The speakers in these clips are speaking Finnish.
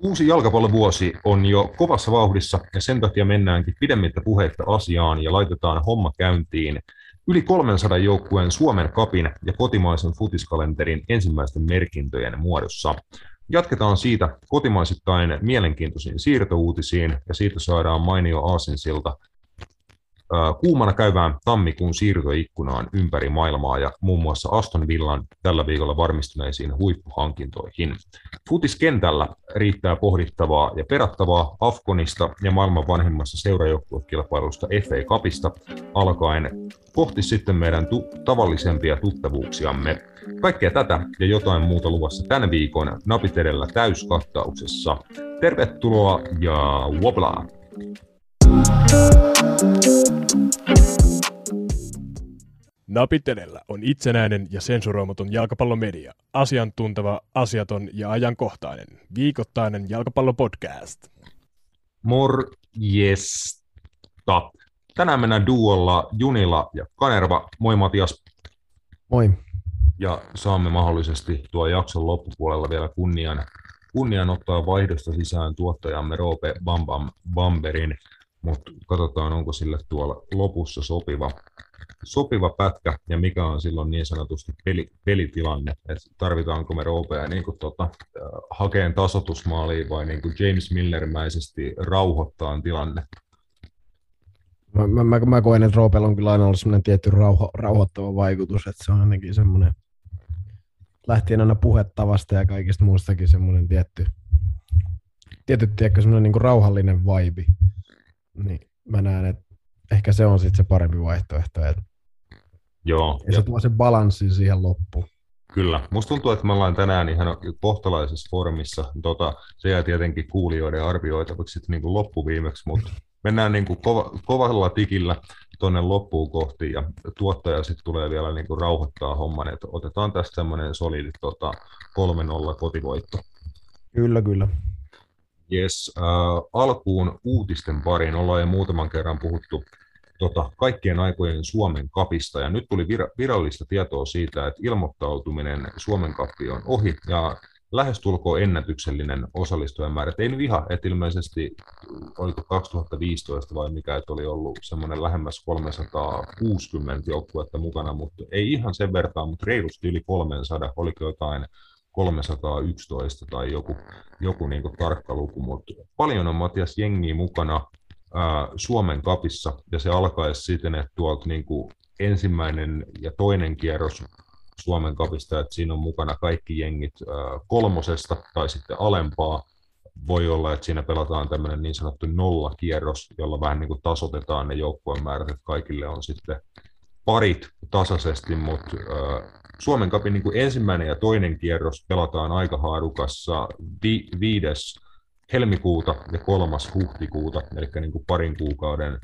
Uusi jalkapallovuosi on jo kovassa vauhdissa ja sen takia mennäänkin pidemmittä puheitta asiaan ja laitetaan homma käyntiin yli 300 joukkueen Suomen kapin ja kotimaisen futiskalenterin ensimmäisten merkintöjen muodossa. Jatketaan siitä kotimaisittain mielenkiintoisiin siirtouutisiin ja siitä saadaan mainio aasinsilta kuumana käyvään tammikuun siirtoikkunaan ympäri maailmaa ja muun muassa Aston Villan tällä viikolla varmistuneisiin huippuhankintoihin. Futiskentällä riittää pohdittavaa ja perattavaa Afkonista ja maailman vanhimmassa seurajoukkuekilpailusta FA Cupista alkaen kohti sitten meidän tu- tavallisempia tuttavuuksiamme. Kaikkea tätä ja jotain muuta luvassa tänä viikon Napit edellä täyskattauksessa. Tervetuloa ja woblaa! Napit edellä on itsenäinen ja sensuroimaton jalkapallomedia. Asiantunteva, asiaton ja ajankohtainen. Viikoittainen jalkapallopodcast. Morjesta. Tänään mennään duolla Junila ja Kanerva. Moi Matias. Moi. Ja saamme mahdollisesti tuo jakson loppupuolella vielä kunnian, kunnian ottaa vaihdosta sisään tuottajamme Roope Bambam Bamberin mutta katsotaan, onko sille tuolla lopussa sopiva, sopiva pätkä ja mikä on silloin niin sanotusti peli, pelitilanne, että tarvitaanko me roopea niin kuin tota, hakeen tasotusmaaliin vai niin kuin James Miller-mäisesti rauhoittaa tilanne. Mä, mä, mä, mä koen, että Roopella on kyllä aina ollut semmoinen tietty rauho, rauhoittava vaikutus, että se on ainakin semmoinen, lähtien aina puhettavasta ja kaikista muustakin semmoinen tietty, tietty tiedätkö, semmoinen niin kuin rauhallinen vibe niin mä näen, että ehkä se on sitten se parempi vaihtoehto. Että Joo. Ja se tuo sen balanssin siihen loppuun. Kyllä. Musta tuntuu, että me ollaan tänään ihan kohtalaisessa formissa. Tota, se jää tietenkin kuulijoiden arvioitavaksi sitten niin kuin loppuviimeksi, mutta mennään niin kuin kova, kovalla tikillä tuonne loppuun kohti ja tuottaja sitten tulee vielä niin kuin rauhoittaa homman, että otetaan tästä semmoinen solidi tota, 3-0 kotivoitto. Kyllä, kyllä. Yes, äh, alkuun uutisten pariin ollaan jo muutaman kerran puhuttu tota, kaikkien aikojen Suomen kapista, ja nyt tuli vir- virallista tietoa siitä, että ilmoittautuminen Suomen kappi on ohi, ja lähestulkoon ennätyksellinen osallistujamäärä. Ei nyt ihan, että ilmeisesti oliko 2015 vai mikä, että oli ollut semmoinen lähemmäs 360 joukkuetta mukana, mutta ei ihan sen verran, mutta reilusti yli 300, oliko jotain 311 tai joku, joku niin tarkka luku, mutta paljon on Matias jengiä mukana Suomen kapissa, ja se alkaisi siten, että tuolta niin kuin ensimmäinen ja toinen kierros Suomen kapista, että siinä on mukana kaikki jengit kolmosesta tai sitten alempaa. Voi olla, että siinä pelataan tämmöinen niin sanottu nollakierros, jolla vähän niin kuin tasotetaan ne joukkueen määrät, että kaikille on sitten parit tasaisesti, mutta Suomen kapin niin ensimmäinen ja toinen kierros pelataan aika haarukassa vi- viides helmikuuta ja kolmas huhtikuuta, eli niin kuin parin kuukauden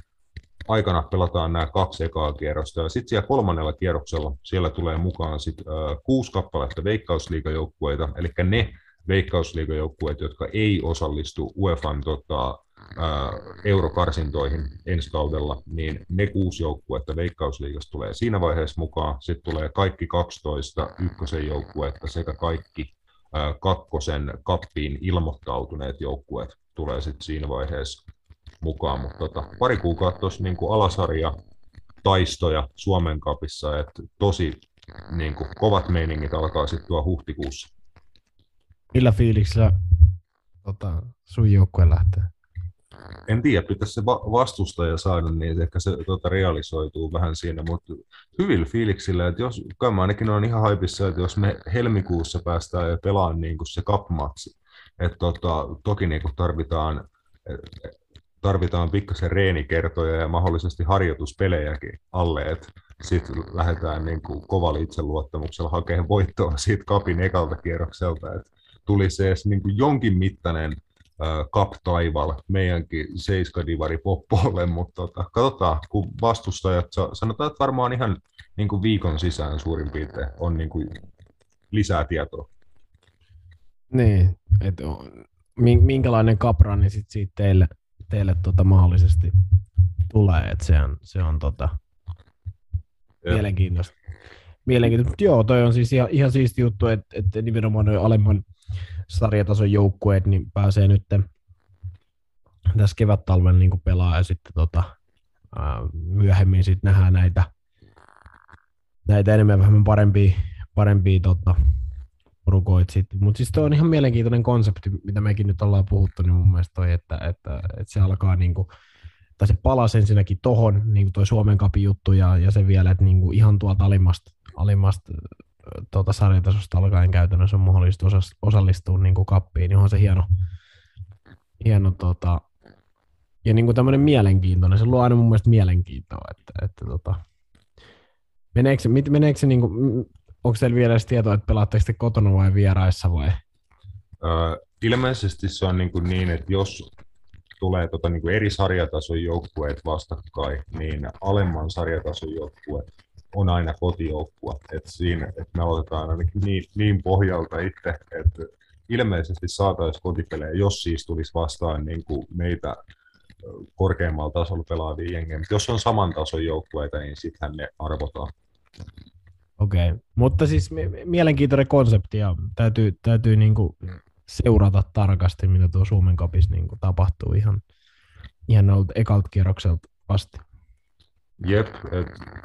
aikana pelataan nämä kaksi ekaa kierrosta. Ja sitten siellä kolmannella kierroksella siellä tulee mukaan sit, äh, kuusi kappaletta veikkausliigajoukkueita, eli ne veikkausliigajoukkueet, jotka ei osallistu UEFan tota, eurokarsintoihin ensi kaudella, niin ne kuusi joukkuetta Veikkausliigasta tulee siinä vaiheessa mukaan. Sitten tulee kaikki 12 ykkösen joukkuetta sekä kaikki kakkosen kappiin ilmoittautuneet joukkueet tulee sitten siinä vaiheessa mukaan. Mutta tota, pari kuukautta tuossa niin alasarja taistoja Suomen kapissa, että tosi niin kuin, kovat meiningit alkaa sitten tuo huhtikuussa. Millä fiiliksellä tota, sun joukkue lähtee? En tiedä, pitäisi se va- vastustaja saada, niin ehkä se tuota, realisoituu vähän siinä, mutta hyvillä fiiliksillä, että jos, kai mä ainakin on ihan haipissa, että jos me helmikuussa päästään jo pelaamaan niin kuin se kapmatsi, että tota, toki niin kuin tarvitaan, tarvitaan pikkasen reenikertoja ja mahdollisesti harjoituspelejäkin alle, että sitten lähdetään niin kuin kovalla itseluottamuksella hakemaan voittoa siitä kapin ekalta kierrokselta, että tulisi edes niin kuin jonkin mittainen Cup Taival, meidänkin Seiska-divari Poppolle, mutta tota, katsotaan, kun vastustajat, sanotaan, että varmaan ihan niin kuin viikon sisään suurin piirtein on niin kuin lisää tietoa. Niin, että minkälainen kapra niin sit siitä teille, teille tota mahdollisesti tulee, että se on, se on tota, mielenkiintoista. Mielenkiintoista. Mutta joo, toi on siis ihan, ihan siisti juttu, että, että nimenomaan alemman sarjatason joukkueet niin pääsee nyt tässä kevät-talven niin pelaa ja sitten tota, ää, myöhemmin sitten nähdään näitä, näitä enemmän vähän parempia, parempia tota, porukoit sitten. Mutta siis on ihan mielenkiintoinen konsepti, mitä mekin nyt ollaan puhuttu, niin mun mielestä toi, että, että, että se alkaa niinku, tai se palasi ensinnäkin tohon, niin kuin toi Suomen kapin juttu, ja, ja se vielä, että niinku ihan tuolta alimmasta, alimmasta tuota sarjatasosta alkaen käytännössä on mahdollista osallistua niin kuin kappiin, niin on se hieno, hieno tota, ja niin kuin tämmöinen mielenkiintoinen, se luo aina mun mielestä mielenkiintoa, että, että tota, meneekö se, meneekö se niin kuin, onko teillä vielä edes tietoa, että pelaatteko te kotona vai vieraissa vai? Öö, ilmeisesti se on niin, kuin niin että jos tulee tota niin kuin eri sarjatason joukkueet vastakkain, niin alemman sarjatason joukkue on aina kotijoukkue. Et siinä, että me aloitetaan ainakin niin, niin pohjalta itse, että ilmeisesti saataisiin kotipelejä, jos siis tulisi vastaan niin kuin meitä korkeammalla tasolla pelaavia jengejä. Mutta jos on saman tason joukkueita, niin sittenhän ne arvotaan. Okei, okay. mutta siis mielenkiintoinen konsepti ja täytyy, täytyy niinku seurata tarkasti, mitä tuo Suomen kapissa niinku tapahtuu ihan, ihan ekalta kierrokselta asti. Jep,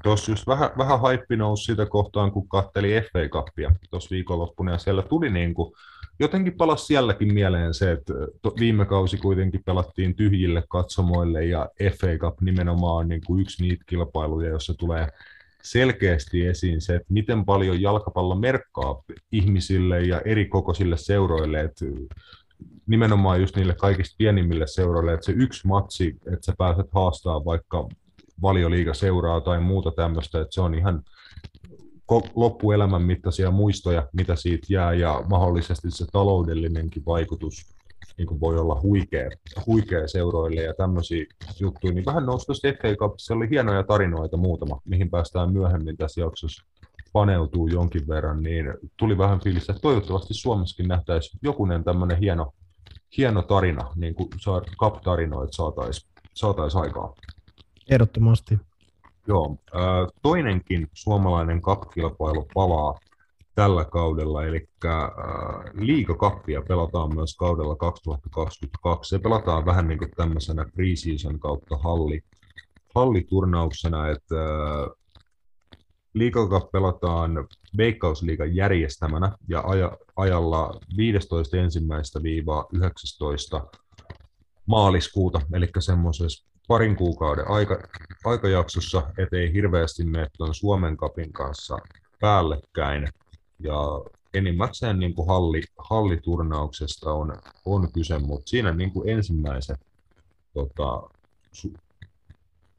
tuossa just vähän, vähän haippi nousi sitä kohtaan, kun katteli FA Cupia tuossa viikonloppuna, ja siellä tuli niin kuin, jotenkin palasi sielläkin mieleen se, että viime kausi kuitenkin pelattiin tyhjille katsomoille, ja FA Cup nimenomaan on niin kuin yksi niitä kilpailuja, jossa tulee selkeästi esiin se, että miten paljon jalkapallo merkkaa ihmisille ja eri kokoisille seuroille, että nimenomaan just niille kaikista pienimmille seuroille, että se yksi matsi, että sä pääset haastaa vaikka valioliiga seuraa tai muuta tämmöistä, että se on ihan loppuelämän mittaisia muistoja, mitä siitä jää, ja mahdollisesti se taloudellinenkin vaikutus niin kuin voi olla huikea, huikea seuroille ja tämmöisiä juttuja, niin vähän tuosta FA Cupissa, oli hienoja tarinoita muutama, mihin päästään myöhemmin tässä jaksossa paneutuu jonkin verran, niin tuli vähän fiilis, että toivottavasti Suomessakin nähtäisiin jokunen tämmöinen hieno, hieno tarina, niin kuin Cup-tarinoita saataisiin saatais aikaa. Ehdottomasti. Joo, toinenkin suomalainen cup-kilpailu palaa tällä kaudella, eli liigakappia pelataan myös kaudella 2022. Se pelataan vähän niin kuin tämmöisenä preseason kautta halli, halliturnauksena, että Liigakapp pelataan Veikkausliigan järjestämänä ja ajalla 15.1.–19. maaliskuuta, eli semmoisessa parin kuukauden aika, aikajaksossa, ettei hirveästi mene tuon Suomen kapin kanssa päällekkäin. Ja enimmäkseen niin kuin halli, halliturnauksesta on, on kyse, mutta siinä niin kuin ensimmäiset tota, su,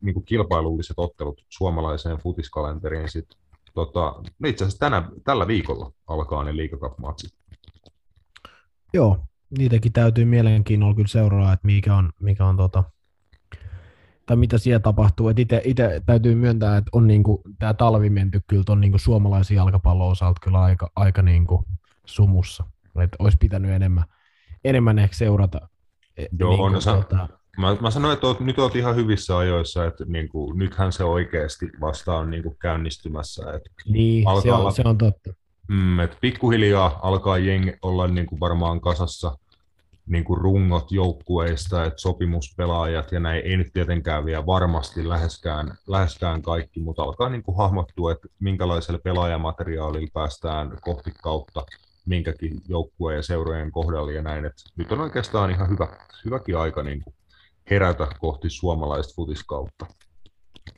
niin kuin kilpailulliset ottelut suomalaiseen futiskalenteriin sit, tota, no itse asiassa tänä, tällä viikolla alkaa ne liikakapmatsit. Joo, niitäkin täytyy mielenkiinnolla kyllä seuraa, että mikä on, mikä on tota, tai mitä siellä tapahtuu. Itse täytyy myöntää, että on niinku, tämä talvi menty kyllä on niinku suomalaisen jalkapallon osalta kyllä aika, aika niinku sumussa. Että olisi pitänyt enemmän, enemmän ehkä seurata. E, Joo, niinku, no, tota... mä, mä sanoin, että oot, nyt olet ihan hyvissä ajoissa, että niinku, nythän se oikeasti vasta on niinku käynnistymässä. Että niin, se on, olla, se on totta. Mm, että pikkuhiljaa alkaa jengi olla niinku varmaan kasassa – niin kuin rungot joukkueista, että sopimuspelaajat ja näin ei nyt tietenkään vielä varmasti läheskään, läheskään kaikki, mutta alkaa niin kuin hahmottua, että minkälaiselle pelaajamateriaalilla päästään kohti kautta minkäkin joukkueen ja seurojen kohdalla ja näin. Että nyt on oikeastaan ihan hyvä, hyväkin aika niin kuin herätä kohti suomalaista futiskautta.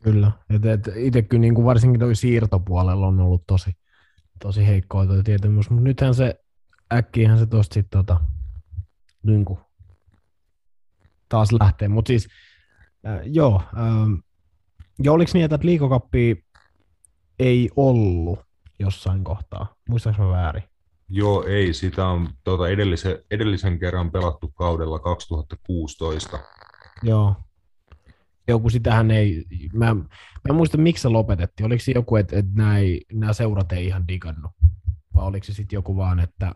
Kyllä, että et itse kyllä niin kuin varsinkin toi siirtopuolella on ollut tosi, tosi heikkoa toi tietämys, mutta nythän se äkkiähän se tosta sitten tota, niin kuin, taas lähtee. Mutta siis, äh, joo, ähm, ja oliko niin, että liikokappia ei ollut jossain kohtaa? Muistaaks mä väärin? Joo, ei. Sitä on tuota, edellisen, edellisen kerran pelattu kaudella 2016. Joo. Joku sitähän ei, mä, mä en muista miksi se lopetettiin. Oliko se joku, että, että nämä seurat ei ihan digannut? Vai oliko se sitten joku vaan, että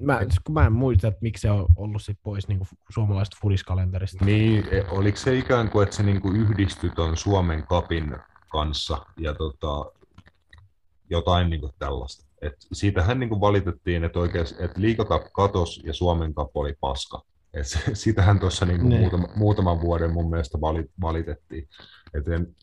Mä, kun mä en muista, että miksi se on ollut sit pois niin suomalaisesta fudiskalenterista. Niin, e, oliko se ikään kuin, että se niin kuin yhdistyi tuon Suomen kapin kanssa ja tota, jotain niin kuin tällaista. Et siitähän niin kuin valitettiin, että oikeasti että liikakap katos ja Suomen kap oli paska. Et sitähän tuossa niin kuin muutama, muutaman vuoden mun mielestä valitettiin. Et en,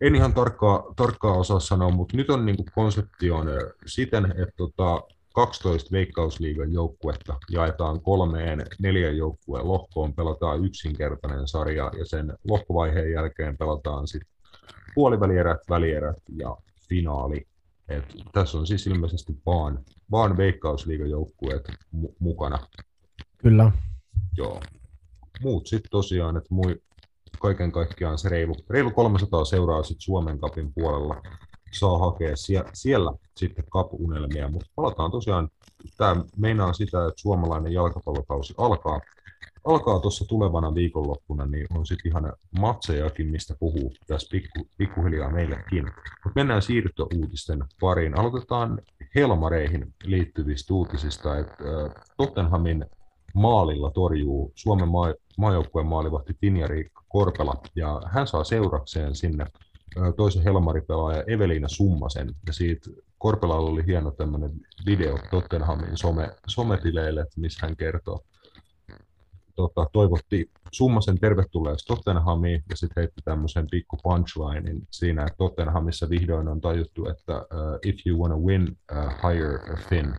en ihan tarkkaa, tarkkaa osaa sanoa, mutta nyt on niin kuin konsepti on siten, että tota, 12 veikkausliigan joukkuetta jaetaan kolmeen neljän joukkueen lohkoon, pelataan yksinkertainen sarja ja sen lohkovaiheen jälkeen pelataan sitten puolivälierät, välierät ja finaali. Et tässä on siis ilmeisesti vaan, vaan veikkausliigan joukkueet mu- mukana. Kyllä. Joo. Muut sitten tosiaan, että mui, kaiken kaikkiaan se reilu, reilu 300 seuraa sitten Suomen kapin puolella saa hakea sie, siellä sitten kapunelmia, mutta palataan tosiaan, tämä meinaa sitä, että suomalainen jalkapallokausi alkaa, alkaa tuossa tulevana viikonloppuna, niin on sitten ihan matsejakin, mistä puhuu tässä pikku, pikkuhiljaa meillekin. Mutta mennään siirtouutisten pariin. Aloitetaan Helmareihin liittyvistä uutisista, että Tottenhamin maalilla torjuu Suomen maa, maajoukkueen maalivahti Tinja Riikka Korpela, ja hän saa seurakseen sinne toisen Helmari-pelaaja Evelina Summasen, ja siitä Korpelalla oli hieno tämmöinen video Tottenhamin some, sometileille, missä hän kertoo, tota, toivotti Summasen tervetulleeksi Tottenhamiin ja sitten heitti tämmöisen pikku punchlinein siinä, että Tottenhamissa vihdoin on tajuttu, että uh, if you wanna win, uh, hire a Finn.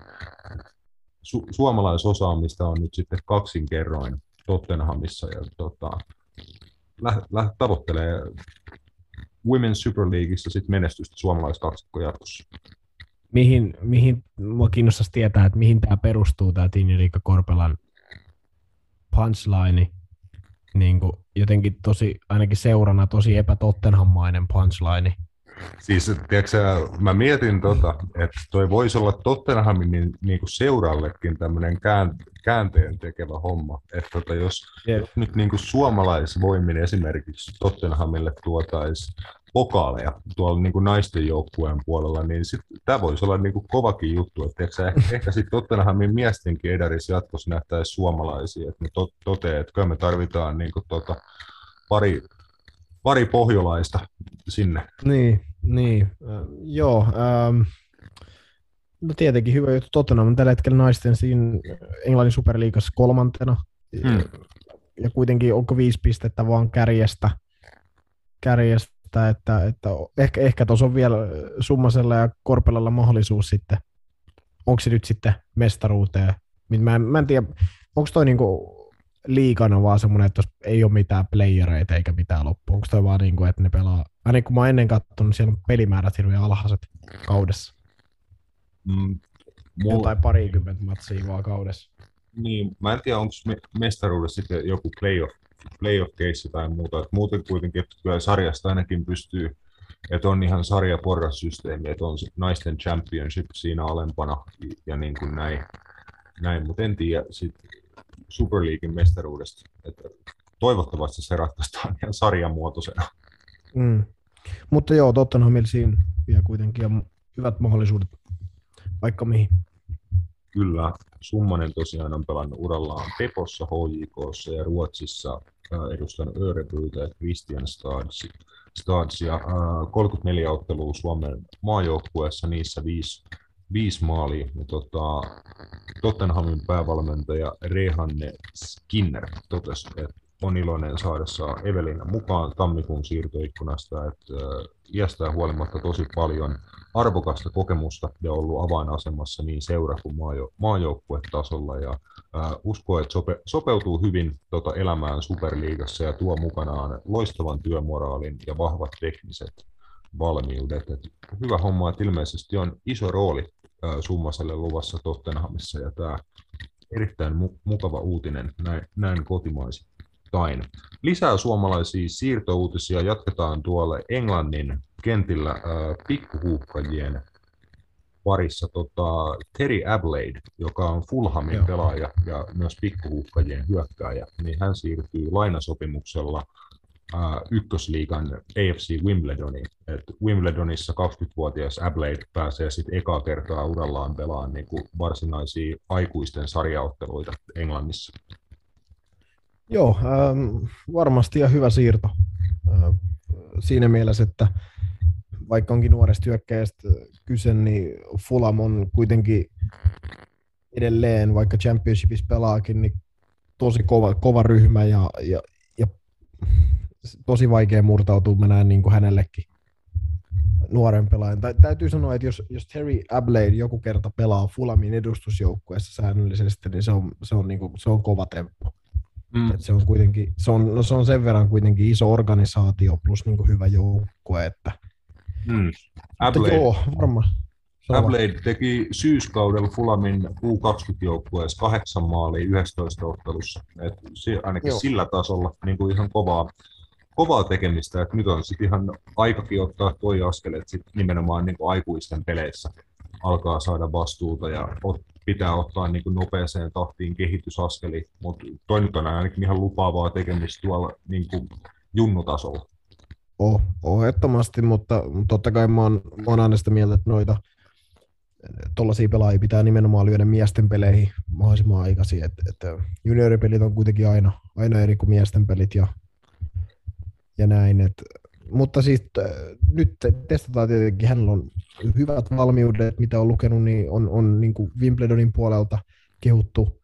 Su- suomalaisosaamista on nyt sitten kaksin kerroin Tottenhamissa ja tota, lä- lä- tavoittelee Women's Super Leagueissa sit menestystä suomalaiskaksikko jatkossa. Mihin, mihin mua kiinnostaisi tietää, että mihin tämä perustuu, tämä Riikka Korpelan punchline, niin kuin jotenkin tosi, ainakin seurana tosi epätottenhammainen punchline. Siis, tiedätkö, mä mietin, tota, että toi voisi olla Tottenhamin niin, niin kuin seurallekin tämmöinen kään, käänteen tekevä homma. Että tota, jos, yeah. jos nyt niin kuin suomalaisvoimin esimerkiksi Tottenhamille tuotaisi pokaaleja tuolla niin kuin naisten joukkueen puolella, niin tämä voisi olla niin kuin kovakin juttu. Että ehkä, ehkä sitten Tottenhamin miestenkin edarissä jatkossa nähtäisi suomalaisia, että ne to, toteaa, että kyllä me tarvitaan niin kuin tota, pari, pari pohjolaista sinne. Niin, niin. Äh, joo. Ähm, no tietenkin hyvä juttu. Tottenham on tällä hetkellä naisten siinä Englannin superliigassa kolmantena. Hmm. Ja kuitenkin onko viisi pistettä vaan kärjestä, kärjestä että, että, että ehkä, ehkä tuossa on vielä Summasella ja Korpelalla mahdollisuus sitten, onko se nyt sitten mestaruuteen. Mä en, mä en tiedä, onko toi niinku liikana vaan semmoinen, että ei ole mitään playereita eikä mitään loppua. Onko toi vaan niin kuin, että ne pelaa, aina kun mä oon ennen katsonut, niin siellä on pelimäärät hirveän alhaiset kaudessa. Mm, mulla... Jotain parikymmentä matsia vaan kaudessa. Niin, mä en tiedä, onko mestaruudessa sitten joku playoff playoff-keissi tai muuta. Et muuten kuitenkin, että kyllä sarjasta ainakin pystyy, että on ihan sarjaporrassysteemi, että on naisten championship siinä alempana ja niin kuin näin. näin. Mutta en tiedä sit Super Leaguein mestaruudesta. Että toivottavasti se ratkaistaan ihan sarjamuotoisena. Mm. Mutta joo, Tottenhamilla siinä vielä kuitenkin on hyvät mahdollisuudet vaikka mihin. Kyllä, Summanen tosiaan on pelannut urallaan Pepossa, HJKssa ja Ruotsissa edustanut Örebrytä ja Christian Stads, Stads ja 34 ottelua Suomen maajoukkueessa, niissä viisi, viisi maalia. Ja tota, Tottenhamin päävalmentaja Rehanne Skinner totesi, että on iloinen saadessaan Evelina mukaan tammikuun siirtoikkunasta, että iästään huolimatta tosi paljon arvokasta kokemusta ja ollut avainasemassa niin seura- kuin maajo- maajoukkuetasolla ja uskoo, että sope- sopeutuu hyvin tota elämään Superliigassa ja tuo mukanaan loistavan työmoraalin ja vahvat tekniset valmiudet. Et hyvä homma, että ilmeisesti on iso rooli Summaselle luvassa Tottenhamissa ja tämä erittäin mu- mukava uutinen näin, näin kotimaisin tain. Lisää suomalaisia siirtouutisia jatketaan tuolle Englannin kentillä äh, pikkuhuuhkajien parissa tota, Terry Ablade, joka on Fulhamin Joo. pelaaja ja myös pikkuhuuhkajien hyökkääjä, niin hän siirtyy lainasopimuksella äh, ykkösliigan AFC Wimbledoniin. Et Wimbledonissa 20-vuotias Ablade pääsee sitten ekaa kertaa urallaan pelaamaan niin kuin varsinaisia aikuisten sarjaotteluita Englannissa. Joo, ähm, varmasti ja hyvä siirto. Äh, siinä mielessä, että vaikka onkin nuoresta hyökkäjästä kyse, niin Fulham on kuitenkin edelleen, vaikka Championshipissa pelaakin, niin tosi kova, kova ryhmä ja, ja, ja tosi vaikea murtautua, mä näen niin kuin hänellekin nuoren pelaajan. Tä, täytyy sanoa, että jos, jos Terry Ablade joku kerta pelaa Fulamin edustusjoukkueessa säännöllisesti, niin se on, se on, niin kuin, se on kova temppu. Mm. Et se, on kuitenkin, se, on, no se on sen verran kuitenkin iso organisaatio plus niin kuin hyvä joukkue, että mm. Ablade, joo, varmaan. Ablade teki syyskaudella Fulamin U20-joukkueessa kahdeksan maalia 11 ottelussa. Et ainakin Joo. sillä tasolla niin kuin ihan kovaa, kovaa tekemistä, että nyt on sitten ihan aikakin ottaa toi askel, että sit nimenomaan niin kuin aikuisten peleissä alkaa saada vastuuta ja pitää ottaa niin kuin nopeeseen tahtiin kehitysaskeli, mutta toi nyt on ainakin ihan lupaavaa tekemistä tuolla niin kuin junnutasolla. Oh, oh, ehdottomasti, mutta totta kai mä oon, mä oon aina sitä mieltä, että noita tuollaisia pelaajia pitää nimenomaan lyödä miesten peleihin mahdollisimman aikaisin. Et, et junioripelit on kuitenkin aina, aina eri kuin miesten pelit ja, ja näin. Et, mutta siis nyt testataan tietenkin, hänellä on hyvät valmiudet, mitä on lukenut, niin on, on niin kuin Wimbledonin puolelta kehuttu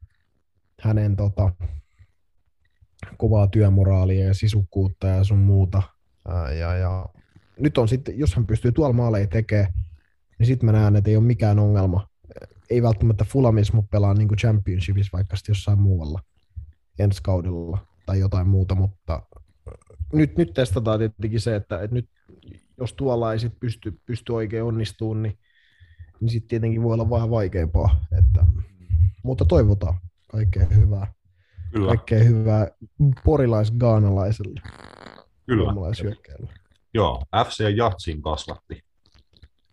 hänen tota, kovaa työmoraalia ja sisukkuutta ja sun muuta. Ää, ja, ja nyt on sitten, jos hän pystyy tuolla maaleja tekemään, niin sitten mä näen, että ei ole mikään ongelma. Ei välttämättä Fulamis, mutta pelaa niin championshipissa vaikka sitten jossain muualla ensi kaudella tai jotain muuta, mutta nyt, nyt testataan tietenkin se, että, että nyt jos tuolla ei sit pysty, pysty oikein onnistumaan, niin, niin sitten tietenkin voi olla vähän vaikeampaa. Että, mutta toivotaan kaikkea hyvää. Kyllä. Kaikkea hyvää porilais-gaanalaiselle. Kyllä. Joo, FC Jatsin kasvatti.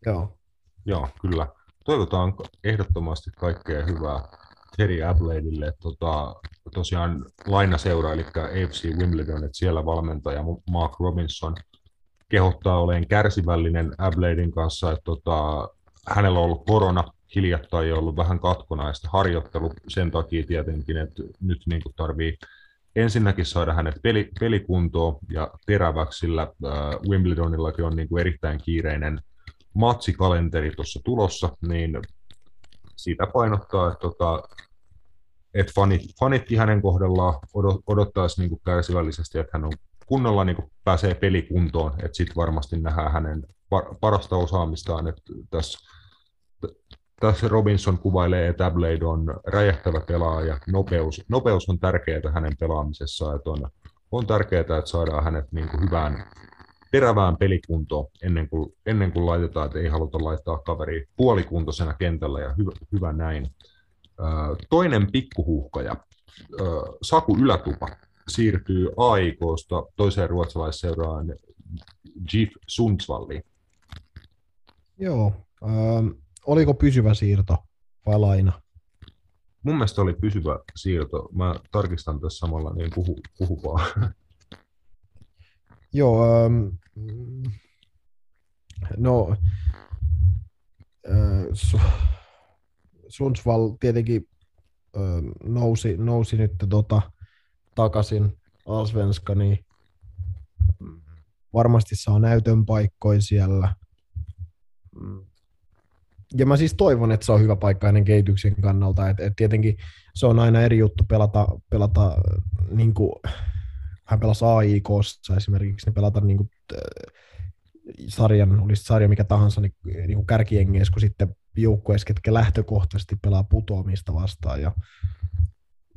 Joo. Joo, kyllä. Toivotaan ehdottomasti kaikkea hyvää Terry Abladeille. Tota, tosiaan lainaseura, eli AFC Wimbledon, että siellä valmentaja Mark Robinson kehottaa oleen kärsivällinen Abladein kanssa, että tota, hänellä on ollut korona hiljattain ollut vähän katkonaista harjoittelu sen takia tietenkin, että nyt niin tarvii ensinnäkin saada hänet peli, pelikuntoon ja teräväksi, sillä äh, Wimbledonillakin on niin kuin erittäin kiireinen matsikalenteri tuossa tulossa, niin siitä painottaa, että, tota, että fanit, fanitkin hänen kohdallaan odottaisi niin kärsivällisesti, että hän on kunnolla niin kuin pääsee pelikuntoon, että sitten varmasti nähdään hänen parasta osaamistaan, että tässä, tässä Robinson kuvailee, että Ablade on räjähtävä pelaaja, nopeus, nopeus on tärkeää hänen pelaamisessaan, että on, on tärkeää, että saadaan hänet niin kuin hyvään terävään pelikuntoon ennen kuin, ennen kuin laitetaan, että ei haluta laittaa kaveri puolikuntoisena kentällä ja hyvä, hyvä näin. Toinen pikkuhuhkaja, Saku Ylätupa, siirtyy AIKsta toiseen ruotsalaisseuraan GIF Sundsvalliin. Joo. Ähm, oliko pysyvä siirto vai laina? Mun mielestä oli pysyvä siirto. Mä tarkistan tässä samalla, niin puhu, puhupaa. Joo, ähm, no äh, Sundsvall tietenkin äh, nousi, nousi nyt tota, takaisin Alsvenska, niin varmasti saa näytön paikkoja siellä. Ja mä siis toivon, että se on hyvä paikka hänen kehityksen kannalta. Et, et tietenkin se on aina eri juttu pelata, pelata niin kuin hän pelasi AIKssa esimerkiksi, niin pelata niin kuin, sarjan, olisi sarja mikä tahansa, niin, niin kuin kärkiengeessä, kun sitten joukkueessa, ketkä lähtökohtaisesti pelaa putoamista vastaan. Ja,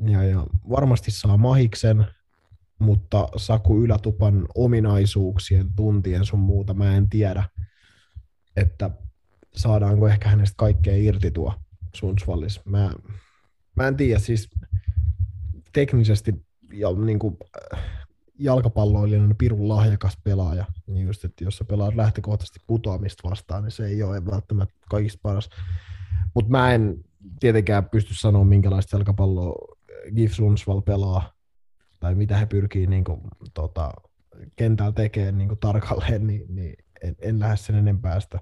ja, ja varmasti saa mahiksen, mutta Saku Ylätupan ominaisuuksien, tuntien sun muuta mä en tiedä, että saadaanko ehkä hänestä kaikkea irti tuo Sundsvallis. Mä, mä en tiedä, siis teknisesti ja niin kuin, jalkapalloilijana pirun lahjakas pelaaja, niin just, että jos sä pelaat lähtökohtaisesti putoamista vastaan, niin se ei ole välttämättä kaikista paras. Mutta mä en tietenkään pysty sanoa, minkälaista jalkapalloa Gif Sundsvall pelaa, tai mitä he pyrkii niin kuin, tota, kentällä tekemään niin kuin tarkalleen, niin, niin en, en lähde sen enempää sitä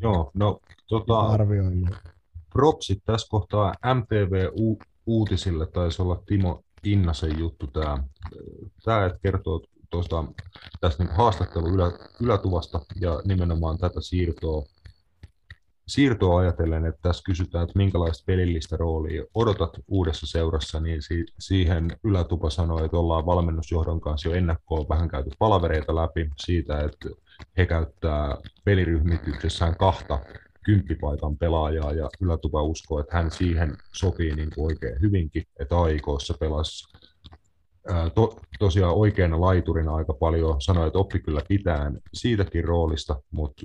Joo, no tota, arvioimaan. Propsit tässä kohtaa MTV-uutisille taisi olla Timo Innasen juttu tämä. Tämä kertoo tuosta, tästä niin haastattelu ylä, ylätuvasta ja nimenomaan tätä siirtoa, siirtoa ajatellen, että tässä kysytään, että minkälaista pelillistä roolia odotat uudessa seurassa, niin si- siihen ylätupa sanoi, että ollaan valmennusjohdon kanssa jo ennakkoon vähän käyty palavereita läpi siitä, että he käyttää peliryhmityksessään kahta kymppipaikan pelaajaa ja ylätupa uskoo, että hän siihen sopii niin kuin oikein hyvinkin, että AIKssa pelasi. To, tosiaan oikeana laiturina aika paljon sanoi, että oppi kyllä pitää siitäkin roolista, mutta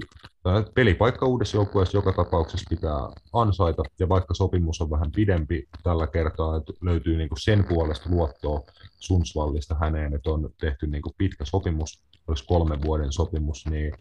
pelipaikka uudessa joukkueessa joka tapauksessa pitää ansaita, ja vaikka sopimus on vähän pidempi tällä kertaa, että löytyy niinku sen puolesta luottoa Sunsvallista häneen, että on tehty niinku pitkä sopimus, olisi kolmen vuoden sopimus, niin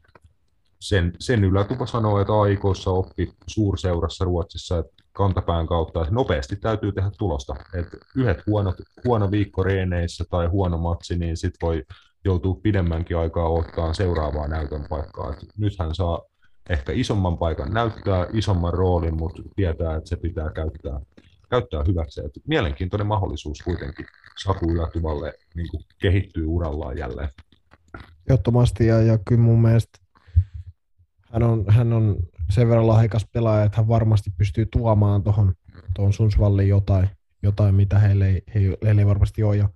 sen, sen ylätupa sanoo, että aikoissa oppi suurseurassa Ruotsissa, että kantapään kautta, että nopeasti täytyy tehdä tulosta. että yhdet huonot, huono viikko reeneissä tai huono matsi, niin sit voi joutua pidemmänkin aikaa ottaa seuraavaa näytön paikkaa. Et nythän saa ehkä isomman paikan näyttää, isomman roolin, mutta tietää, että se pitää käyttää, käyttää hyväksi. Et mielenkiintoinen mahdollisuus kuitenkin Saku Ylätuvalle niin kehittyy urallaan jälleen. Ehdottomasti, ja, ja kyllä mun mielestä hän on, hän on sen verran lahjakas pelaaja, että hän varmasti pystyy tuomaan tuohon tuohon Sunsvalliin jotain, jotain, mitä heille ei, heille ei varmasti ole. Ja,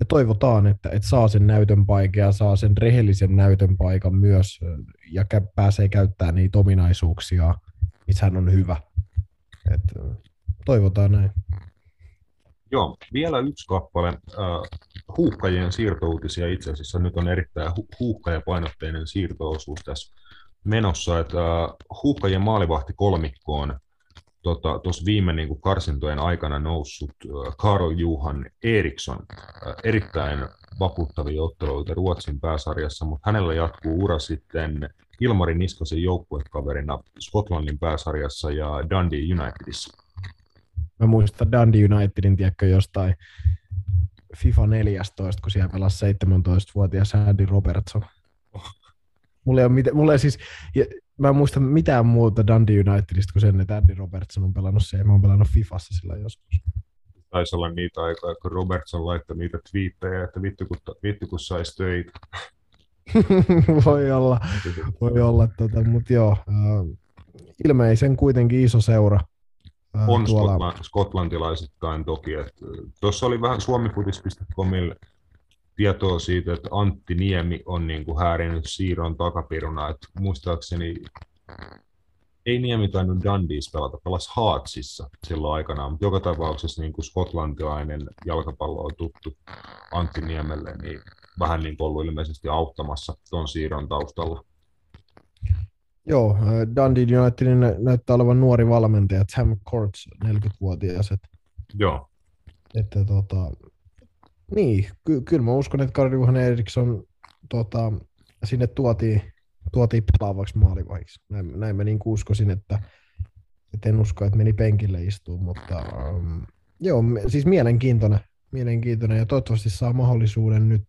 ja toivotaan, että, että saa sen näytön paikan ja saa sen rehellisen näytön paikan myös ja pääsee käyttämään niitä ominaisuuksia, missä hän on hyvä. Et, toivotaan näin. Joo, vielä yksi kappale. Äh, huuhkajien siirtouutisia itse asiassa nyt on erittäin hu- huuhkajapainotteinen siirtoosuus tässä menossa, että uh, huuhkajien maalivahti kolmikkoon tuossa tota, viime niin kuin karsintojen aikana noussut uh, Karl Juhan Eriksson, uh, erittäin vakuuttavia otteluita Ruotsin pääsarjassa, mutta hänellä jatkuu ura sitten Ilmari Niskasen joukkuekaverina Skotlannin pääsarjassa ja Dundee Unitedissa. Mä muistan Dundee Unitedin, tiedätkö, jostain FIFA 14, kun siellä pelasi 17-vuotias Andy Robertson. Mulla ei ole, mit- mulla ei siis, ja mä en muista mitään muuta Dundee Unitedista kuin sen, että Andy Robertson on pelannut se, ja mä oon pelannut Fifassa sillä joskus. Taisi olla niitä aikaa, kun Robertson laittoi niitä twiittejä, että vittu kun, vittu kun saisi töitä. voi olla, voi olla, tota, mutta joo, äh, ilmeisen kuitenkin iso seura. Äh, on tuolla... Skotlantilaisittain toki. Tuossa oli vähän suomifutis.comille tietoa siitä, että Antti Niemi on niin kuin häärinyt siirron takapiruna. Että muistaakseni ei Niemi tainnut Dundees pelata, pelasi Haatsissa silloin aikanaan, mutta joka tapauksessa niin kuin skotlantilainen jalkapallo on tuttu Antti Niemelle, niin vähän niin kuin ollut ilmeisesti auttamassa tuon siirron taustalla. Joo, äh, Dundee Unitedin näyttää olevan nuori valmentaja, Sam Courts, 40-vuotias. Joo. Että tota, niin, ky- kyllä mä uskon, että Karl Johan Eriksson tota, sinne tuotiin, tuotiin pelaavaksi maalivahiksi. Näin, näin mä niin uskoisin, että, että en usko, että meni penkille istuun, mutta um, joo, siis mielenkiintoinen, mielenkiintoinen ja toivottavasti saa mahdollisuuden nyt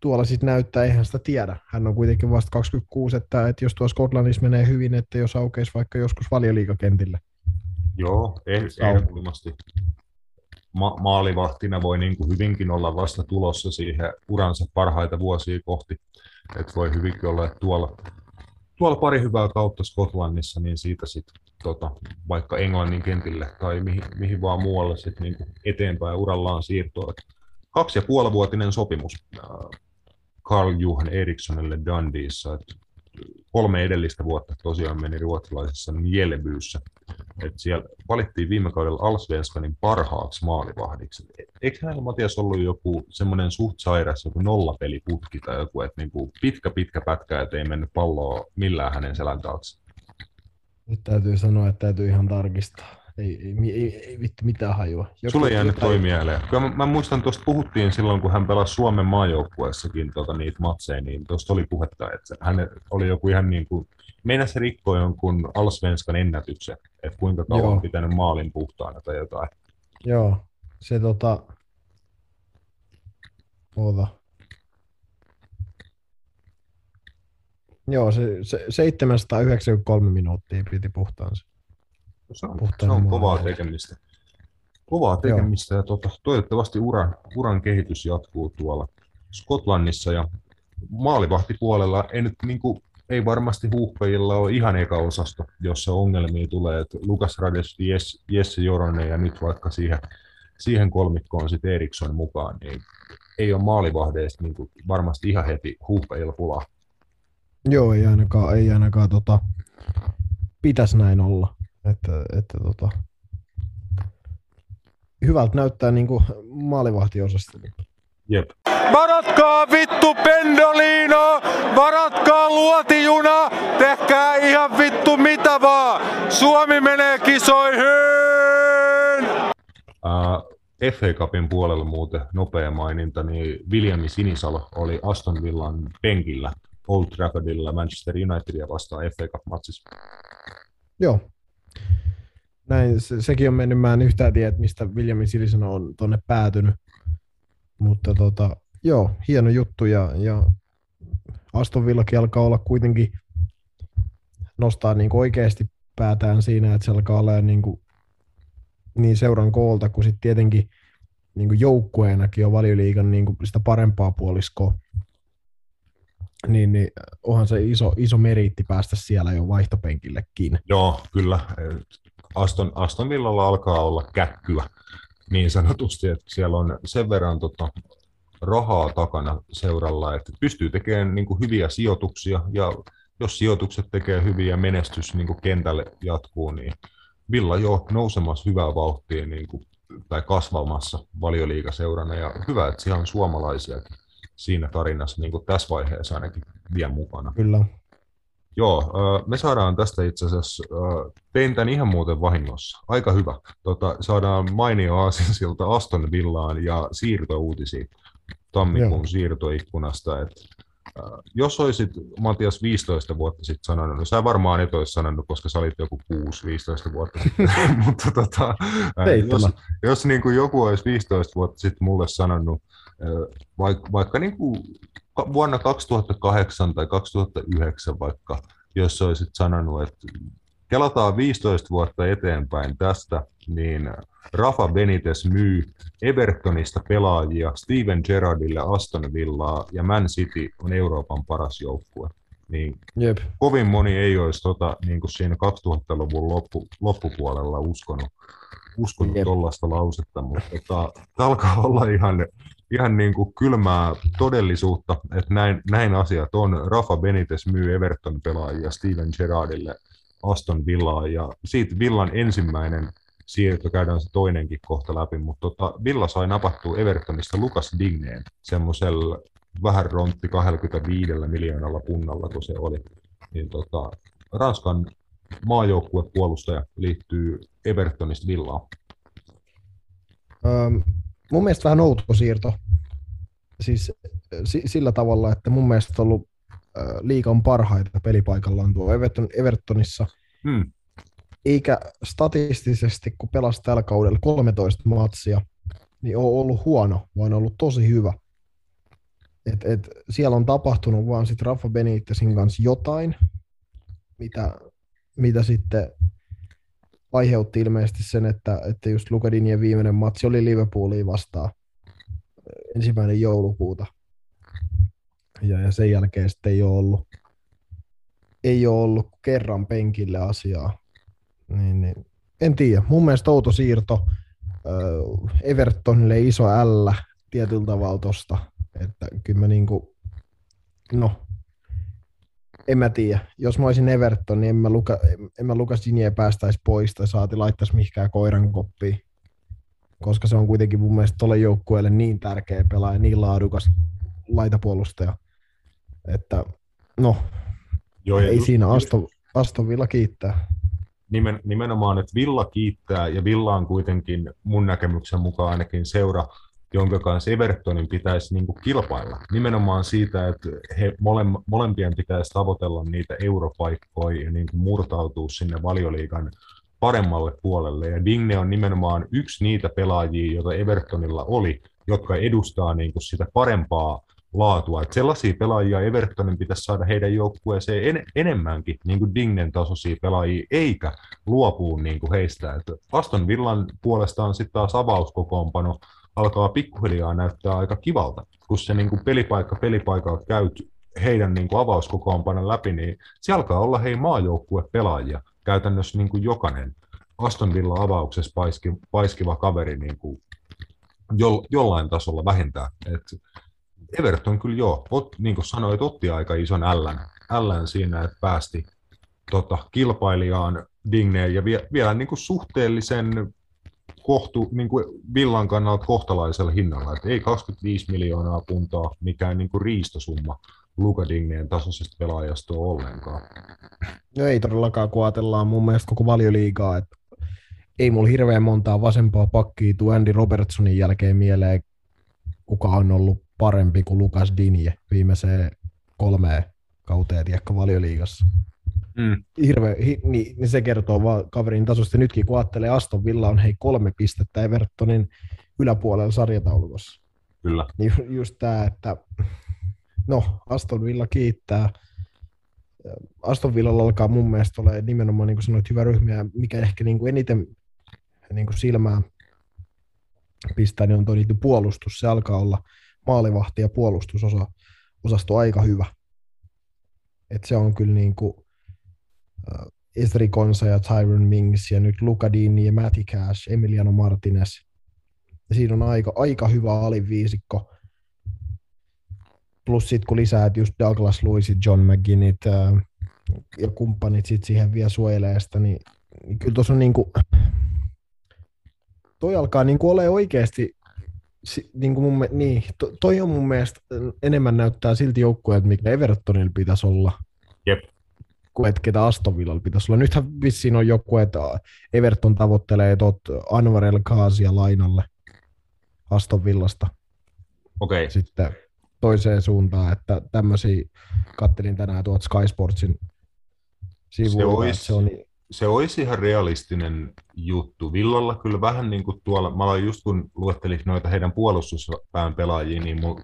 tuolla sitten näyttää, eihän sitä tiedä. Hän on kuitenkin vasta 26, että, että jos tuossa Skotlannissa menee hyvin, että jos aukeisi vaikka joskus valioliikakentille. Joo, ehdottomasti ma- maalivahtina voi niin kuin hyvinkin olla vasta tulossa siihen uransa parhaita vuosia kohti. Että voi hyvinkin olla, että tuolla, tuolla pari hyvää kautta Skotlannissa, niin siitä sitten tota, vaikka Englannin kentille tai mihin, mihin vaan muualle sit niin kuin eteenpäin urallaan siirtoa. Kaksi ja puolivuotinen sopimus äh, Carl Johan Erikssonille Dundeessa. Että kolme edellistä vuotta tosiaan meni ruotsalaisessa Mjällbyssä. että siellä valittiin viime kaudella Alsvenskanin parhaaksi maalivahdiksi. Eikö hänellä Matias ollut joku semmoinen suht sairas, joku nollapeliputki tai joku, että niinku pitkä pitkä pätkä, että ei mennyt palloa millään hänen selän taakse? Nyt täytyy sanoa, että täytyy ihan tarkistaa. Ei, ei, ei, ei vittu mitään hajua. Joku, Sulle jäänyt jotain... toi mieleen. Kyllä mä, mä, muistan, tuosta puhuttiin silloin, kun hän pelasi Suomen maajoukkueessakin tota, niitä matseja, niin tuosta oli puhetta, että hän oli joku ihan niin kuin, meinasi se rikkoi jonkun Alsvenskan ennätyksen, että kuinka kauan Joo. on pitänyt maalin puhtaana tai jotain. Joo, se tota... Oota. Joo, se, se 793 minuuttia piti puhtaansa. Se on, se on kovaa tekemistä. kovaa tekemistä ja tota, toivottavasti uran, uran kehitys jatkuu tuolla Skotlannissa ja maalivahtipuolella ei nyt niin kuin, ei varmasti huuhkajilla ole ihan eka osasto, jossa ongelmia tulee, että Lukas Rades, Jesse, Jesse Joronen ja nyt vaikka siihen, siihen kolmikkoon sitten Eriksson mukaan, niin ei ole maalivahdeista niin kuin varmasti ihan heti huuhkajilla pulaa. Joo, ei ainakaan, ei ainakaan tota, pitäisi näin olla. Että, että tota, hyvältä näyttää niin kuin maalivahtiosasta. Jep. Varatkaa vittu Pendolino, varatkaa luotijuna, tehkää ihan vittu mitä vaan. Suomi menee kisoihin! Uh, FA Cupin puolella muuten nopea maininta, niin Viljami Sinisalo oli Aston Villan penkillä Old Traffordilla Manchester Unitedia vastaan FA Cup-matsissa. Joo. Näin, se, sekin on mennyt, mä en yhtään tiedä, mistä Viljami Sinisalo on tonne päätynyt. Mutta tota, joo, hieno juttu ja, ja Aston Villakin alkaa olla kuitenkin nostaa niin kuin oikeasti päätään siinä, että se alkaa olla niin, kuin, niin seuran koolta kuin sitten tietenkin niin kuin joukkueenakin on valioliigan niin kuin sitä parempaa puoliskoa. Niin, niin onhan se iso, iso meriitti päästä siellä jo vaihtopenkillekin. Joo, kyllä. Aston, Aston Villalla alkaa olla käkkyä niin sanotusti, että siellä on sen verran tota, rahaa takana seuralla, että pystyy tekemään niin kuin, hyviä sijoituksia ja jos sijoitukset tekee hyviä menestys niin kuin kentälle jatkuu, niin Villa jo nousemassa hyvää vauhtia niin kuin, tai kasvamassa valioliikaseurana ja hyvä, että siellä on suomalaisia siinä tarinassa niin kuin tässä vaiheessa ainakin vielä mukana. Kyllä. Joo, me saadaan tästä itse asiassa, tein tämän ihan muuten vahingossa, aika hyvä. Tota, saadaan mainio aasinsilta Aston Villaan ja siirtouutisiin tammikuun Joo. siirtoikkunasta. Et, jos olisit Matias 15 vuotta sitten sanonut, no sä varmaan et olisi sanonut, koska sä olit joku 6-15 vuotta sitten, mutta tota, jos, jos niin kuin joku olisi 15 vuotta sitten mulle sanonut, vaikka, vaikka niin kuin vuonna 2008 tai 2009 vaikka, jos olisit sanonut, että kelataan 15 vuotta eteenpäin tästä, niin Rafa Benitez myy Evertonista pelaajia Steven Gerrardille Aston Villaa ja Man City on Euroopan paras joukkue. Niin Jep. kovin moni ei olisi tota, niin kuin siinä 2000-luvun loppu, loppupuolella uskonut, uskonut tuollaista lausetta, mutta tota, tämä alkaa olla ihan, ihan niin kuin kylmää todellisuutta, että näin, näin asiat on. Rafa Benitez myy Everton pelaajia Steven Gerrardille Aston Villaa ja siitä Villan ensimmäinen siirto, käydään se toinenkin kohta läpi, mutta tota, Villa sai napattua Evertonista Lukas Digneen semmoisella vähän rontti 25 miljoonalla punnalla, kun se oli. Niin tota, Ranskan maajoukkuepuolustaja liittyy Evertonista Villaan. Mun mielestä vähän outo siirto. Siis s- sillä tavalla, että mun mielestä on ollut liikan parhaita pelipaikallaan tuo Everton, Evertonissa. Hmm eikä statistisesti, kun pelasi tällä kaudella 13 matsia, niin on ollut huono, vaan on ollut tosi hyvä. Et, et siellä on tapahtunut vaan sitten Rafa Benitezin kanssa jotain, mitä, mitä sitten aiheutti ilmeisesti sen, että, että just Lukadinien viimeinen matsi oli Liverpoolia vastaan ensimmäinen joulukuuta. Ja, ja sen jälkeen sitten ei ole ollut, ei ole ollut kerran penkille asiaa. Niin, niin. En tiedä. Mun mielestä outo siirto Evertonille iso L tietyllä tavalla tosta. Että kyllä mä niinku, no, en mä tiedä. Jos mä olisin Everton, niin en mä, Luka, en mä Lukas päästäisi pois tai saati laittaisi mihinkään koiran koppiin. Koska se on kuitenkin mun mielestä tolle joukkueelle niin tärkeä pelaaja, niin laadukas laitapuolustaja. Että no, Joo, ei just, siinä Aston, Aston Villa kiittää nimen, nimenomaan, että Villa kiittää, ja Villa on kuitenkin mun näkemyksen mukaan ainakin seura, jonka kanssa Evertonin pitäisi niin kuin kilpailla. Nimenomaan siitä, että he mole, molempien pitäisi tavoitella niitä europaikkoja ja niin kuin murtautua sinne valioliigan paremmalle puolelle. Ja Digne on nimenomaan yksi niitä pelaajia, joita Evertonilla oli, jotka edustaa niin kuin sitä parempaa laatua. Että sellaisia pelaajia Evertonin pitäisi saada heidän joukkueeseen en, enemmänkin, niin kuin Dignen tasoisia pelaajia, eikä luopuu niin kuin heistä. Että Aston Villan puolestaan sitten taas avauskokoonpano alkaa pikkuhiljaa näyttää aika kivalta, kun se niin kuin pelipaikka pelipaikalta käyt heidän niin kuin avauskokoonpanon läpi, niin se alkaa olla hei maajoukkue pelaajia. Käytännössä niin kuin jokainen Aston Villa avauksessa paiski, paiskiva kaveri niin kuin jo, jollain tasolla vähentää. Et Everton kyllä joo, ot, niin kuin sanoit, otti aika ison ällän, ällän siinä, että päästi tota, kilpailijaan Digneen ja vie, vielä niin kuin suhteellisen kohtu, niin kuin Villan kannalta kohtalaisella hinnalla. Et ei 25 miljoonaa puntaa mikään niin kuin riistosumma Luka Digneen tasoisesta pelaajasta ole ollenkaan. No ei todellakaan, kun ajatellaan mun mielestä koko valioliigaa, että ei mulla hirveän montaa vasempaa pakkia tuu Andy Robertsonin jälkeen mieleen, kuka on ollut parempi kuin Lukas Dinje viimeiseen kolmeen kauteen tiekka valioliigassa. Mm. Hirve, hi, niin, niin, se kertoo vaan kaverin tasosta. Nytkin kun ajattelee, Aston Villa on hei kolme pistettä Evertonin yläpuolella sarjataulukossa. Kyllä. Niin just tämä, että no, Aston Villa kiittää. Aston Villalla alkaa mun mielestä ole nimenomaan, niin kuin sanoit, hyvä ryhmä, ja mikä ehkä niin kuin eniten niin kuin silmää pistää, niin on tuo puolustus. Se alkaa olla maalivahti ja puolustusosa osasto aika hyvä. Et se on kyllä niin kuin, Esri Konsa ja Tyron Mings ja nyt Luka Dini ja Matty Cash, Emiliano Martinez. Ja siinä on aika, aika hyvä aliviisikko. Plus sitten kun lisää, että just Douglas Lewis, John McGinnit uh, ja kumppanit sit siihen vielä suojelee sitä, niin, niin kyllä tuossa on niinku, toi alkaa niinku ole oikeasti niin kuin mun, niin, to, toi on mun mielestä enemmän näyttää silti joukkueet, mikä Evertonilla pitäisi olla. Jep. Että ketä Aston Villalla pitäisi olla. Nythän vissiin on joku, että Everton tavoittelee tot Anwar El Kaasia lainalle Aston Villasta. Okei. Okay. Sitten toiseen suuntaan, että tämmöisiä kattelin tänään tuot Sky Sportsin sivuilla, se, olisi, se on se olisi ihan realistinen juttu. Villalla kyllä vähän niin kuin tuolla, mä aloin just kun luettelin noita heidän puolustuspään pelaajia, niin mun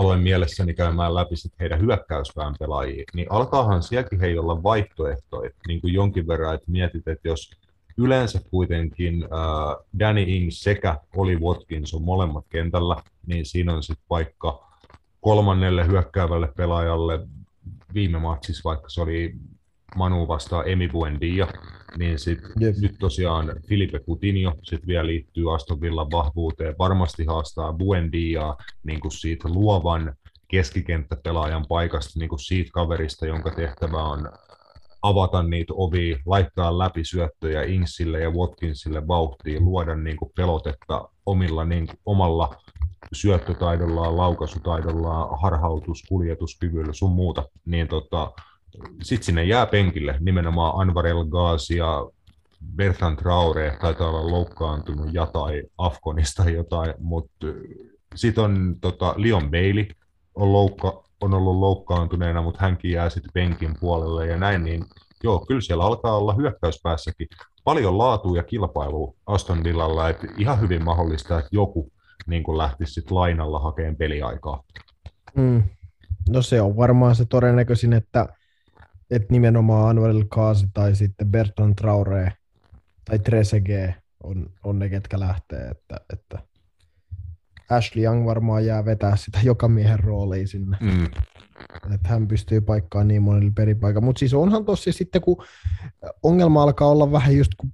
aloin mielessäni käymään läpi sit heidän hyökkäyspään pelaajia, niin alkaahan sielläkin he olla vaihtoehtoja niin kuin jonkin verran, että mietit, että jos yleensä kuitenkin äh, Danny Ings sekä Oli Watkins on molemmat kentällä, niin siinä on sitten vaikka kolmannelle hyökkäävälle pelaajalle viime matsissa, vaikka se oli Manu vastaa Emi Buendia, niin sit yep. nyt tosiaan Filipe Coutinho sit vielä liittyy Aston Villan vahvuuteen, varmasti haastaa Buendia niin kuin siitä luovan keskikenttäpelaajan paikasta, niin kuin siitä kaverista, jonka tehtävä on avata niitä ovia, laittaa läpi syöttöjä Ingsille ja Watkinsille vauhtiin, luoda niin kuin pelotetta omilla, niin kuin, omalla syöttötaidollaan, laukaisutaidollaan, harhautus, kuljetuskyvyllä, sun muuta, niin tota, sitten sinne jää penkille nimenomaan Anwar El Ghazi ja Bertrand Traore taitaa olla loukkaantunut tai Afkonista jotain, mutta sitten on tota, Leon Bailey on, loukka, on ollut loukkaantuneena, mutta hänkin jää sitten penkin puolelle ja näin, niin joo, kyllä siellä alkaa olla hyökkäyspäässäkin paljon laatua ja kilpailua Aston Villalla, että ihan hyvin mahdollista, että joku niin lähtisi sitten lainalla hakemaan peliaikaa. Mm. No se on varmaan se todennäköisin, että että nimenomaan Anuel Kaasi tai sitten Bertrand Traore tai Trezeguet on, on ne, ketkä lähtee. Että, että Ashley Young varmaan jää vetää sitä joka miehen rooliin sinne. Mm. Että hän pystyy paikkaamaan niin monelle peripaikalla. Mutta siis onhan tossa sitten, kun ongelma alkaa olla vähän just kuin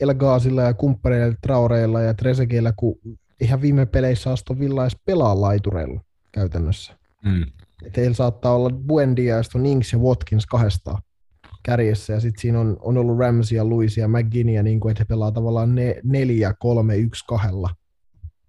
Elgaasilla ja kumppaneilla, Traureilla ja Trezegueillä, kun ihan viime peleissä Aston Villa edes pelaa laitureilla käytännössä. Mm. Teillä saattaa olla Buendia, ja Nings ja Watkins kahdestaan kärjessä, ja sitten siinä on, on ollut Ramsey ja Luis ja McGinnia, niin kuin, että he pelaa tavallaan ne, neljä, kolme, yksi, kahdella.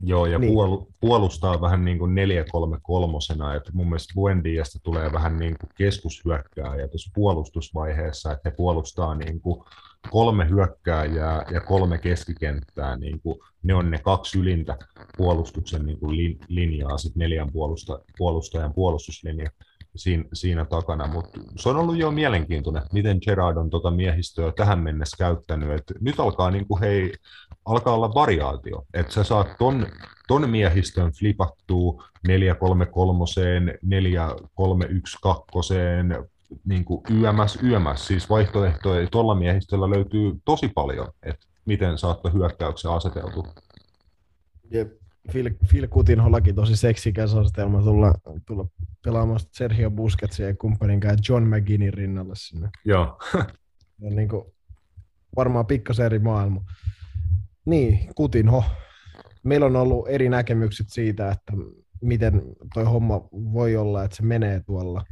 Joo, ja niin. puolustaa vähän niin kuin 4-3-3, että mun mielestä Buendiasta tulee vähän niin kuin keskushyökkääjä tuossa puolustusvaiheessa, että he puolustaa niin kuin kolme hyökkääjää ja kolme keskikenttää, niin kuin, ne on ne kaksi ylintä puolustuksen niin kuin lin, linjaa, sitten neljän puolusta, puolustajan puolustuslinja siinä, siinä takana, mutta se on ollut jo mielenkiintoinen, miten Gerard on tuota miehistöä tähän mennessä käyttänyt, Et nyt alkaa niin kuin, hei, alkaa olla variaatio, että sä saat ton, ton miehistön flipattua 433, 4312, niin kuin YMS, YMS, siis vaihtoehtoja tuolla miehistöllä löytyy tosi paljon, että miten saattoi hyökkäyksen aseteltu. Jep. Phil, Phil Kutinhollakin tosi seksikäs asetelma tulla, tulla pelaamaan Sergio Busquetsin ja kumppanin kanssa John McGinnin rinnalle sinne. Joo. Ja niin kuin, varmaan pikkasen eri maailma. Niin, Kutinho. Meillä on ollut eri näkemykset siitä, että miten toi homma voi olla, että se menee tuolla.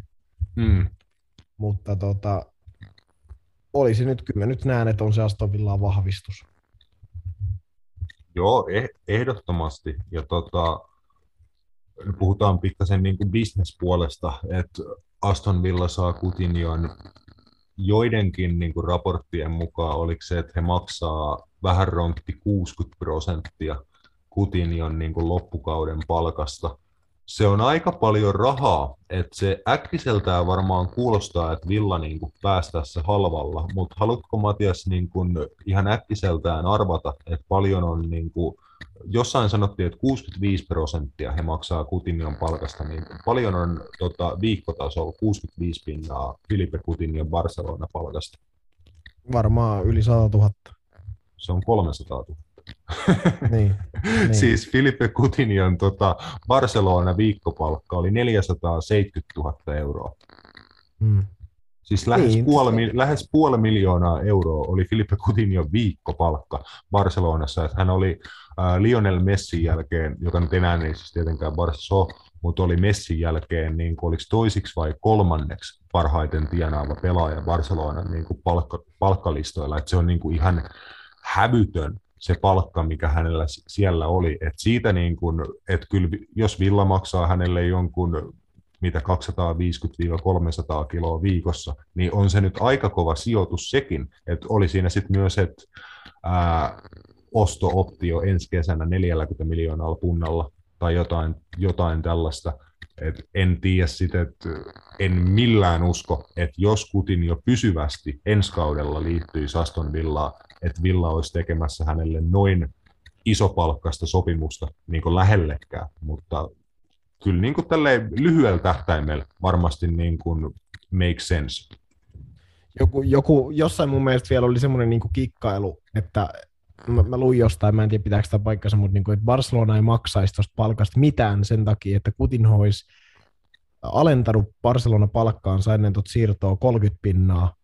Mm. Mutta tota, olisi nyt, kyllä nyt näen, että on se Aston Villaan vahvistus. Joo, eh, ehdottomasti. Ja tota, puhutaan pikkasen niin kuin bisnespuolesta, että Aston Villa saa Coutinhon joidenkin niin kuin raporttien mukaan, oliko se, että he maksaa vähän ronkti 60 prosenttia Coutinhon niin kuin loppukauden palkasta se on aika paljon rahaa, että se äkkiseltään varmaan kuulostaa, että Villa niin kuin päästää se halvalla, mutta haluatko Matias niin kuin ihan äkkiseltään arvata, että paljon on, niin kuin, jossain sanottiin, että 65 prosenttia he maksaa Kutinion palkasta, niin paljon on tota, viikkotasolla 65 pinnaa Filipe Kutinion Barcelona palkasta? Varmaan yli 100 000. Se on 300 000 niin, niin. siis Filipe Coutinhon tota, Barcelona viikkopalkka oli 470 000 euroa. Mm. Siis lähes, niin, puoli, se... lähes puoli miljoonaa euroa oli Filipe Coutinhon viikkopalkka Barcelonassa. Että hän oli äh, Lionel Messin jälkeen, joka nyt enää ei siis tietenkään Barca mutta oli Messin jälkeen niin kuin, oliko toisiksi vai kolmanneksi parhaiten tienaava pelaaja Barcelonan niin kuin palkka, palkkalistoilla. Että se on niin kuin ihan hävytön se palkka, mikä hänellä siellä oli. Et siitä niin kun, että kyllä jos Villa maksaa hänelle jonkun mitä 250-300 kiloa viikossa, niin on se nyt aika kova sijoitus sekin, että oli siinä sitten myös, että osto-optio ensi kesänä 40 miljoonalla punnalla tai jotain, jotain tällaista. Et en tiedä sitten, että en millään usko, että jos Kutin jo pysyvästi ensi kaudella liittyy Aston Villaan, että Villa olisi tekemässä hänelle noin isopalkkasta sopimusta niin kuin lähellekään, mutta kyllä niin kuin lyhyellä tähtäimellä varmasti niin kuin make sense. Joku, joku, jossain mun mielestä vielä oli semmoinen niin kikkailu, että mä, mä luin jostain, mä en tiedä pitääkö sitä paikkansa, mutta niin kuin, että Barcelona ei maksaisi tuosta palkasta mitään sen takia, että Coutinho olisi alentanut Barcelona palkkaansa ennen tuota siirtoa 30 pinnaa,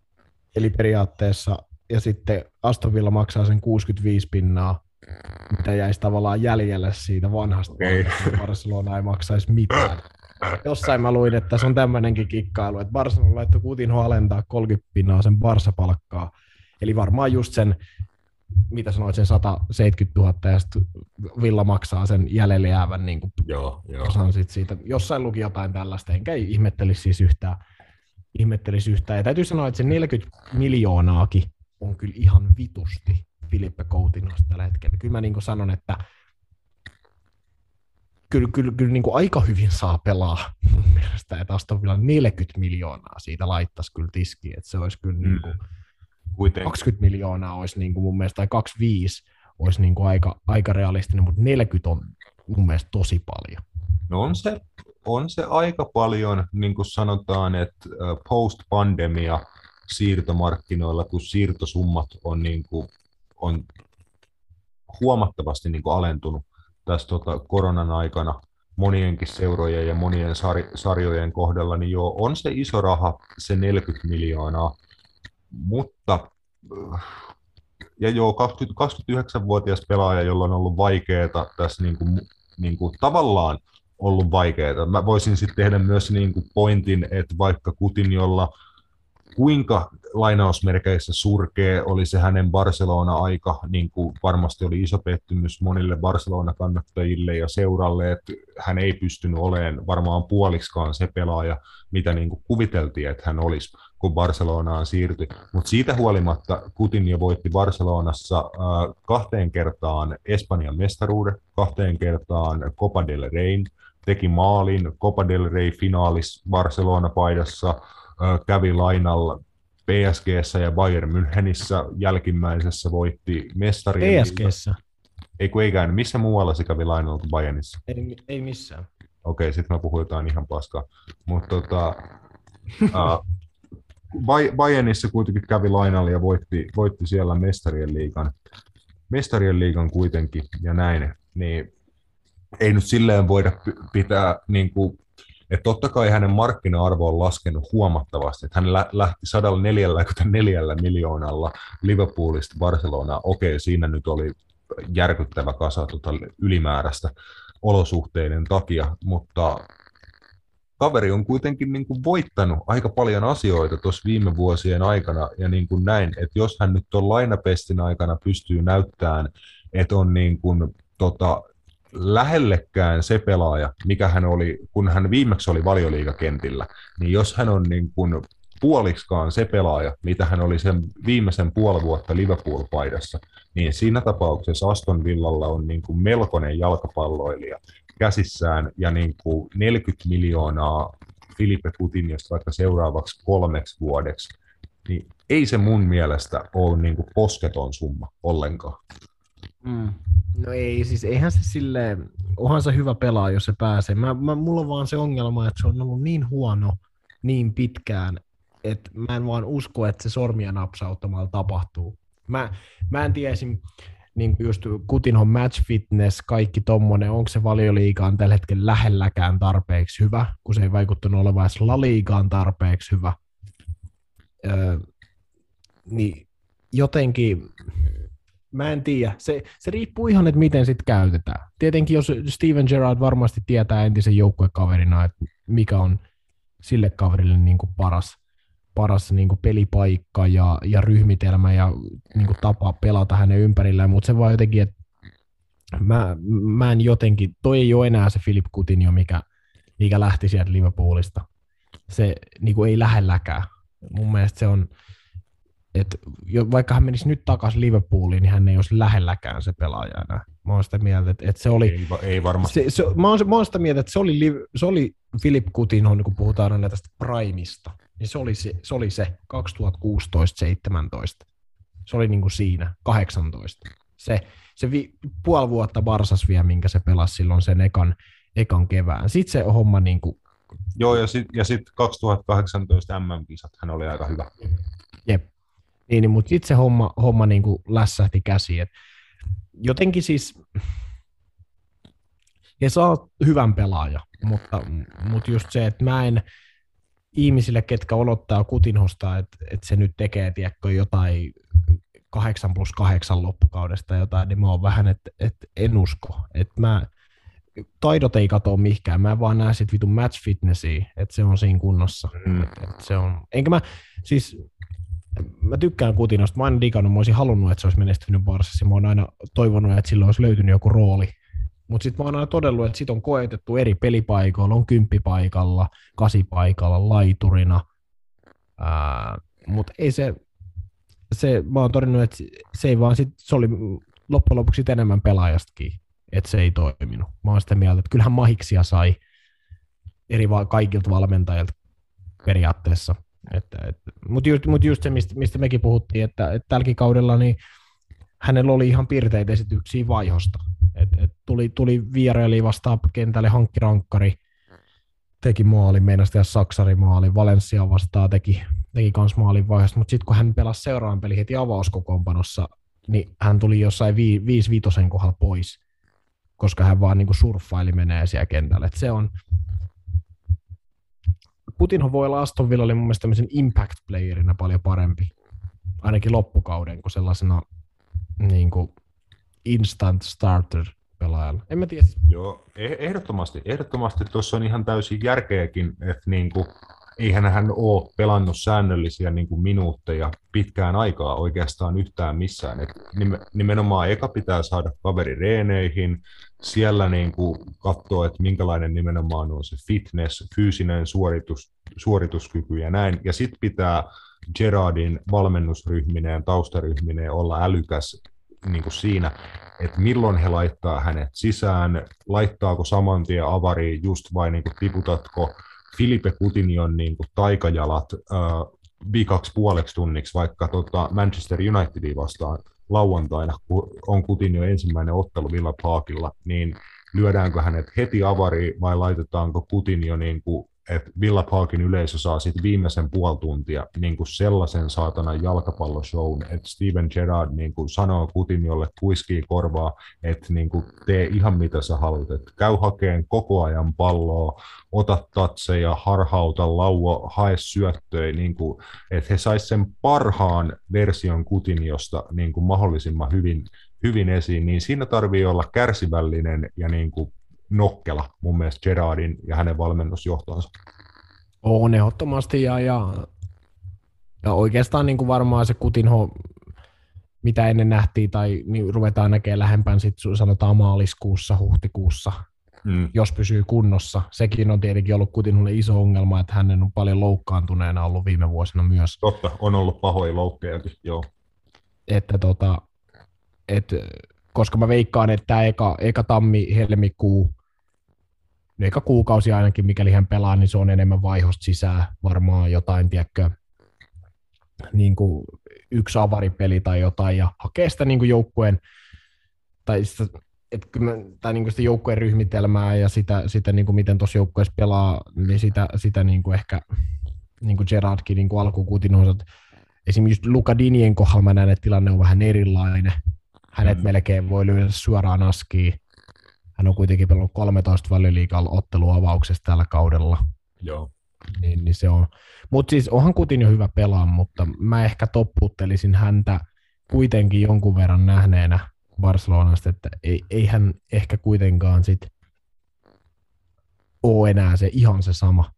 eli periaatteessa ja sitten Aston Villa maksaa sen 65 pinnaa, mitä jäisi tavallaan jäljelle siitä vanhasta okay. Barcelona ei maksaisi mitään. Jossain mä luin, että se on tämmöinenkin kikkailu, että Barcelona laittoi Coutinho alentaa 30 pinnaa sen Barsa-palkkaa. Eli varmaan just sen, mitä sanoit, sen 170 000 ja sitten Villa maksaa sen jäljelle jäävän niin kuin joo, joo. osan sit siitä. Jossain luki jotain tällaista, enkä ihmettelisi siis yhtään. Ihmettelisi yhtään. Ja täytyy sanoa, että se 40 miljoonaakin on kyllä ihan vitusti Filippe Coutinhosta tällä hetkellä. Kyllä mä niin sanon, että kyllä, kyllä, kyllä niin aika hyvin saa pelaa mun mielestä, että Aston Villa 40 miljoonaa siitä laittaisi kyllä tiskiin, että se olisi kyllä mm. niin kuin, 20 miljoonaa olisi niin kuin mun mielestä, tai 25 olisi niin kuin aika, aika realistinen, mutta 40 on mun mielestä tosi paljon. No on se, on se aika paljon, niin kuin sanotaan, että post-pandemia siirtomarkkinoilla, kun siirtosummat on, niin kuin, on huomattavasti niin kuin alentunut tässä tota, koronan aikana monienkin seurojen ja monien sar- sarjojen kohdalla, niin joo, on se iso raha, se 40 miljoonaa, mutta ja joo, 29-vuotias pelaaja, jolla on ollut vaikeaa tässä niin kuin, niin kuin, tavallaan ollut vaikeaa. Mä voisin sitten tehdä myös niin kuin pointin, että vaikka Kutin, jolla kuinka lainausmerkeissä surkea oli se hänen Barcelona-aika, niin kuin varmasti oli iso pettymys monille Barcelona-kannattajille ja seuralle, että hän ei pystynyt olemaan varmaan puolikskaan se pelaaja, mitä niin kuin kuviteltiin, että hän olisi, kun Barcelonaan siirtyi. Mutta siitä huolimatta Coutinho voitti Barcelonassa äh, kahteen kertaan Espanjan mestaruuden, kahteen kertaan Copa del Rey, teki maalin Copa del Rey finaalis Barcelona-paidassa, kävi lainalla PSGssä ja Bayern Münchenissä jälkimmäisessä voitti mestarien PSGssä? Ei kun eikä, missä muualla se kävi lainalla kuin Bayernissa? Ei, ei missään. Okei, sitten mä puhuin jotain ihan paskaa. Mutta tota, uh, Bayernissa kuitenkin kävi lainalla ja voitti, voitti siellä mestarien liigan, mestarien liigan kuitenkin ja näin, niin ei nyt silleen voida pitää niin kuin, että totta kai hänen markkina-arvo on laskenut huomattavasti, että hän lähti 144 miljoonalla Liverpoolista Barcelonaa. Okei, siinä nyt oli järkyttävä kasa tota ylimääräistä olosuhteiden takia, mutta kaveri on kuitenkin niin kuin voittanut aika paljon asioita tuossa viime vuosien aikana ja niin kuin näin, että jos hän nyt on lainapestin aikana pystyy näyttämään, että on niin kuin, tota, lähellekään se pelaaja, mikä hän oli, kun hän viimeksi oli valioliigakentillä, niin jos hän on niin kuin puolikskaan se pelaaja, mitä hän oli sen viimeisen puoli vuotta Liverpool-paidassa, niin siinä tapauksessa Aston Villalla on niin kuin melkoinen jalkapalloilija käsissään ja niin kuin 40 miljoonaa Filipe Coutinhosta vaikka seuraavaksi kolmeksi vuodeksi, niin ei se mun mielestä ole niin kuin posketon summa ollenkaan. Mm. No ei, siis eihän se sille, onhan se hyvä pelaa, jos se pääsee. Mä, mä, mulla on vaan se ongelma, että se on ollut niin huono niin pitkään, että mä en vaan usko, että se sormia napsauttamalla tapahtuu. Mä, mä en tiedä esim, niin just Kutinhon match fitness, kaikki tommonen, onko se valioliigaan tällä hetkellä lähelläkään tarpeeksi hyvä, kun se ei vaikuttanut olevan edes laliigaan tarpeeksi hyvä. Öö, niin jotenkin, mä en tiedä. Se, se riippuu ihan, että miten sit käytetään. Tietenkin jos Steven Gerrard varmasti tietää entisen joukkuekaverina, että mikä on sille kaverille niin kuin paras, paras niin kuin pelipaikka ja, ja ryhmitelmä ja niin kuin tapa pelata hänen ympärillään, mutta se vaan jotenkin, että mä, mä en jotenkin, toi ei ole enää se Philip Coutinho, mikä, mikä lähti sieltä Liverpoolista. Se niin kuin ei lähelläkään. Mun mielestä se on, että vaikka hän menisi nyt takaisin Liverpooliin, niin hän ei olisi lähelläkään se pelaaja enää. Mä oon sitä mieltä, että, että se oli... Ei, ei varmasti. Se, se, mä, oon, mä oon sitä mieltä, että se oli, se oli Philip Coutinho, niin kun puhutaan aina tästä primista, niin se oli se, se, oli se 2016-17. Se oli niin kuin siinä, 18. Se, se vi, puoli vuotta Barsas vielä, minkä se pelasi silloin sen ekan, ekan kevään. Sitten se homma niin kuin... Joo, ja sitten ja sit 2018 MM-kisat hän oli aika hyvä. Jep. Niin, niin mutta sitten se homma, homma niin kuin lässähti käsiin. Et jotenkin siis, ja saa hyvän pelaaja, mutta, mutta just se, että mä en ihmisille, ketkä olottaa Kutinhosta, että, että se nyt tekee tiedätkö, jotain 8 plus 8 loppukaudesta jotain, niin mä oon vähän, että, että en usko. Että mä, taidot ei katoa mihinkään, mä vaan näen sit vitun match fitnessia, että se on siinä kunnossa. Mm. Että, että se on, enkä mä, siis mä tykkään Kutinosta, mä oon aina digannut, mä olisin halunnut, että se olisi menestynyt Barsassa, mä oon aina toivonut, että sillä olisi löytynyt joku rooli. Mutta sitten mä oon aina todellut, että sit on koetettu eri pelipaikoilla, on kymppipaikalla, kasipaikalla, laiturina, mutta ei se, se, mä oon todennut, että se ei vaan sit, se oli loppujen lopuksi enemmän pelaajastakin, että se ei toiminut. Mä oon sitä mieltä, että kyllähän mahiksia sai eri va- kaikilta valmentajilta periaatteessa – Mutta just, mut just se, mistä, mistä mekin puhuttiin, että, että tälläkin kaudella niin hänellä oli ihan piirteitä esityksiä vaihosta. Et, et tuli, tuli Viereli vastaan kentälle hankkirankkari, teki maali, meinasi Saksari maali, Valencia vastaan teki, teki kans maalin vaiheesta, mutta sitten kun hän pelasi seuraavan peli heti avauskokoonpanossa, niin hän tuli jossain vi, viisi vitosen kohdalla pois, koska hän vaan niin surffaili menee siellä kentälle. Et se on, Putinho voi olla Aston Villalle mun mielestä impact playerina paljon parempi, ainakin loppukauden, kuin sellaisena niin kuin instant starter pelaajalla. En mä tiedä. Joo, e- ehdottomasti. Ehdottomasti tuossa on ihan täysin järkeäkin, että niin kuin, eihän hän ole pelannut säännöllisiä niin kuin minuutteja pitkään aikaa oikeastaan yhtään missään. Et nimenomaan eka pitää saada kaveri reeneihin, siellä niin kuin katsoa, että minkälainen nimenomaan on se fitness, fyysinen suoritus, suorituskyky ja näin. Ja sitten pitää Gerardin valmennusryhmineen, taustaryhmineen olla älykäs niin kuin siinä, että milloin he laittaa hänet sisään, laittaako saman tien avariin just vai niin kuin tiputatko Filipe Coutinhon niin kuin taikajalat äh, viikaksi puoleksi tunniksi vaikka tota Manchester Unitedia vastaan lauantaina, kun on kutin jo ensimmäinen ottelu Villa Parkilla, niin lyödäänkö hänet heti avari vai laitetaanko kutin jo niin kuin että Villa Parkin yleisö saa sitten viimeisen puoli tuntia niin kuin sellaisen saatana jalkapalloshown, että Steven Gerrard niin kuin sanoo Kutinjolle kuiskii korvaa, että niin kuin tee ihan mitä sä haluat, että käy hakeen koko ajan palloa, ota tatseja, harhauta lauo, hae syöttöjä, niin kuin, että he sais sen parhaan version Kutinjosta niin kuin mahdollisimman hyvin, hyvin esiin, niin siinä tarvii olla kärsivällinen ja niin kuin nokkela mun mielestä Gerardin ja hänen valmennusjohtonsa. On ehdottomasti ja, ja, ja oikeastaan niin kuin varmaan se Kutinho, mitä ennen nähtiin tai niin ruvetaan näkemään lähempään sit sanotaan maaliskuussa, huhtikuussa, mm. jos pysyy kunnossa. Sekin on tietenkin ollut Kutinholle iso ongelma, että hänen on paljon loukkaantuneena ollut viime vuosina myös. Totta, on ollut pahoja loukkejakin, joo. Että tota, et, koska mä veikkaan, että tämä eka, eka tammi-helmikuu eka kuukausi ainakin, mikäli hän pelaa, niin se on enemmän vaihosta sisään, varmaan jotain, tiedätkö, niin kuin yksi avaripeli tai jotain, ja hakee sitä niin kuin joukkueen, tai sitä, et, tai niin kuin sitä joukkueen ryhmitelmää ja sitä, sitä niin kuin miten tuossa joukkueessa pelaa, niin sitä, sitä niin kuin ehkä niin kuin Gerardkin niin kuin alkukuutin osat. Esimerkiksi Luka Dinien kohdalla mä näen, että tilanne on vähän erilainen. Hänet mm. melkein voi lyödä suoraan askiin hän on kuitenkin pelannut 13 valioliikalla otteluavauksessa tällä kaudella. Joo. Niin, niin se on. Mutta siis onhan Kutin jo hyvä pelaa, mutta mä ehkä topputtelisin häntä kuitenkin jonkun verran nähneenä Barcelonasta, että ei, ei hän ehkä kuitenkaan sit ole enää se ihan se sama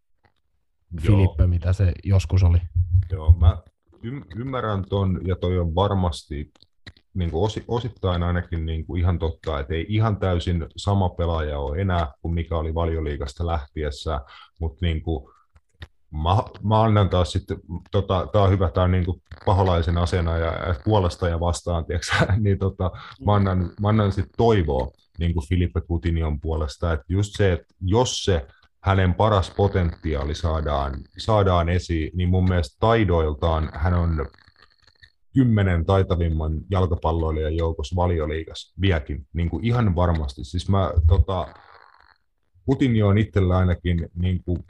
Filippe, mitä se joskus oli. Joo, mä ymmärrän ton, ja toi on varmasti niin kuin osittain ainakin niin kuin ihan totta, että ei ihan täysin sama pelaaja ole enää kuin mikä oli valioliikasta lähtiessä, mutta niin kuin, mä, mä annan taas sitten, tota, tämä on hyvä, tämä on niin kuin paholaisen asena ja puolesta ja vastaan, tiiäksä, niin tota, mä annan, mä annan sitten toivoa niin kuin Filippe Coutinhon puolesta, että just se, että jos se hänen paras potentiaali saadaan, saadaan esiin, niin mun mielestä taidoiltaan hän on kymmenen taitavimman jalkapalloilijan joukossa valioliigassa vieläkin, niin kuin ihan varmasti. Siis mä, tota, Putin on itsellä ainakin niin kuin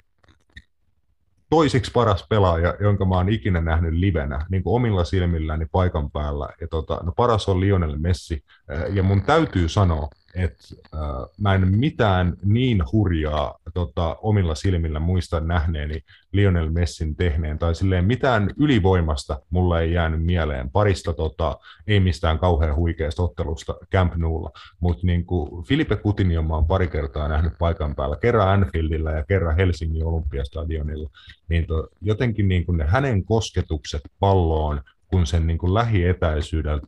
toiseksi paras pelaaja, jonka mä oon ikinä nähnyt livenä, niin kuin omilla silmilläni paikan päällä. Ja tota, no paras on Lionel Messi. Ja mun täytyy sanoa, että mä en mitään niin hurjaa tota, omilla silmillä muista nähneeni Lionel Messin tehneen, tai silleen mitään ylivoimasta mulla ei jäänyt mieleen. Parista tota, ei mistään kauhean huikeasta ottelusta Camp Noulla, mutta niin Filipe Coutinho mä oon pari kertaa nähnyt paikan päällä, kerran Anfieldillä ja kerran Helsingin Olympiastadionilla, niin to, jotenkin niin kuin ne hänen kosketukset palloon, kun sen niin kuin lähietäisyydeltä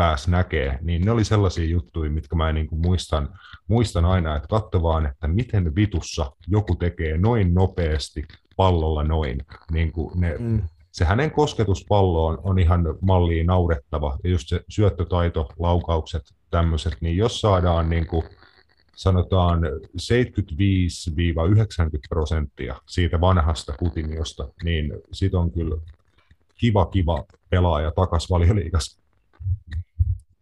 pääs näkee, niin ne oli sellaisia juttuja, mitkä mä niin kuin muistan, muistan aina, että katso vaan, että miten vitussa joku tekee noin nopeasti pallolla noin. Niin kuin ne, mm. Se hänen kosketuspalloon on ihan malliin naurettava, ja just se syöttötaito, laukaukset, tämmöiset, niin jos saadaan niin kuin, sanotaan 75-90 prosenttia siitä vanhasta Putiniosta, niin sit on kyllä kiva kiva pelaaja takas valioliigassa.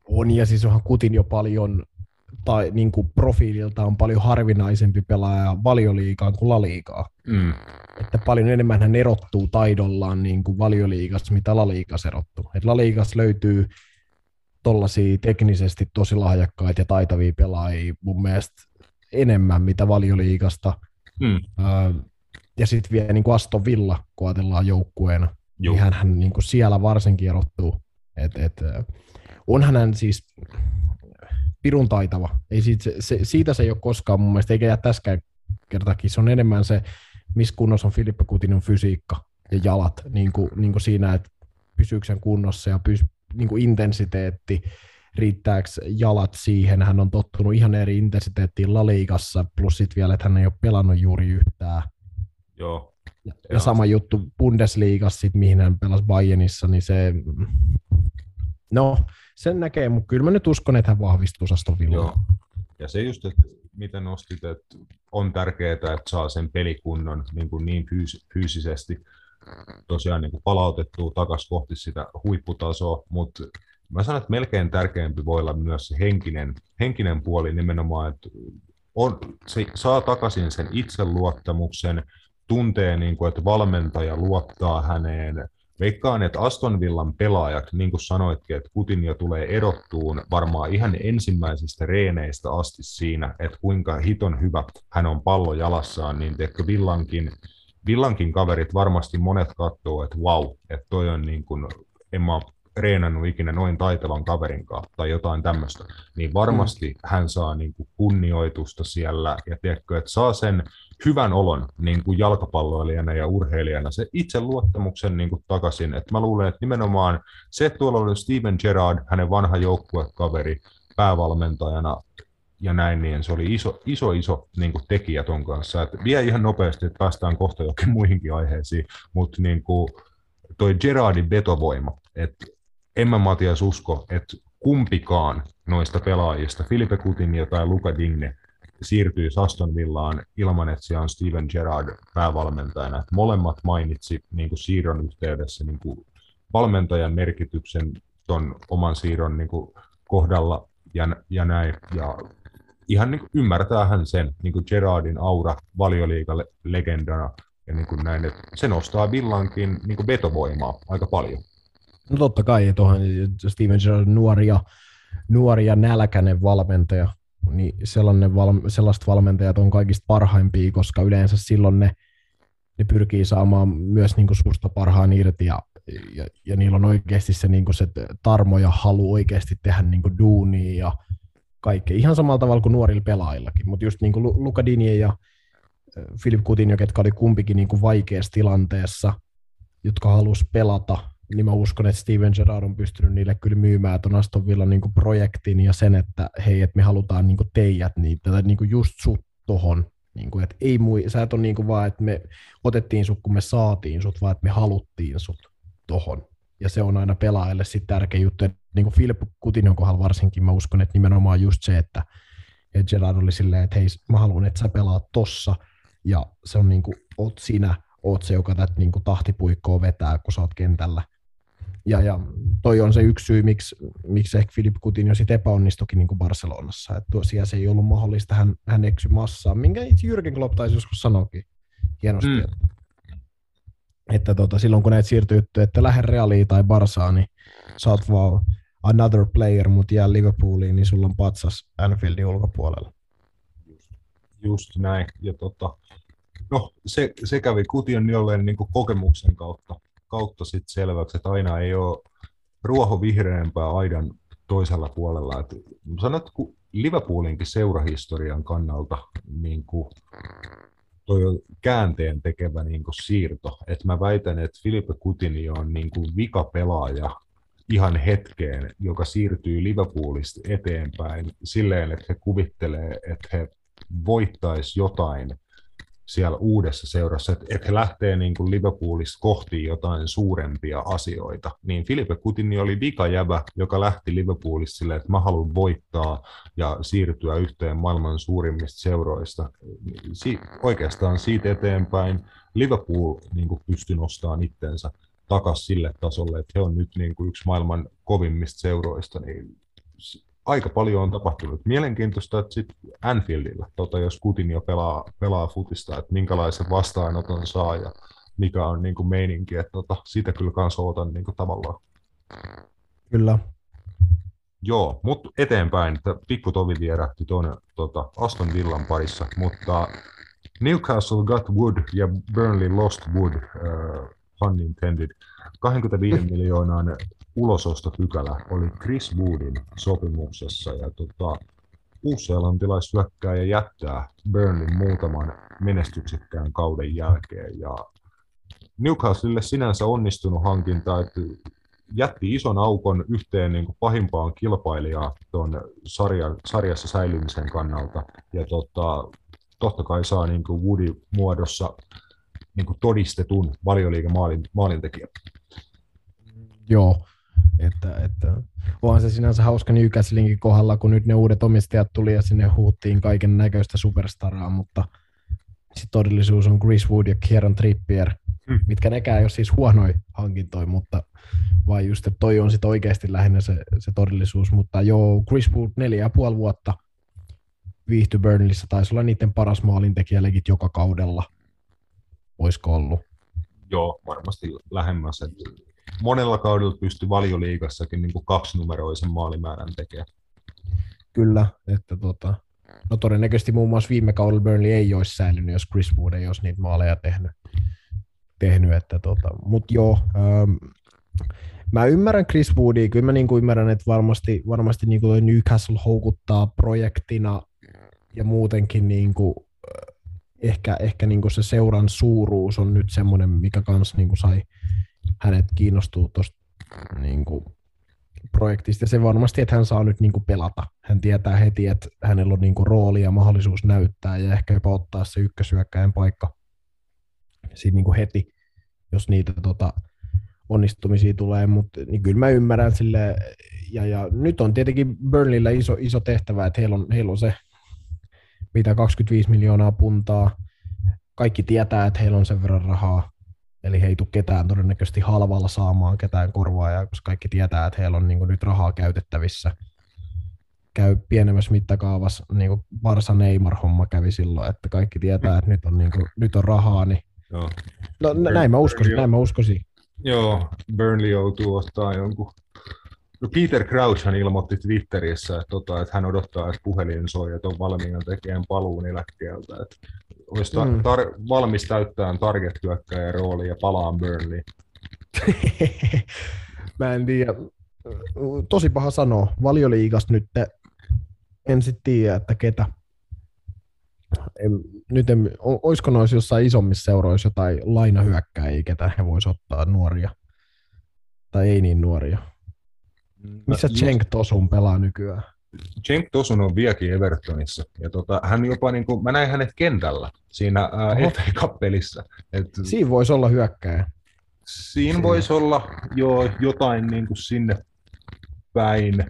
On, ja siis onhan Kutin jo paljon, tai niin kuin profiililta on paljon harvinaisempi pelaaja valioliikaan kuin laliikaa. Mm. Että paljon enemmän hän erottuu taidollaan niin kuin valioliigassa, mitä laliikassa erottuu. Et laliikassa löytyy tollaisia teknisesti tosi lahjakkaita ja taitavia pelaajia mun mielestä enemmän, mitä valioliigasta. Mm. ja sitten vielä niin kuin Aston Villa, kun ajatellaan joukkueena, Joo. niin hän, hän niin kuin siellä varsinkin erottuu. Et, et, onhan hän siis pirun taitava. Ei siitä, se, se, siitä se ei ole koskaan mun mielestä, eikä jää tässäkään kertakin. Se on enemmän se, missä kunnossa on Filippe Kutinon fysiikka ja jalat niin kuin, niin kuin siinä, että pysyykö sen kunnossa ja pys, niin kuin intensiteetti, riittääkö jalat siihen. Hän on tottunut ihan eri intensiteettiin laliikassa, plus sitten vielä, että hän ei ole pelannut juuri yhtään. Joo. Ja, ja sama juttu Bundesliigassa, mihin hän pelasi Bayernissa, niin se, no, sen näkee, mutta kyllä mä nyt uskon, että hän vahvistuu Aston. Ja se just, että miten nostit, että on tärkeää, että saa sen pelikunnon niin, kuin niin fyys- fyysisesti tosiaan niin kuin palautettua takaisin kohti sitä huipputasoa, mutta mä sanon, että melkein tärkeämpi voi olla myös se henkinen, henkinen puoli nimenomaan, että on, se saa takaisin sen itseluottamuksen, tuntee, niin kuin, että valmentaja luottaa häneen. Veikkaan, että Aston Villan pelaajat, niin kuin sanoitkin, että Coutinho tulee erottuun varmaan ihan ensimmäisistä reeneistä asti siinä, että kuinka hiton hyvä hän on pallo jalassaan, niin teekö Villankin, Villankin kaverit varmasti monet katsoo, että wow, että toi on niin kuin, en mä reenannut ikinä noin taitavan kaverin kanssa tai jotain tämmöistä, niin varmasti mm. hän saa niin kuin kunnioitusta siellä ja tiedätkö, että saa sen hyvän olon niin kuin jalkapalloilijana ja urheilijana, se itseluottamuksen niin kuin takaisin. Että mä luulen, että nimenomaan se, että tuolla oli Steven Gerrard, hänen vanha joukkuekaveri, päävalmentajana ja näin, niin se oli iso, iso, iso niin kuin tekijä ton kanssa. Et vie ihan nopeasti, että päästään kohta jokin muihinkin aiheisiin, mutta niin kuin toi Gerardin vetovoima, että en mä Matias usko, että kumpikaan noista pelaajista, Filipe Coutinho tai Luka Digne, siirtyy Aston Villaan ilman, että siellä on Steven Gerrard päävalmentajana. Molemmat mainitsi niin kuin siirron yhteydessä niin kuin valmentajan merkityksen tuon oman siirron niin kuin kohdalla ja, ja näin. Ja ihan niin kuin ymmärtää hän sen, niin kuin Gerardin aura valioliiga-legendana ja niin kuin näin, että se nostaa Villankin niin kuin vetovoimaa aika paljon. No totta kai, tuohon Steven Gerrard nuori ja, nuori ja nälkäinen valmentaja, niin sellainen val, sellaiset valmentajat on kaikista parhaimpia, koska yleensä silloin ne, ne pyrkii saamaan myös niin kuin susta parhaan irti ja, ja, ja niillä on oikeasti se, niin kuin se tarmo ja halu oikeasti tehdä niin kuin duunia ja kaikkea. Ihan samalla tavalla kuin nuorilla pelaajillakin, mutta just niin kuin Luka Dinje ja Filip Coutinho, ketkä oli kumpikin niin kuin vaikeassa tilanteessa, jotka halusi pelata niin mä uskon, että Steven Gerrard on pystynyt niille kyllä myymään tuon Aston Villan niin projektin ja sen, että hei, että me halutaan niin teijät, niin, tätä niin just sut tohon. Niin kuin, että ei mui, sä et ole niin kuin vaan, että me otettiin sut, kun me saatiin sut, vaan että me haluttiin sut tohon. Ja se on aina pelaajille sitten tärkeä juttu. Että niin kuin Philip Coutinhon kohdalla varsinkin mä uskon, että nimenomaan just se, että, että Gerard oli silleen, että hei, mä haluan, että sä pelaat tossa, ja se on niin kuin, oot sinä, oot se, joka tätä niin kuin tahtipuikkoa vetää, kun sä oot kentällä – ja, ja toi on se yksi syy, miksi, miksi ehkä Filip Coutinho sitten epäonnistukin niin kuin Barcelonassa. Että tosiaan se ei ollut mahdollista, hän, hän eksy massaan, minkä itse Jürgen Klopp taisi joskus sanoakin hienosti. Mm. Että, että tota, silloin kun näitä siirtyy, että lähde Realiin tai Barsaan, niin sä oot vaan another player, mutta jää Liverpooliin, niin sulla on patsas Anfieldin ulkopuolella. Just näin. Ja tota, no, se, se kävi Kution jolleen niin kokemuksen kautta kautta sit selväksi, että aina ei ole ruoho vihreämpää aidan toisella puolella. Et sanot, kun Liverpoolinkin seurahistorian kannalta niin kuin toi on käänteen tekevä niin kuin siirto. Et mä väitän, että Filipe Coutinho on niin kuin pelaaja ihan hetkeen, joka siirtyy Liverpoolista eteenpäin silleen, että he kuvittelee, että he voittaisi jotain siellä uudessa seurassa, että, että he lähtee niin kuin Liverpoolista kohti jotain suurempia asioita, niin Filipe Coutinho oli vikajävä, joka lähti Liverpoolista silleen, että mä haluan voittaa ja siirtyä yhteen maailman suurimmista seuroista. Si- oikeastaan siitä eteenpäin Liverpool niin kuin pystyi nostamaan itsensä takaisin sille tasolle, että he on nyt niin kuin yksi maailman kovimmista seuroista, niin aika paljon on tapahtunut. Mielenkiintoista, että sitten Anfieldillä, tota, jos jo pelaa, pelaa futista, että minkälaisen vastaanoton saa ja mikä on niin kuin meininki, että tota, siitä kyllä kanssa odotan niin kuin tavallaan. Kyllä. Joo, mutta eteenpäin, että pikku tovi vierähti tuonne tota, Aston Villan parissa, mutta Newcastle got wood ja Burnley lost wood, uh, pun intended. 25 miljoonan ulosostopykälä oli Chris Woodin sopimuksessa ja tota, uusseelantilaishyökkääjä jättää Burnlin muutaman menestyksekkään kauden jälkeen ja Newcastlelle sinänsä onnistunut hankinta, että jätti ison aukon yhteen niin kuin pahimpaan kilpailijaan tuon sarjan, sarjassa säilymisen kannalta. Ja tota, totta kai saa niin kuin Woody muodossa niin kuin todistetun valioliigan maalin, maalintekijä. Joo, että, että onhan se sinänsä hauska Newcastlinkin kohdalla, kun nyt ne uudet omistajat tuli ja sinne huuttiin kaiken näköistä superstaraa, mutta Sitten todellisuus on Chris Wood ja Kieran Trippier, Hmm. mitkä nekään ei ole siis huonoja hankintoja, mutta vaan just, että toi on sitten oikeasti lähinnä se, se todellisuus. Mutta joo, Chris Wood neljä ja puoli vuotta viihtyi Burnleyssä, taisi olla niiden paras maalintekijä legit joka kaudella. Olisiko ollut? Joo, varmasti lähemmäs. Et monella kaudella pystyi valioliigassakin niin kaksinumeroisen maalimäärän tekemään. Kyllä, että tota, no todennäköisesti muun muassa viime kaudella Burnley ei olisi säilynyt, jos Chris Wood ei olisi niitä maaleja tehnyt. tehnyt että tota, Mutta joo, ähm, mä ymmärrän Chris Woodia, kyllä mä niinku ymmärrän, että varmasti, varmasti niinku toi Newcastle houkuttaa projektina ja muutenkin niinku, äh, ehkä, ehkä niinku se seuran suuruus on nyt semmoinen, mikä kans niinku sai hänet kiinnostua tuosta niinku, projektista. Ja se varmasti, että hän saa nyt niinku pelata. Hän tietää heti, että hänellä on niinku rooli ja mahdollisuus näyttää ja ehkä jopa ottaa se ykkösyökkäjän paikka siinä niinku heti, jos niitä tota, onnistumisia tulee, mutta niin kyllä mä ymmärrän sille, ja, ja nyt on tietenkin Burnleyllä iso, iso tehtävä, että heillä on, heillä on se, mitä 25 miljoonaa puntaa, kaikki tietää, että heillä on sen verran rahaa, eli he ei tule ketään todennäköisesti halvalla saamaan ketään korvaajaa, koska kaikki tietää, että heillä on niin nyt rahaa käytettävissä. Käy pienemmässä mittakaavassa, niin kuin Barsa Neymar-homma kävi silloin, että kaikki tietää, että nyt on, niin kuin, nyt on rahaa, niin Joo. No nä- näin mä uskoisin, näin mä uskoisin. Joo, Burnley joutuu ottaa jonkun. No Peter Crouchhan ilmoitti Twitterissä, että, tota, että hän odottaa, että puhelin soi, että on valmiina tekemään paluun eläkkeeltä. Että olisi ta- Mm. tar- valmis täyttämään target rooli ja palaan Burnley. mä en tiedä. Tosi paha sanoa. Valioliigasta nyt en sitten tiedä, että ketä. En, nyt en, o- olisiko noissa jossain isommissa seuroissa jotain lainahyökkäjiä, ketä he vois ottaa nuoria. Tai ei niin nuoria. Missä Just- Cenk Tosun pelaa nykyään? Cenk Tosun on vieläkin Evertonissa. Ja tota, hän jopa, niin kuin, mä näin hänet kentällä siinä ää, Oho. FA Cup-pelissä. Et Siinä voisi olla hyökkäjä. siinä voisi olla jo jotain niin kuin sinne päin.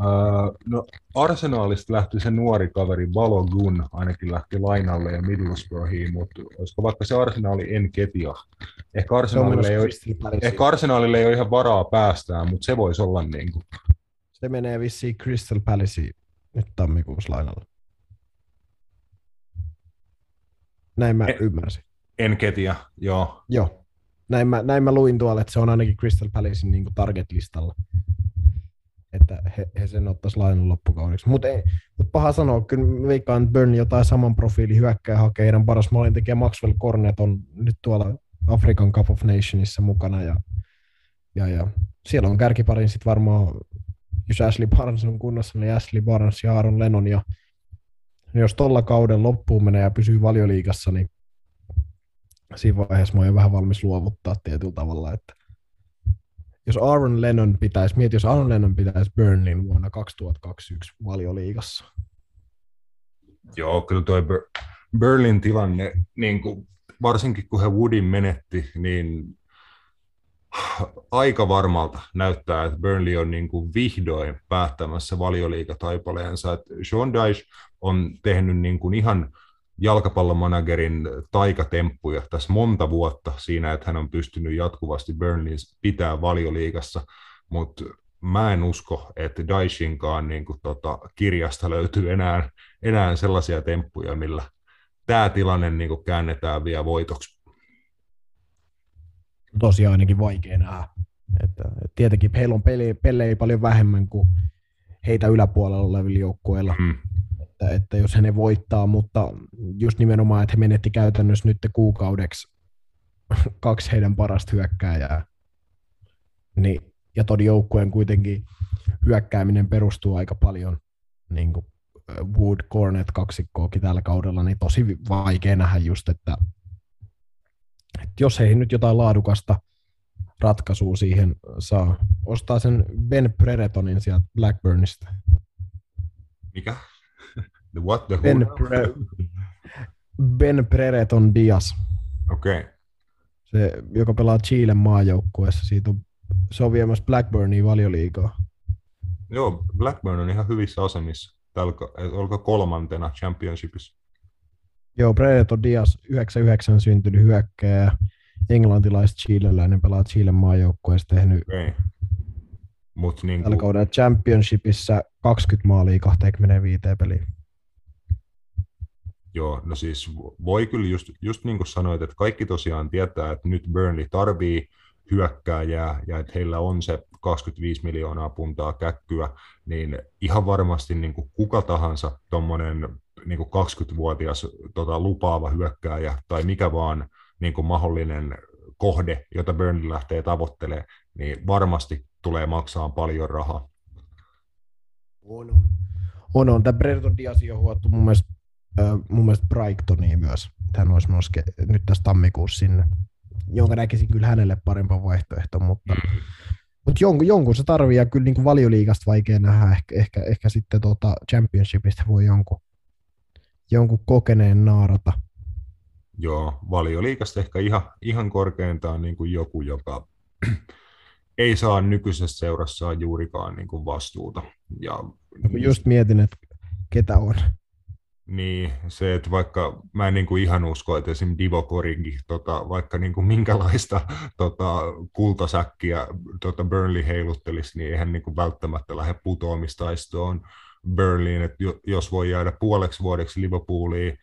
Uh, no, Arsenaalista lähti se nuori kaveri Balogun, ainakin lähti lainalle ja Middlesbroughiin, mutta olisiko vaikka se Arsenaali Enketia? Ehkä Se on Arsenaalille, menossa ei ole, ehkä Arsenaalille ei ole ihan varaa päästään, mutta se voisi olla niin kuin, Se menee vissiin Crystal Palaceen nyt tammikuussa lainalla. Näin mä E- ymmärsin. Enketia, joo. Joo. Näin mä, näin mä luin tuolla, että se on ainakin Crystal Palacein niin target-listalla. Että he, he sen ottaisi lainan loppukaudeksi. Mutta mut paha sanoa, kyllä veikkaan, että Burnley jotain saman profiili hyökkää hakee. Heidän paras maalintekijä Maxwell Cornet on nyt tuolla African Cup of Nationissa mukana. Ja, ja, ja siellä on kärkiparin sitten varmaan, jos Ashley Barnes on kunnossa, niin Ashley Barnes ja Aaron Lennon. Ja jos tuolla kauden loppuun menee ja pysyy valioliigassa, niin siinä vaiheessa mä oon vähän valmis luovuttaa tietyllä tavalla, että jos Aaron Lennon pitäisi, mieti jos Aaron Lennon pitäisi Burnleyn vuonna 2021 valioliigassa. Joo, kyllä tuo Bur- Berlin tilanne, niin kuin, varsinkin kun he Woodin menetti, niin aika varmalta näyttää, että Burnley on niin kuin vihdoin päättämässä valioliigataipaleensa. Että Sean Dyche on tehnyt niin kuin ihan jalkapallomanagerin taikatemppuja tässä monta vuotta siinä, että hän on pystynyt jatkuvasti Burnleyn pitää valioliigassa, mutta mä en usko, että Daishinkaan niin kuin, tota, kirjasta löytyy enää, enää sellaisia temppuja, millä tämä tilanne niin kuin, käännetään vielä voitoksi. Tosiaan ainakin vaikea nähdä. Että, tietenkin heillä on peli, pelejä paljon vähemmän kuin heitä yläpuolella olevilla joukkueilla, Mm. että, että jos he ne voittaa, mutta just nimenomaan, että he menetti käytännössä nyt kuukaudeksi kaksi heidän parasta hyökkääjää, niin, ja ton joukkueen kuitenkin hyökkääminen perustuu aika paljon niin kuin Wood Cornet kaksikkoakin tällä kaudella, niin tosi vaikea nähdä just, että, että jos he nyt jotain laadukasta ratkaisua siihen saa, ostaa sen Ben Preretonin sieltä Blackburnista. Mikä? The what? The who? Ben, Pre- ben Prereton Diaz, Okei. Okay. se, joka pelaa Chilen maajoukkueessa. Siitä on, se on viemässä Blackburnia valioliigaa. Joo, Blackburn on ihan hyvissä asemissa. Tällä, olko kolmantena championshipissa? Joo, Predator Diaz 99 syntynyt hyökkääjä, englantilais chileläinen pelaa Chilen maajoukkueessa tehnyt Okay. Mut niin tällä kaudella championshipissa 20 maalia 25 peliä. Joo, no siis voi kyllä just, just niin kuin sanoit, että kaikki tosiaan tietää, että nyt Burnley tarvii hyökkääjää ja että heillä on se 25 miljoonaa puntaa käkkyä, niin ihan varmasti niin kuin kuka tahansa tuommoinen niin 20-vuotias tota, lupaava hyökkääjä tai mikä vaan niin kuin mahdollinen kohde, jota Burnley lähtee tavoittelemaan, niin varmasti tulee maksaa paljon rahaa. On, on. On, on. Tämä Predator Diaz on huottu mun mielestä, äh, mun mielestä Brightoniin myös. Hän olisi noske, nyt tässä tammikuussa sinne, jonka näkisin kyllä hänelle parempaa vaihtoehto, mutta, mm. mutta jonkun, jonkun se tarvii ja kyllä niin valioliigasta vaikea nähdä. Ehkä, ehkä, ehkä sitten tuota championshipista voi jonkun, jonkun kokeneen naarata. Joo, valioliikasta ehkä ihan, ihan korkeintaan niin kuin joku, joka ei saa nykyisessä seurassaan juurikaan niin kuin vastuuta. Ja, Just mietin, että ketä on. Niin, se, että vaikka mä en niin kuin ihan usko, että esimerkiksi Divo Koringi, tota, vaikka niin kuin minkälaista tota, kultasäkkiä tota Burnley heiluttelisi, niin eihän niin kuin välttämättä lähde putoamistaistoon Burnleyin, että jos voi jäädä puoleksi vuodeksi Liverpooliin,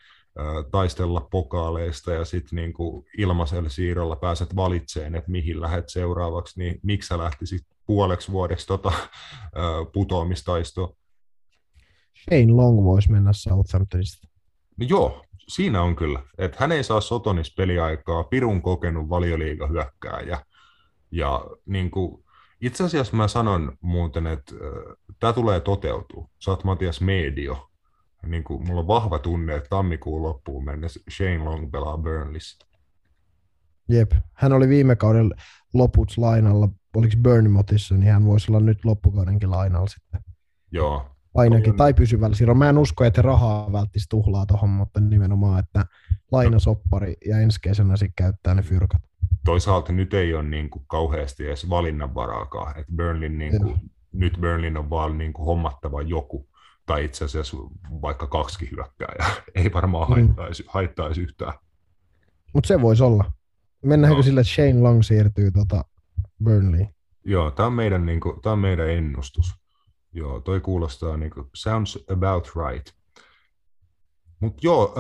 taistella pokaaleista ja sitten niin ilmaisella siirrolla pääset valitseen, että mihin lähdet seuraavaksi, niin miksi sä lähtisit puoleksi vuodeksi tota, putoamistaistoon? Shane Long voisi mennä Southamptonista. No joo, siinä on kyllä. Että hän ei saa Sotonis peliaikaa, pirun kokenut valioliiga hyökkää ja, ja niin kuin, itse asiassa mä sanon muuten, että äh, tämä tulee toteutua. Sä oot Matias Medio, niin kuin, mulla on vahva tunne, että tammikuun loppuun mennessä Shane Long pelaa Burnleyssä. Jep, hän oli viime kauden loputs lainalla, oliko Bournemouthissa, niin hän voisi olla nyt loppukaudenkin lainalla sitten. Joo. Ainakin, tai pysyvällä siirrolla. Mä en usko, että rahaa välttisi tuhlaa tuohon, mutta nimenomaan, että lainasoppari ja ensi kesänä sitten käyttää ne fyrkat. Toisaalta nyt ei ole niin kuin kauheasti edes valinnanvaraakaan, että Burnley, niin kuin, nyt Burnley on vaan niin kuin hommattava joku, tai itse asiassa vaikka kaksi hyökkääjää. Ei varmaan haittaisi, mm. haittaisi yhtään. Mutta se voisi olla. Mennäänkö no. sille, että Shane Long siirtyy tota Burnley? Joo, tämä on, meidän, niin kuin, tämä on meidän ennustus. Joo, toi kuulostaa niin kuin, sounds about right. Mutta joo,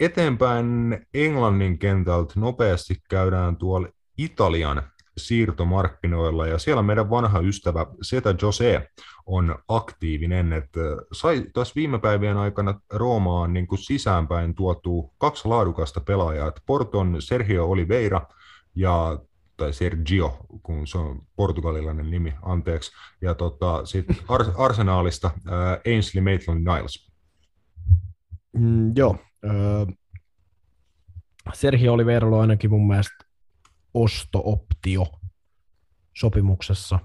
eteenpäin Englannin kentältä nopeasti käydään tuolla Italian siirtomarkkinoilla ja siellä meidän vanha ystävä Seta Jose on aktiivinen, että sai tässä viime päivien aikana Roomaan niin kuin sisäänpäin tuotu kaksi laadukasta pelaajaa, Porton Sergio Oliveira ja tai Sergio, kun se on portugalilainen nimi, anteeksi, ja tota, sitten Ars- Arsenaalista äh, Ainsley Maitland-Niles. Mm, joo, äh, Sergio Oliveira on ainakin mun mielestä osto-optio sopimuksessa.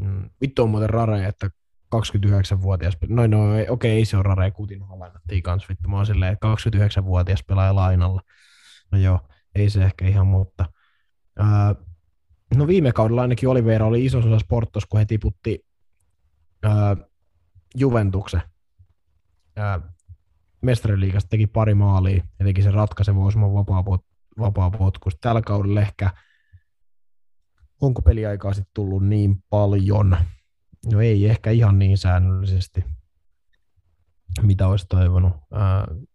Mm, vittu on muuten rare, että 29-vuotias, no, no okei, okay, ei se ole rare, Kutin lainattiin kanssa, vittu, mä oon silleen, että 29-vuotias pelaaja lainalla. No joo, ei se ehkä ihan, mutta ää, no viime kaudella ainakin Oliveira oli iso osa Sportos, kun he tiputti ää, Juventuksen ää, mestariliigasta, teki pari maalia ja teki sen ratkaisevan osuman vapaa vapaa potkus. Tällä kaudella ehkä, onko peliaikaa sitten tullut niin paljon? No ei ehkä ihan niin säännöllisesti, mitä olisi toivonut.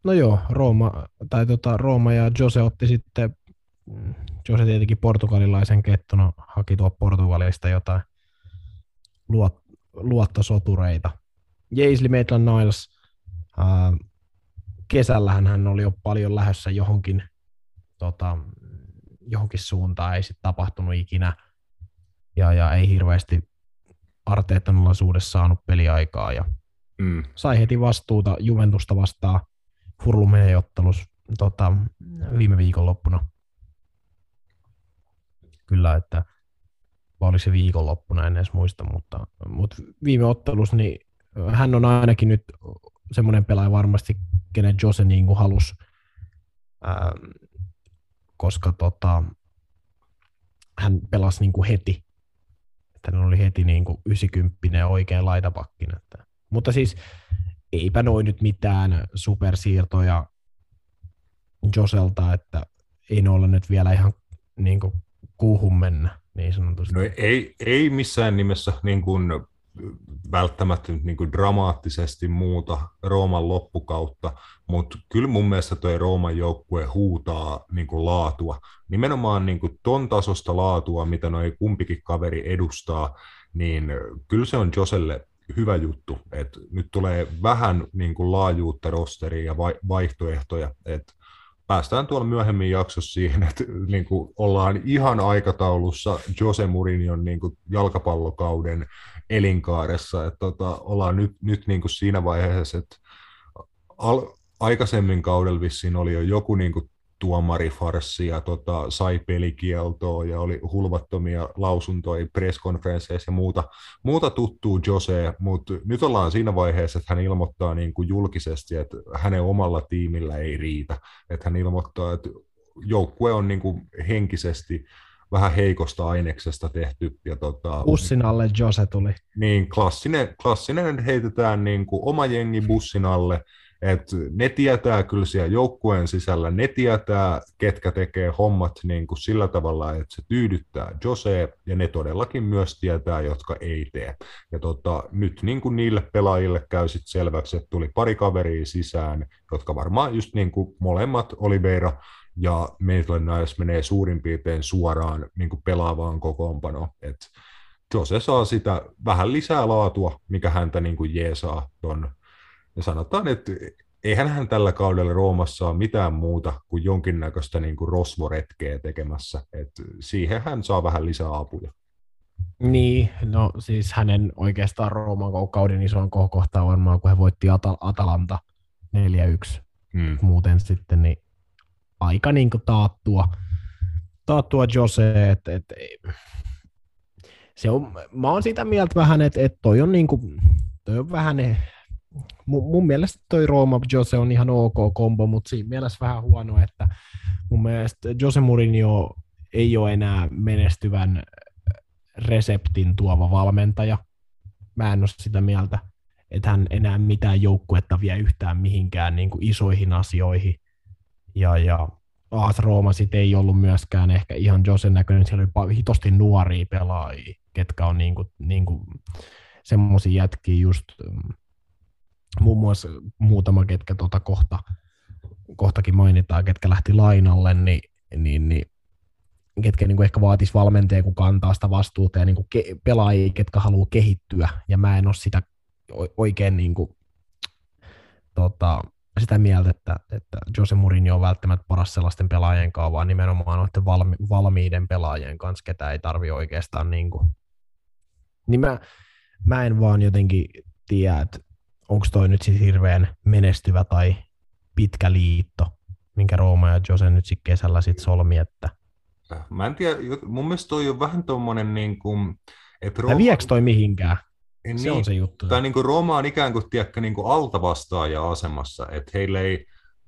no joo, Rooma, tai tota, Rooma ja Jose otti sitten, mm, Jose tietenkin portugalilaisen kettona, haki tuo Portugalista jotain luot, luottosotureita. Jaisley Maitland-Niles, kesällähän hän oli jo paljon lähdössä johonkin tota, johonkin suuntaan ei sitten tapahtunut ikinä ja, ja ei hirveästi Arteetan alaisuudessa saanut peliaikaa ja mm. sai heti vastuuta Juventusta vastaan Furlumeen ottelus tota, viime viikonloppuna. Kyllä, että vai oliko se viikonloppuna, en edes muista, mutta, mutta viime ottelus, niin hän on ainakin nyt semmoinen pelaaja varmasti, kenen Jose niin halusi koska tota, hän pelasi niin kuin heti. Että hän oli heti niin kuin 90 oikein laitapakkin. Että. Mutta siis eipä noin nyt mitään supersiirtoja Joselta, että ei ole nyt vielä ihan niin kuin, kuuhun mennä, niin sanotusti. No ei, ei missään nimessä niin kuin, välttämättä niin kuin dramaattisesti muuta Rooman loppukautta, mutta kyllä mun mielestä tuo Rooman joukkue huutaa niin kuin laatua. Nimenomaan niin kuin ton tasosta laatua, mitä noi kumpikin kaveri edustaa, niin kyllä se on Joselle hyvä juttu, että nyt tulee vähän niin kuin laajuutta rosteriin ja vaihtoehtoja, että päästään tuolla myöhemmin jaksossa siihen, että niin kuin ollaan ihan aikataulussa Jose Mourinhon niin kuin jalkapallokauden elinkaaressa, että tota, ollaan nyt, nyt niin kuin siinä vaiheessa, että al, aikaisemmin kaudella vissiin oli jo joku niin kuin tuomarifarssi ja tota, sai pelikieltoa ja oli hulvattomia lausuntoja presskonferensseissa ja muuta, muuta tuttuu Jose, mutta nyt ollaan siinä vaiheessa, että hän ilmoittaa niin kuin julkisesti, että hänen omalla tiimillä ei riitä. Että hän ilmoittaa, että joukkue on niin kuin henkisesti vähän heikosta aineksesta tehty. Ja tota, bussin alle Jose tuli. Niin, klassinen, klassinen heitetään niin kuin oma jengi bussin alle, et ne tietää kyllä siellä joukkueen sisällä, ne tietää, ketkä tekee hommat niin kuin sillä tavalla, että se tyydyttää Jose, ja ne todellakin myös tietää, jotka ei tee. Ja tota, nyt niin kuin niille pelaajille käy sitten selväksi, että tuli pari kaveria sisään, jotka varmaan just niin kuin molemmat Oliveira ja Maitland Niles menee suurin piirtein suoraan niin kuin pelaavaan kokoonpanoon. Et Jose saa sitä vähän lisää laatua, mikä häntä niin kuin jeesaa ton ja sanotaan, että eihän hän tällä kaudella Roomassa ole mitään muuta kuin jonkinnäköistä niin kuin rosvoretkeä tekemässä. Et siihen hän saa vähän lisää apuja. Niin, no siis hänen oikeastaan Rooman kauden isoin kohokohta varmaan, kun he voitti Atal- Atalanta 4-1. Hmm. Muuten sitten niin aika niin kuin taattua, taattua Jose, että et, se on, mä oon sitä mieltä vähän, että et toi on niin kuin, toi on vähän mun, mun mielestä toi Roma Jose on ihan ok kombo, mutta siinä mielessä vähän huono, että mun mielestä Jose Mourinho ei ole enää menestyvän reseptin tuova valmentaja. Mä en ole sitä mieltä, että hän enää mitään joukkuetta vie yhtään mihinkään niin kuin isoihin asioihin. Ja, ja AS Rooma sit ei ollut myöskään ehkä ihan Josen näköinen, siellä oli hitosti nuoria pelaajia, ketkä on niin kuin, niin kuin semmoisia jätkiä just mm, muun muassa muutama, ketkä tuota kohta, kohtakin mainitaan, ketkä lähti lainalle, niin, niin, niin ketkä niin kuin ehkä vaatisi valmentajia, kun kantaa sitä vastuuta ja niin kuin ke- pelaajia, ketkä haluaa kehittyä, ja mä en ole sitä oikein niin kuin, tota, sitä mieltä, että, että Jose Mourinho on välttämättä paras sellaisten pelaajien kanssa, vaan nimenomaan noiden valmi, valmiiden pelaajien kanssa, ketä ei tarvi oikeastaan niin kuin, niin mä, mä en vaan jotenkin tiedä, että onko toi nyt siis hirveän menestyvä tai pitkä liitto, minkä Rooma ja Jose nyt sitten kesällä sit solmi, että Mä en tiedä, mun mielestä toi on vähän tommonen niin kuin, että Rooma... viekö toi mihinkään? Niin, se on se juttu. Tai niin kuin Rooma on ikään kuin, tiedäkö, niin kuin altavastaaja asemassa, että heillä ei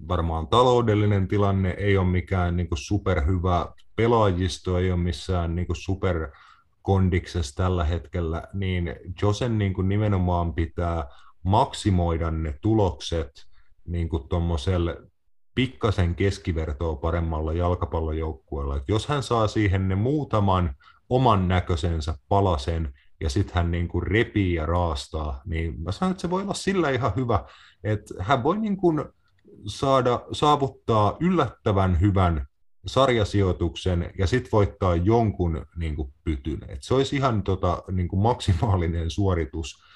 varmaan taloudellinen tilanne ei ole mikään niin kuin superhyvä, pelaajisto ei ole missään niin kuin superkondiksessa tällä hetkellä, niin Josen niin kuin nimenomaan pitää maksimoida ne tulokset niin kuin tuommoiselle pikkasen keskivertoa paremmalla jalkapallojoukkueella. Et jos hän saa siihen ne muutaman oman näköisensä palasen, ja sitten hän niin kuin repii ja raastaa, niin mä sanon, että se voi olla sillä ihan hyvä, että hän voi niin kuin saada, saavuttaa yllättävän hyvän sarjasijoituksen ja sitten voittaa jonkun niin kuin pytyn. Et se olisi ihan tota, niin kuin maksimaalinen suoritus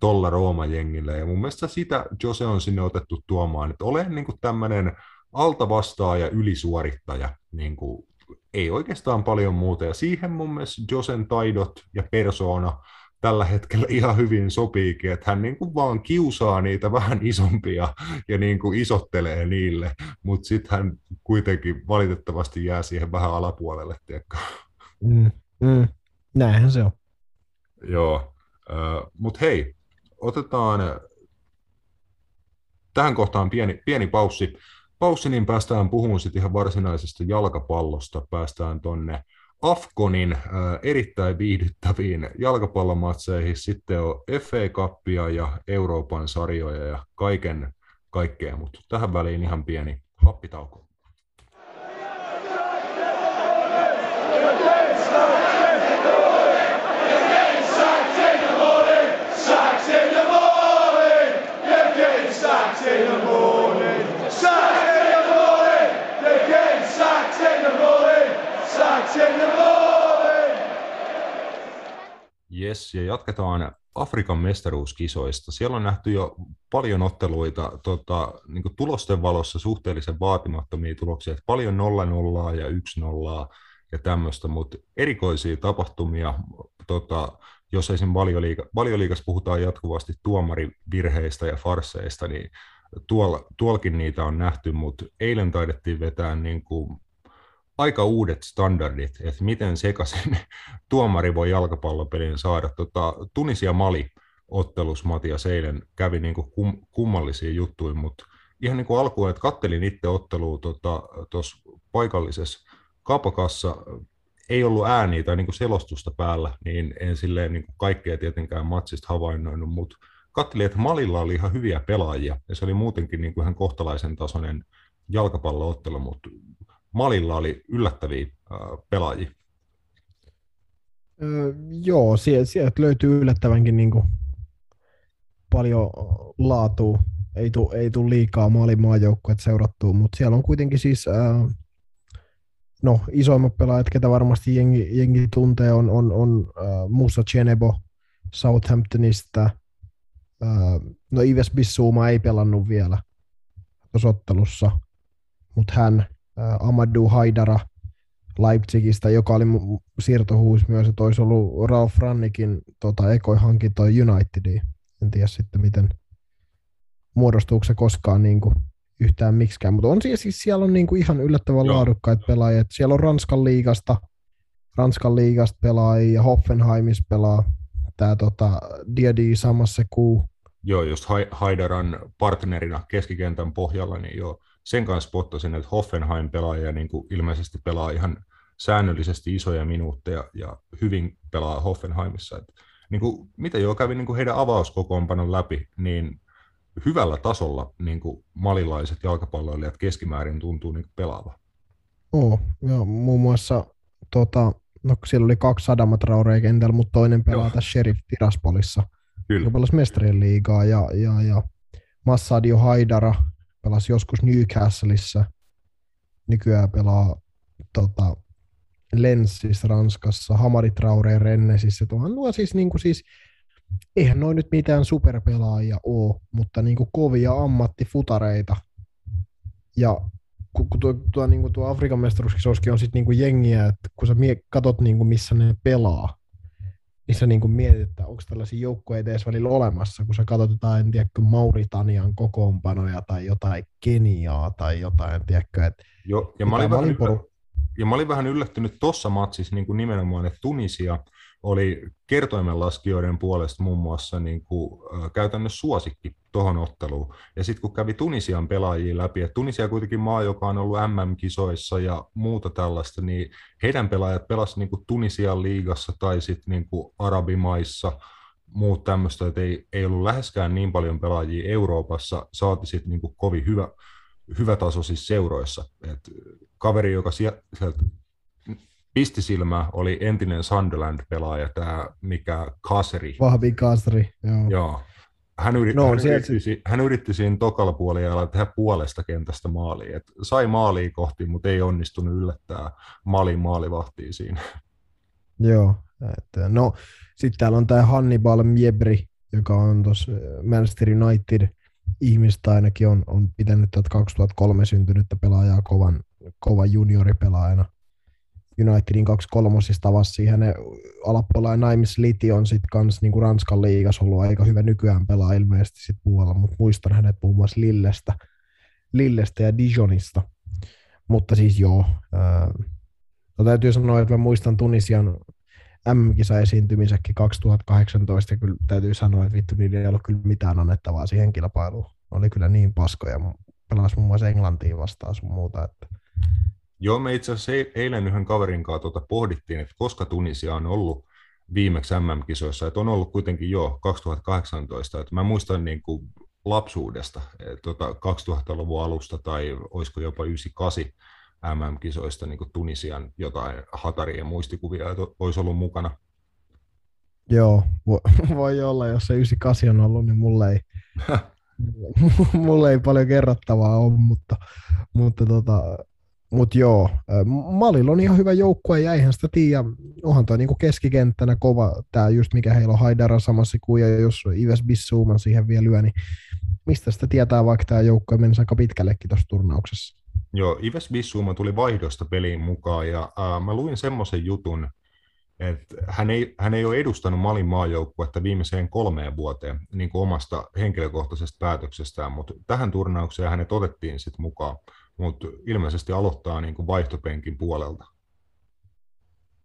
tolla Rooma-jengillä. Ja mun mielestä sitä Jose on sinne otettu tuomaan, että olen niin tämmöinen altavastaaja, ylisuorittaja, niin kuin, ei oikeastaan paljon muuta. Ja siihen mun mielestä Josen taidot ja persoona tällä hetkellä ihan hyvin sopiikin, että hän niin kuin vaan kiusaa niitä vähän isompia ja niin kuin isottelee niille, mutta sitten hän kuitenkin valitettavasti jää siihen vähän alapuolelle, tiedätkö? Mm, mm, näinhän se on. Joo, uh, mutta hei, otetaan tähän kohtaan pieni, pieni paussi. Paussi, niin päästään puhumaan sitten ihan varsinaisesta jalkapallosta. Päästään tonne Afkonin äh, erittäin viihdyttäviin jalkapallomatseihin. Sitten on FA Cupia ja Euroopan sarjoja ja kaiken kaikkea, mutta tähän väliin ihan pieni happitauko. Yes, ja jatketaan Afrikan mestaruuskisoista. Siellä on nähty jo paljon otteluita tota, niin tulosten valossa suhteellisen vaatimattomia tuloksia, että paljon 0 nollaa ja 1 nollaa ja tämmöistä, mutta erikoisia tapahtumia, tota, jos esimerkiksi valioliiga, puhutaan jatkuvasti tuomarivirheistä ja farseista, niin tuolla, tuolkin niitä on nähty, mutta eilen taidettiin vetää niin kuin aika uudet standardit, että miten sekaisin tuomari voi jalkapallopelin saada. Tota, Tunisia Mali ottelus Matias eilen kävi niin kuin kum, kummallisia juttuja, mutta ihan niin kuin alkuun, että kattelin itse ottelua tuossa tota, paikallisessa kapakassa, ei ollut ääniä tai niin kuin selostusta päällä, niin en silleen niin kuin kaikkea tietenkään matsista havainnoinut, mutta katselin, että Malilla oli ihan hyviä pelaajia, ja se oli muutenkin niin kuin ihan kohtalaisen tasoinen jalkapalloottelu, mutta Malilla oli yllättäviä pelaajia. Öö, joo, sieltä löytyy yllättävänkin niin kuin paljon laatua. Ei tule ei tuu liikaa Malin maajoukkueet seurattua, mutta siellä on kuitenkin siis äh, no, isoimmat pelaajat, ketä varmasti jengi, jengi tuntee, on, on, on äh, Musa Chenebo Southamptonista. No Ives Bissouma ei pelannut vielä tuossa ottelussa, mutta hän Amadou Haidara Leipzigistä, joka oli siirtohuus myös, että olisi ollut Ralf Rannikin tota, ekoi hankinto Unitediin. En tiedä sitten, miten muodostuuko se koskaan niin kuin, yhtään miksikään, mutta on siis, siis siellä on niin kuin ihan yllättävän Joo. laadukkaita pelaajia. Siellä on Ranskan liigasta, Ranskan liigasta pelaajia ja Hoffenheimis pelaa tämä tota, Diadi samassa kuu. Joo, just Haidaran partnerina keskikentän pohjalla, niin joo, sen kanssa spottasin, että Hoffenheim-pelaaja niin kuin ilmeisesti pelaa ihan säännöllisesti isoja minuutteja ja hyvin pelaa Hoffenheimissa. Että, niin kuin, mitä jo kävi niin kuin heidän avauskokoonpanon läpi, niin hyvällä tasolla niin kuin malilaiset jalkapalloilijat keskimäärin tuntuu niin pelaava. Oo, joo, muun muassa tota, no, siellä oli kaksi sadamat kentällä, mutta toinen pelaa joo. tässä Sheriff Tiraspolissa. Kyllä. Joka pelasi mestarien liigaa ja, ja, ja Massadio Haidara, pelasi joskus Newcastleissa, nykyään pelaa tota, Lenssissä Ranskassa, Hamari Traore Rennesissä. Tuohan nuo siis, niin kuin siis, eihän noin nyt mitään superpelaajia ole, mutta niin kuin kovia ammattifutareita. Ja kun, tuo, tuo, niin kuin tuo Afrikan mestaruuskisoskin on sitten niin jengiä, että kun sä katot niin kuin missä ne pelaa, niin sä niin kuin mietit, että onko tällaisia joukkoja edes välillä olemassa, kun sä katsot jotain, en tiedä, Mauritanian kokoonpanoja tai jotain Keniaa tai jotain, tiedätkö, että Joo, ja mä olin, vähän, ja mä olin vähän yllättynyt tuossa matsissa niin kuin nimenomaan, että Tunisia – oli kertoimenlaskijoiden puolesta muun muassa niin kuin, käytännössä suosikki tuohon otteluun. Ja sitten kun kävi Tunisian pelaajia läpi, että Tunisia kuitenkin maa, joka on ollut MM-kisoissa ja muuta tällaista, niin heidän pelaajat pelasivat niin Tunisian liigassa tai sitten niin Arabimaissa, muut tämmöistä, että ei, ei ollut läheskään niin paljon pelaajia Euroopassa, saati sitten niin kovin hyvä, hyvä taso siis seuroissa. Et kaveri, joka sieltä pistisilmä oli entinen Sunderland-pelaaja, tämä mikä Kaseri. Vahvi Kaseri, joo. joo. Hän, yritti, no, hän, yritti, hän yritti siinä tokalla puolella tehdä puolesta kentästä maaliin. Et sai maaliin kohti, mutta ei onnistunut yllättää Malin maalivahtiin siinä. Joo, että, no sitten täällä on tämä Hannibal Miebri, joka on tuossa Manchester United ihmistä ainakin on, on pitänyt 2003 syntynyttä pelaajaa kovan, kovan junioripelaajana – Unitedin kaksi kolmosista avasi siihen. Alapuolella Naimis Liti on sitten kans niinku Ranskan liigas ollut aika hyvä nykyään pelaa ilmeisesti sit puolella, mutta muistan hänet muun muassa Lillestä, Lillestä ja Dijonista. Mutta siis joo, ää, no täytyy sanoa, että mä muistan Tunisian MM-kisa esiintymisekin 2018 ja kyllä täytyy sanoa, että vittu niillä ei ollut kyllä mitään annettavaa siihen kilpailuun. Oli kyllä niin paskoja. Pelasi muun muassa Englantiin vastaan sun muuta. Että Joo, me itse asiassa eilen yhden kaverin kanssa tuota pohdittiin, että koska Tunisia on ollut viimeksi MM-kisoissa, että on ollut kuitenkin jo 2018, että mä muistan niin kuin lapsuudesta, tuota 2000-luvun alusta tai olisiko jopa 98 MM-kisoista niin kuin Tunisian jotain hatarien muistikuvia, että olisi ollut mukana. Joo, voi olla, jos se 98 on ollut, niin mulle ei, mulle ei paljon kerrottavaa ole, mutta, mutta tota, Mutta joo, Malilla on ihan hyvä joukkue ja eihän sitä tiedä. Onhan toi niinku keskikenttänä kova, tämä just mikä heillä on Haidara samassa kuin, ja jos Ives Bissuuman siihen vielä lyö, niin mistä sitä tietää, vaikka tämä joukkue menisi aika pitkällekin tuossa turnauksessa. Joo, Ives Bissuuma tuli vaihdosta peliin mukaan, ja äh, mä luin semmoisen jutun, että hän ei, hän ei ole edustanut Malin maajoukkuetta viimeiseen kolmeen vuoteen niin kuin omasta henkilökohtaisesta päätöksestään, mutta tähän turnaukseen hänet otettiin sitten mukaan mutta ilmeisesti aloittaa niin kuin vaihtopenkin puolelta.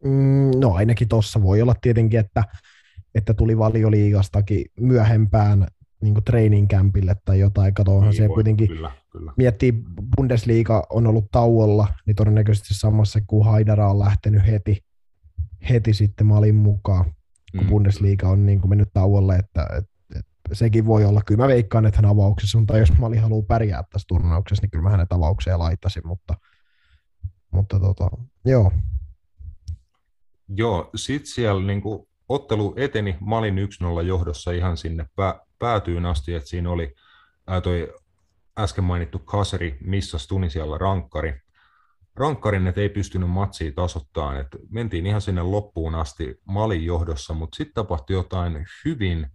Mm, no ainakin tuossa voi olla tietenkin, että, että tuli valioliigastakin myöhempään niin training campille tai jotain. Katoahan niin, se voi, kuitenkin kyllä, kyllä. miettii, Bundesliga on ollut tauolla, niin todennäköisesti samassa kuin Haidara on lähtenyt heti, heti sitten Malin mukaan, kun mm. Bundesliga on niin kuin mennyt tauolle, että, että sekin voi olla. Kyllä mä veikkaan, että hän avauksessa on, tai jos Mali haluaa pärjää tässä turnauksessa, niin kyllä mä hänet avaukseen laittaisin, mutta, mutta tota, joo. Joo, sitten siellä niin kuin, ottelu eteni Malin 1-0 johdossa ihan sinne pää, päätyyn asti, että siinä oli ää, toi äsken mainittu Kaseri, missä Tunisialla rankkari. Rankkarin et ei pystynyt matsia tasoittamaan, että mentiin ihan sinne loppuun asti Malin johdossa, mutta sitten tapahtui jotain hyvin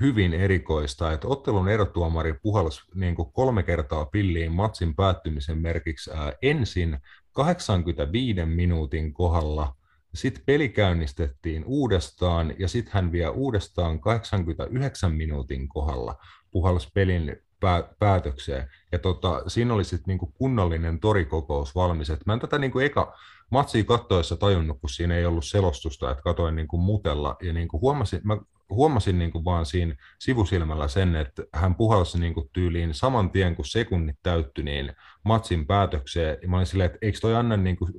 hyvin erikoista, että ottelun erotuomari puhalsi niin kuin kolme kertaa pilliin matsin päättymisen merkiksi ää, ensin 85 minuutin kohdalla, sitten peli käynnistettiin uudestaan ja sitten hän vielä uudestaan 89 minuutin kohdalla puhalsi pelin pää- päätökseen. Ja tota, siinä oli sitten niinku kunnollinen torikokous valmis. Et mä en tätä niinku eka matsia kattoessa tajunnut, kun siinä ei ollut selostusta, että katoin niinku mutella. Ja niinku huomasin, mä huomasin niin kuin vaan siinä sivusilmällä sen, että hän puhalsi niin kuin tyyliin saman tien, kun sekunnit täyttyi, niin matsin päätökseen. Ja mä olin silleen, että eikö toi anna niin kuin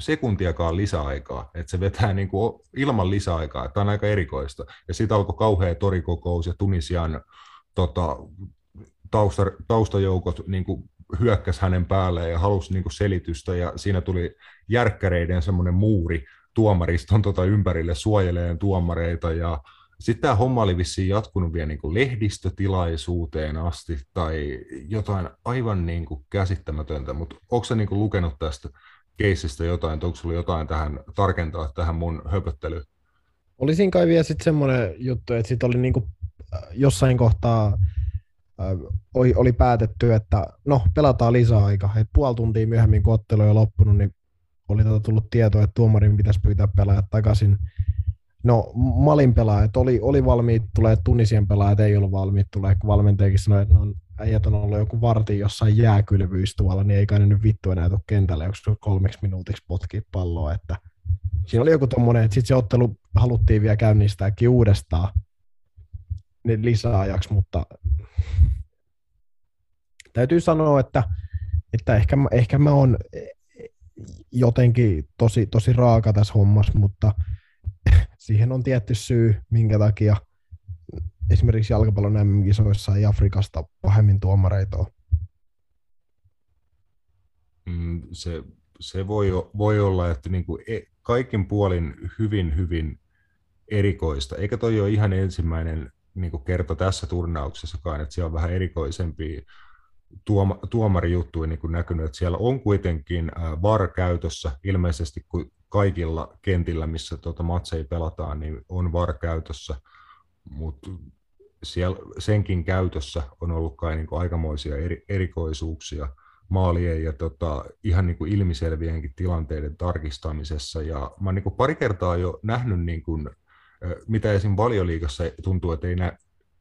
sekuntiakaan lisäaikaa, että se vetää niin kuin ilman lisäaikaa, tämä on aika erikoista. Ja sitten alkoi kauhea torikokous ja Tunisian tota, tausta, taustajoukot niin kuin hyökkäsi hänen päälleen ja halusi niin kuin selitystä ja siinä tuli järkkäreiden semmoinen muuri tuomariston tota ympärille suojeleen tuomareita ja sitten tämä homma oli vissiin jatkunut vielä niin kuin lehdistötilaisuuteen asti tai jotain aivan niin kuin käsittämätöntä, mutta onko niin kuin lukenut tästä keisistä jotain, onko sinulla jotain tähän tarkentaa tähän mun höpöttelyyn? Olisin kai vielä sitten semmoinen juttu, että sitten oli niin kuin äh, jossain kohtaa oli, oli päätetty, että no pelataan lisäaika. Et puoli tuntia myöhemmin, kun ottelu on loppunut, niin oli tota tullut tietoa, että tuomarin pitäisi pyytää pelaajat takaisin No Malin pelaajat oli, oli valmiit tulee, Tunisien pelaajat ei ollut valmiit tulee, kun valmentajakin sanoi, että no, äijät on ollut joku varti jossain jääkylvyys tuolla, niin ei kai ne nyt vittu enää tule kentälle, onko kolmeksi minuutiksi potkii palloa, että siinä oli joku tommonen, että sitten se ottelu haluttiin vielä käynnistääkin uudestaan niin lisäajaksi, mutta täytyy sanoa, että, että ehkä, ehkä mä oon jotenkin tosi, tosi raaka tässä hommassa, mutta siihen on tietty syy, minkä takia esimerkiksi jalkapallon MM-kisoissa ei Afrikasta pahemmin tuomareita. Mm, se, se voi, voi olla, että niin kuin e, kaikin puolin hyvin, hyvin erikoista. Eikä toi ole ihan ensimmäinen niin kuin kerta tässä turnauksessakaan, että siellä on vähän erikoisempia tuoma, tuomarijuttuja niin kuin näkynyt, että siellä on kuitenkin VAR käytössä ilmeisesti, kun kaikilla kentillä, missä tuota matseja pelataan, niin on VAR käytössä, mutta siellä senkin käytössä on ollut kai niin kuin aikamoisia eri, erikoisuuksia maalien ja tota, ihan niin kuin ilmiselvienkin tilanteiden tarkistamisessa. Ja mä oon niin kuin pari kertaa jo nähnyt, niin kuin, mitä esim. valioliigassa tuntuu, että ei nä,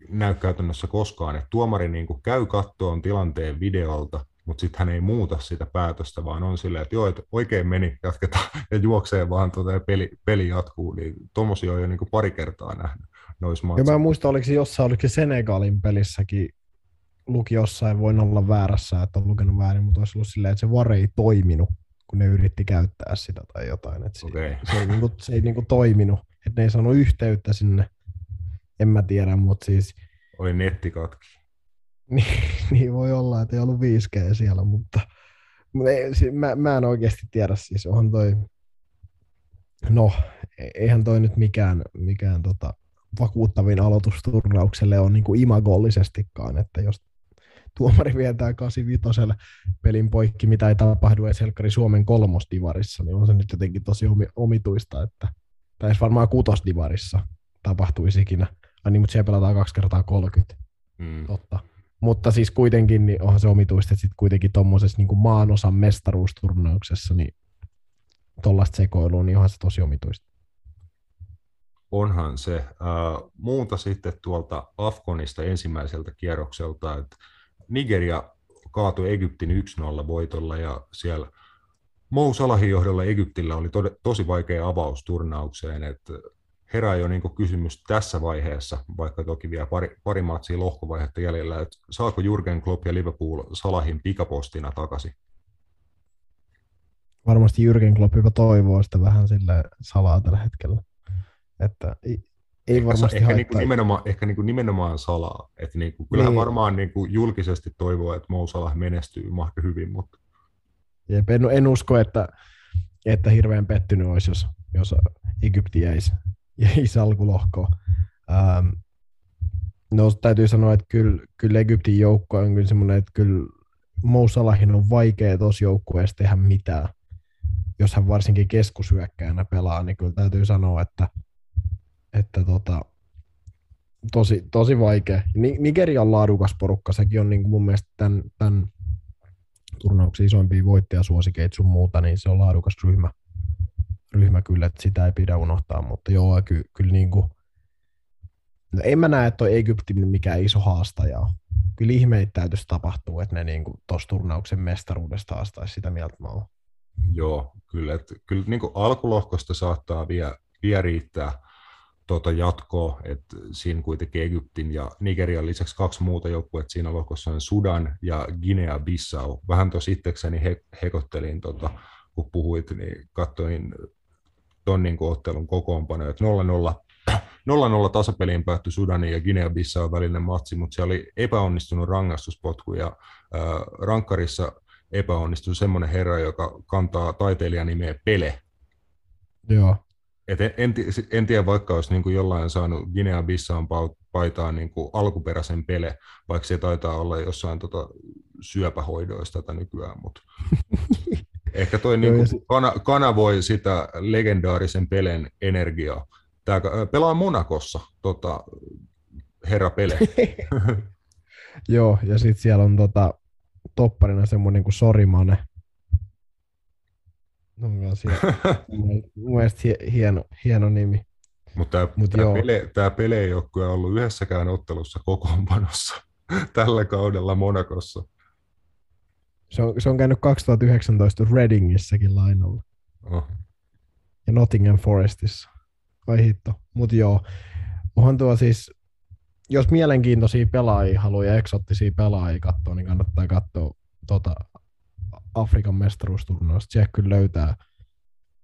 näy käytännössä koskaan, että tuomari niin kuin käy kattoon tilanteen videolta, mutta sitten hän ei muuta sitä päätöstä, vaan on silleen, että joo, että oikein meni, jatketaan ja juoksee vaan tuota, ja peli, peli jatkuu, niin tuommoisia on jo niin kuin pari kertaa nähnyt noissa Ja mä en muista, oliko se jossain, oliko se Senegalin pelissäkin, luki jossain, voin olla väärässä, että on lukenut väärin, mutta olisi ollut silleen, että se var ei toiminut, kun ne yritti käyttää sitä tai jotain. Että se, okay. se, ei, niin kuin, se ei niin kuin toiminut, että ne ei saanut yhteyttä sinne, en mä tiedä, mutta siis... Oli nettikatki. Niin, niin voi olla, että ei ollut 5G siellä, mutta, mä, mä en oikeasti tiedä, siis onhan toi, no eihän toi nyt mikään, mikään tota, vakuuttavin aloitus turnaukselle on niin kuin imagollisestikaan, että jos tuomari vietää 85 pelin poikki, mitä ei tapahdu edes Helkkari Suomen kolmosdivarissa, niin on se nyt jotenkin tosi omituista, että tai varmaan kutosdivarissa tapahtuisi ikinä. Ai niin, mutta siellä pelataan kaksi kertaa 30. Mm. Totta. Mutta siis kuitenkin niin onhan se omituista, että sitten kuitenkin tuommoisessa niin maanosan mestaruusturnauksessa, niin tuollaista sekoilua, niin onhan se tosi omituista. Onhan se. Äh, muuta sitten tuolta Afkonista ensimmäiseltä kierrokselta, että Nigeria kaatui Egyptin 1-0 voitolla ja siellä Mou Salahin johdolla Egyptillä oli to- tosi vaikea avaus turnaukseen, että herää jo niin kysymys tässä vaiheessa, vaikka toki vielä pari, pari matsia lohkovaihetta jäljellä, että saako Jurgen Klopp ja Liverpool Salahin pikapostina takaisin? Varmasti Jürgen Klopp hyvä toivoo sitä vähän sille salaa tällä hetkellä. Että ei, ehkä, varmasti ehkä, niin kuin nimenomaan, ehkä niin kuin nimenomaan salaa. Että niin kuin, kyllähän niin. varmaan niin kuin julkisesti toivoo, että Mo Salah menestyy mahdollisesti hyvin, mutta... Jep, en, en usko, että, että hirveän pettynyt olisi, jos, jos Egypti jäisi, jäisi alkulohkoon. Ähm, no täytyy sanoa, että kyllä, kyllä Egyptin joukko on kyllä semmoinen, että kyllä Mo Salahin on vaikea tuossa joukkueessa tehdä mitään. Jos hän varsinkin keskusyökkäänä pelaa, niin kyllä täytyy sanoa, että – että tota, tosi, tosi vaikea. Nigeria on laadukas porukka, sekin on niin kuin mun mielestä tämän, tämän turnauksen isoimpia voittajasuosikeita sun muuta, niin se on laadukas ryhmä, ryhmä kyllä, että sitä ei pidä unohtaa, mutta joo, ky, kyllä niin kuin, no en mä näe, että toi Egypti mikään iso haastaja on. Kyllä ihmeitä täytyisi tapahtua, että ne niin tuossa turnauksen mestaruudesta haastaisi sitä mieltä mä oon. Joo, kyllä, että, kyllä niin kuin alkulohkosta saattaa vielä, vielä riittää, tuota jatkoa, että siinä kuitenkin Egyptin ja Nigerian lisäksi kaksi muuta joukkuetta siinä lohkossa on Sudan ja Guinea-Bissau. Vähän tuossa itsekseni he, hekottelin, tota, kun puhuit, niin katsoin ton niin ottelun kokoonpano, että 0-0 0-0 tasapeliin päättyi Sudanin ja Guinea-Bissau välinen matsi, mutta se oli epäonnistunut rangaistuspotku ja äh, rankkarissa epäonnistui semmoinen herra, joka kantaa taiteilijan nimeä Pele. Joo. Et en, en, en tiedä, vaikka olisi niin kuin jollain saanut Guinea Bissaan paitaa niin kuin alkuperäisen pele, vaikka se taitaa olla jossain tota syöpähoidoista tätä nykyään, mutta ehkä toi niin kuin kana, kanavoi sitä legendaarisen pelen energiaa. Tämä pelaa Monakossa, tota, herra Pele. Joo, ja sitten siellä on tota, topparina semmoinen kuin Sorimane, No, mun mielestä hieno, hieno nimi. Mutta tämä, Mut tämä, pele, tämä ei ole kyllä ollut yhdessäkään ottelussa kokoonpanossa tällä kaudella Monakossa. Se on, se on käynyt 2019 Readingissäkin lainalla. Oh. Ja Nottingham Forestissa. Vai hitto. Mutta joo, onhan tuo siis, jos mielenkiintoisia pelaajia haluaa ja eksottisia pelaajia katsoa, niin kannattaa katsoa tota Afrikan mestaruusturnausta. Siellä kyllä löytää,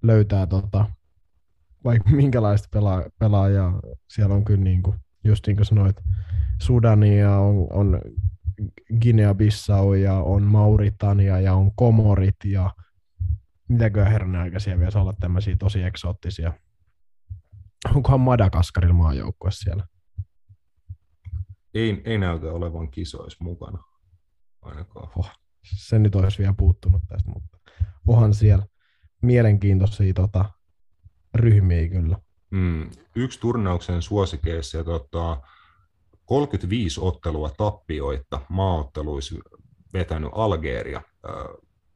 löytää tota, vaikka minkälaista pelaa, pelaajaa. Siellä on kyllä niin kuin, just niin kuin sanoit, Sudania, on, on Guinea-Bissau ja on Mauritania ja on Komorit ja mitäköhän herran aikaisia vielä olla tämmöisiä tosi eksoottisia. Onkohan Madagaskarilla maajoukkue siellä? Ei, ei näytä olevan kisoissa mukana ainakaan. Oh se nyt olisi vielä puuttunut tästä, mutta onhan siellä mielenkiintoisia tota, ryhmiä kyllä. Mm, yksi turnauksen suosikeissa ja tota, 35 ottelua tappioita maaotteluissa vetänyt Algeria.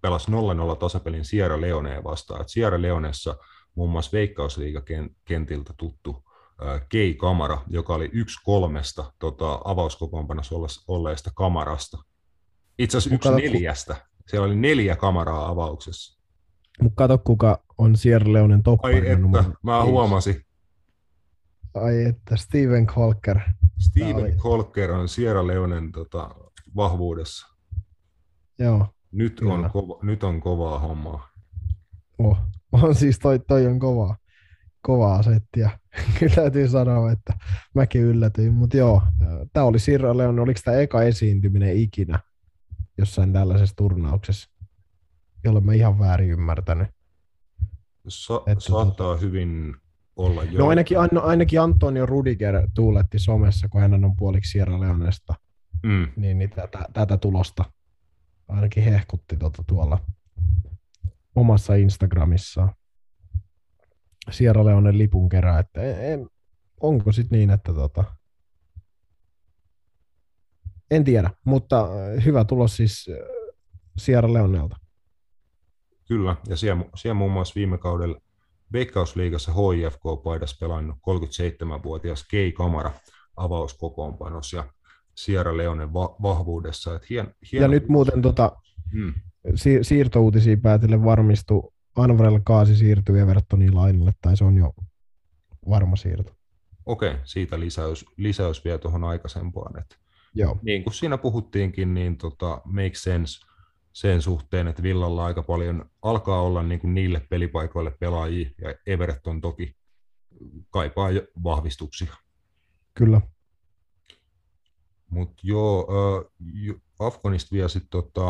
pelasi 0-0 tasapelin Sierra Leoneen vastaan. Et Sierra Leonessa muun muassa Veikkausliigakentiltä tuttu Kei Kamara, joka oli yksi kolmesta tota, avauskokoonpanossa olleesta kamarasta, itse asiassa yksi kato, neljästä. Siellä oli neljä kameraa avauksessa. Mutta kato, kuka on Sierra Leonen toppari. Ai että, mä huomasin. Ai että, Steven Kolker. Steven oli... Kolker on Sierra Leonen tota, vahvuudessa. Joo. Nyt on, kova, nyt on kovaa hommaa. Oh. On siis toi, toi on kovaa, kovaa settiä. Kyllä täytyy sanoa, että mäkin yllätyin. Mutta joo, tämä oli Sierra Leone, oliko tämä eka esiintyminen ikinä jossain tällaisessa turnauksessa, jolle mä ihan väärin ymmärtänyt. Sa- että saattaa tota... hyvin olla jo. No ainakin, no, ainakin Antonio Rudiger tuuletti somessa, kun hän on puoliksi Sierra Leonesta. Mm. niin, niin tätä, tätä tulosta ainakin hehkutti tota tuolla omassa Instagramissaan. Sierra Leonen lipun kerran, että en, en, onko sitten niin, että tota, en tiedä, mutta äh, hyvä tulos siis äh, Sierra Leonelta. Kyllä, ja siellä, siellä muun muassa viime kaudella Veikkausliigassa HIFK-paidassa pelannut 37-vuotias Kei Kamara avauskokoonpanossa ja Sierra Leonen va- vahvuudessa. Et hien, hieno Ja nyt muuten tota, Mm. si- siirtouutisia päätellen varmistui, Anvarel Kaasi siirtyy Evertonin lainalle, tai se on jo varma siirto. Okei, siitä lisäys, lisäys vielä tuohon aikaisempaan. Et Joo. niin kuin siinä puhuttiinkin, niin tota, make sense sen suhteen, että Villalla aika paljon alkaa olla niin kuin niille pelipaikoille pelaajia, ja Everton toki kaipaa jo vahvistuksia. Kyllä. Mutta joo, äh, Afganista vielä sitten tota,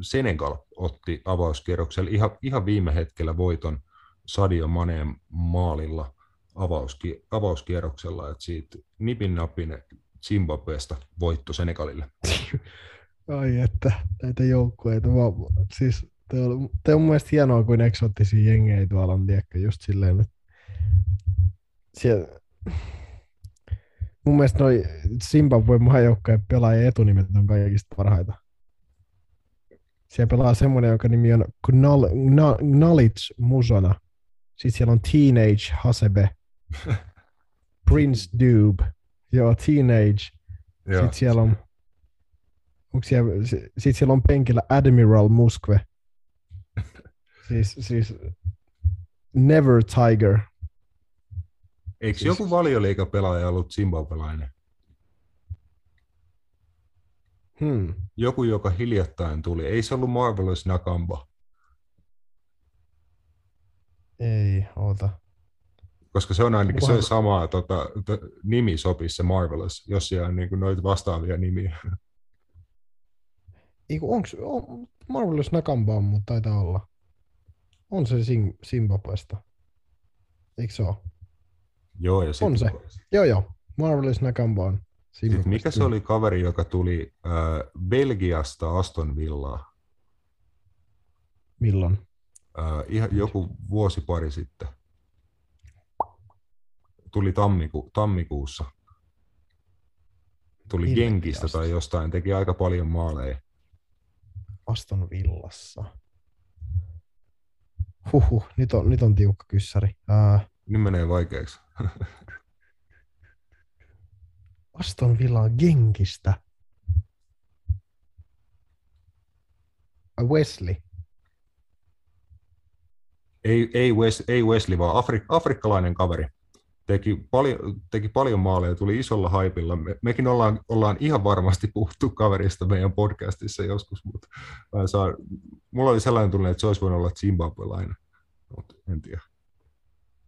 Senegal otti avauskierroksella ihan, ihan viime hetkellä voiton Sadio Maneen maalilla avauski, avauskierroksella, että siitä nipin napin Zimbabwesta voitto Senegalille. Ai että, näitä joukkueita. Mä, siis te on, te on mun mielestä hienoa, kuin eksoottisia jengejä tuolla on, tiedätkö, just silleen, että siellä, mun mielestä noi Zimbabwe maajoukkojen pelaajien etunimet on kaikista parhaita. Siellä pelaa semmoinen, jonka nimi on Knowledge Musona. Sitten siellä on Teenage Hasebe. Prince Dube. Joo, Teenage. Joo. Sitten siellä on, onko siellä, si- sit siellä on penkillä Admiral Muskve. siis, siis Never Tiger. Eikö siis- joku valioliikapelaaja ollut zimbabwelainen? Hmm. Joku, joka hiljattain tuli. Ei se ollut Marvelous Nakamba, Ei, oota. Koska se on ainakin se Onkohan- sama tota, nimi sopii se Marvelous, jos siellä on niin noita vastaavia nimiä. Eiku, onks, on, Marvelous Nakamba on, mutta taitaa olla. On se Sim- Zimbabwesta. Eikö se ole? Joo, ja sit, On se. Joo, joo. Marvelous Nakamba on. Sit Zimbabwesta, mikä se oli kaveri, joka tuli äh, Belgiasta Aston Villaa? Milloin? Äh, ihan joku vuosi pari sitten. Tuli tammiku, tammikuussa. Tuli Ilmeisesti Genkistä tai jostain, teki aika paljon maaleja. Aston Villassa. Huhhuh, nyt on, nyt on tiukka kyssäri. Ää, Nyt menee vaikeaksi. Aston Villa Genkistä. Wesley. Ei, ei, Wes, ei Wesley, vaan Afri, afrikkalainen kaveri. Teki paljon, teki paljon maaleja, tuli isolla haipilla. Me, mekin ollaan, ollaan ihan varmasti puhuttu kaverista meidän podcastissa joskus, mutta mä saan, mulla oli sellainen tunne, että se olisi voinut olla zimbabwelainen, mutta en tiedä.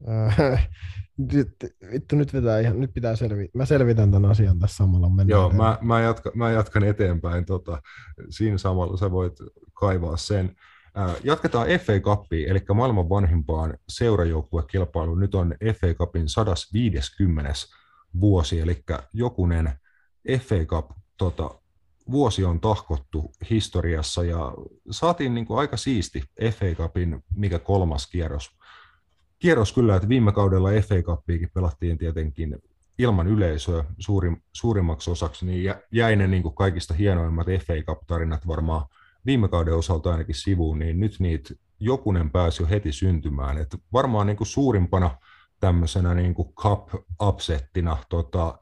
Ää, nyt, vittu, nyt, vetää ihan, nyt pitää selviä. Mä selvitän tämän asian tässä samalla. Mennään Joo, eteenpäin. mä, mä, jatka, mä jatkan eteenpäin. Tota, siinä samalla sä voit kaivaa sen. Ää, Jatketaan FA Cupia, eli maailman vanhimpaan seurajoukkuekilpailuun. Nyt on FA Cupin 150. vuosi, eli jokunen FA Cup tota, vuosi on tahkottu historiassa ja saatiin niin kuin aika siisti FA Cupin mikä kolmas kierros. Kierros kyllä, että viime kaudella FA Cupiakin pelattiin tietenkin ilman yleisöä suurim, suurimmaksi osaksi, niin jä- jäi ne niin kuin kaikista hienoimmat FA Cup-tarinat varmaan viime kauden osalta ainakin sivuun, niin nyt niitä jokunen pääsi jo heti syntymään. Et varmaan niin kuin suurimpana tämmöisenä niin kuin cup-upsettina tota,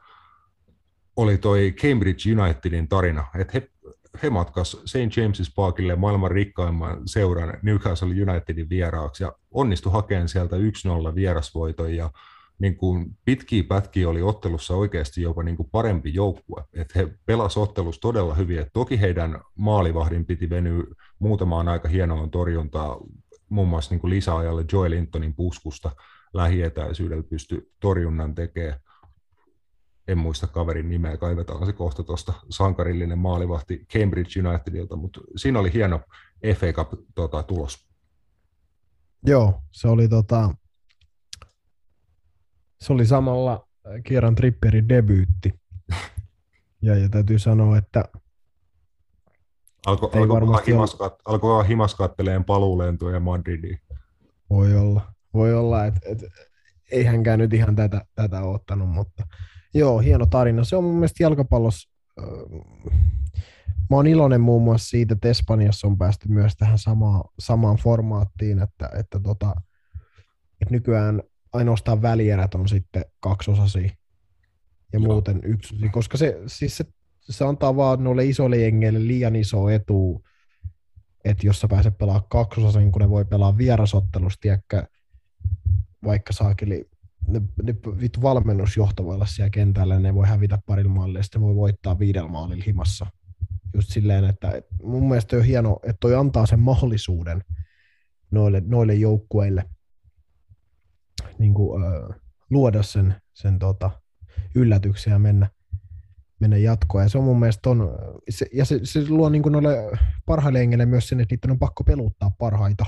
oli toi Cambridge Unitedin tarina, että he, he matkas St. James's Parkille maailman rikkaimman seuran Newcastle Unitedin vieraaksi ja onnistu hakemaan sieltä 1-0 vierasvoiton ja niin kuin pitkiä pätkiä oli ottelussa oikeasti jopa niin kuin parempi joukkue. Että he pelasivat ottelussa todella hyvin. Et toki heidän maalivahdin piti venyä muutamaan aika hienoon torjuntaa, muun muassa niin kuin lisäajalle Joel Lintonin puskusta lähietäisyydellä pystyi torjunnan tekemään. En muista kaverin nimeä, kaivetaan se kohta tuosta sankarillinen maalivahti Cambridge Unitedilta, mutta siinä oli hieno FA Cup-tulos. Tota, tulos. Joo, se oli tota, se oli samalla Kieran Tripperin debyytti. Ja, ja täytyy sanoa, että Alko, Ei alko, varmasti himaskat, alkoi himaskatteleen paluulentoja Madridiin. voi olla, voi olla että et, ei hänkään nyt ihan tätä, tätä ottanut, mutta joo, hieno tarina. Se on mun mielestä jalkapallossa, äh, mä oon iloinen muun muassa siitä, että Espanjassa on päästy myös tähän samaan, samaan formaattiin, että, että, tota, että nykyään ainoastaan välierät on sitten kaksosasia ja Joo. muuten yksi, koska se, siis se, se antaa vaan noille isoille jengeille liian iso etu, että jos sä pääset pelaamaan kaksosasen, kun ne voi pelaa vierasottelusta, tiedäkö, vaikka saakeli, ne, ne vittu valmennusjohto voi olla siellä kentällä, ne voi hävitä parilla maalilla, ja sitten voi voittaa viidellä maalilla himassa. Just silleen, että et mun mielestä on hieno, että toi antaa sen mahdollisuuden noille, noille joukkueille niin kuin, äh, luoda sen, sen tota, yllätyksen ja mennä, mennä jatkoon. Ja se on mun mielestä on, se, ja se, se luo niin kuin noille parhaille jengeille myös sen, että niiden on pakko peluttaa parhaita.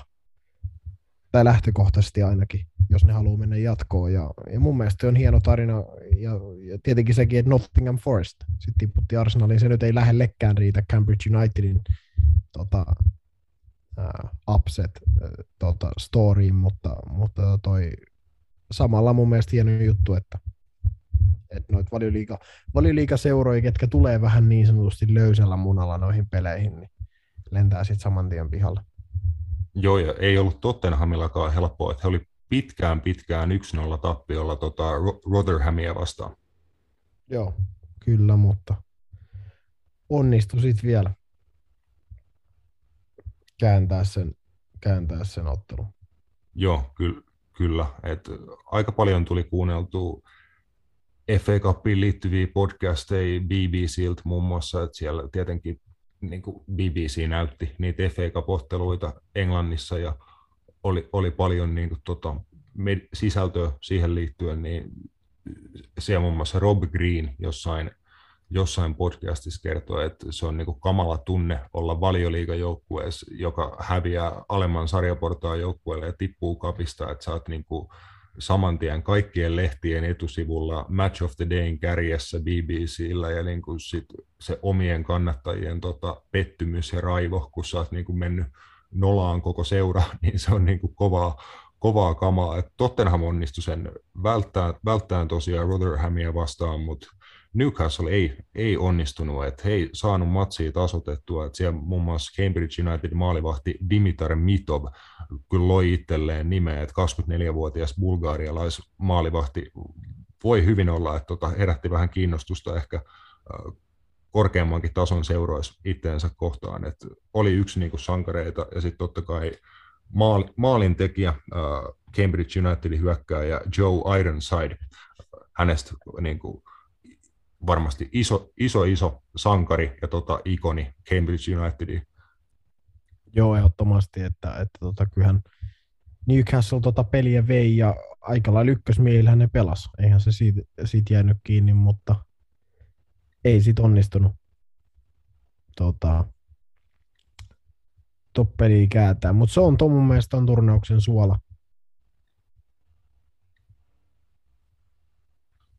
Tai lähtökohtaisesti ainakin, jos ne haluaa mennä jatkoon. Ja, ja mun mielestä se on hieno tarina. Ja, ja tietenkin sekin, että Nottingham Forest sitten tipputti Arsenaliin. Se nyt ei lähellekään riitä Cambridge Unitedin tota, ää, upset ää, tota, storyin, mutta, mutta toi samalla mun mielestä hieno juttu, että että noita valioliiga, valioliigaseuroja, ketkä tulee vähän niin sanotusti löysällä munalla noihin peleihin, niin lentää sitten saman tien pihalle. Joo, ja ei ollut Tottenhamillakaan helppoa, että he oli pitkään pitkään 1-0 tappiolla tota Ro- Rotherhamia vastaan. Joo, kyllä, mutta onnistu sitten vielä kääntää sen, kääntää sen ottelun. Joo, kyllä. Kyllä. Et aika paljon tuli kuunneltua FA Cupiin liittyviä podcasteja BBCltä muun muassa, että siellä tietenkin niin kuin BBC näytti niitä FA Cup-otteluita Englannissa ja oli, oli paljon niin kuin, tota, sisältöä siihen liittyen, niin siellä muun muassa Rob Green jossain, jossain podcastissa kertoi, että se on niin kuin kamala tunne olla valioliigajoukkueessa, joka häviää alemman sarjaportaan joukkueelle ja tippuu kapista, että sä oot niin kuin saman tien kaikkien lehtien etusivulla Match of the Dayn kärjessä BBCllä ja niin kuin sit se omien kannattajien tota, pettymys ja raivo, kun sä oot niin kuin mennyt nolaan koko seura, niin se on niin kuin kovaa, kovaa kamaa. Et Tottenham onnistui sen välttää, välttämään tosiaan Rotherhamia vastaan, mutta Newcastle ei, ei onnistunut, että he ei saanut matsia tasotettua, että siellä muun muassa Cambridge United maalivahti Dimitar Mitov kyllä loi itselleen nimeä, että 24-vuotias bulgarialais maalivahti voi hyvin olla, että tota, herätti vähän kiinnostusta ehkä äh, korkeammankin tason seuroissa itteensä kohtaan, että oli yksi niin kuin sankareita ja sitten totta kai maal, maalintekijä äh, Cambridge Unitedin hyökkääjä Joe Ironside, hänestä niin kuin, varmasti iso, iso, iso sankari ja tota, ikoni Cambridge Unitedin. Joo, ehdottomasti, että, että tota, kyllähän Newcastle tota peliä vei ja aika lailla ykkösmiehillähän ne pelas. Eihän se siitä, siitä jäänyt kiinni, mutta ei sit onnistunut tota, toppeliä kääntää. Mutta se on tuon mun mielestä on turnauksen suola.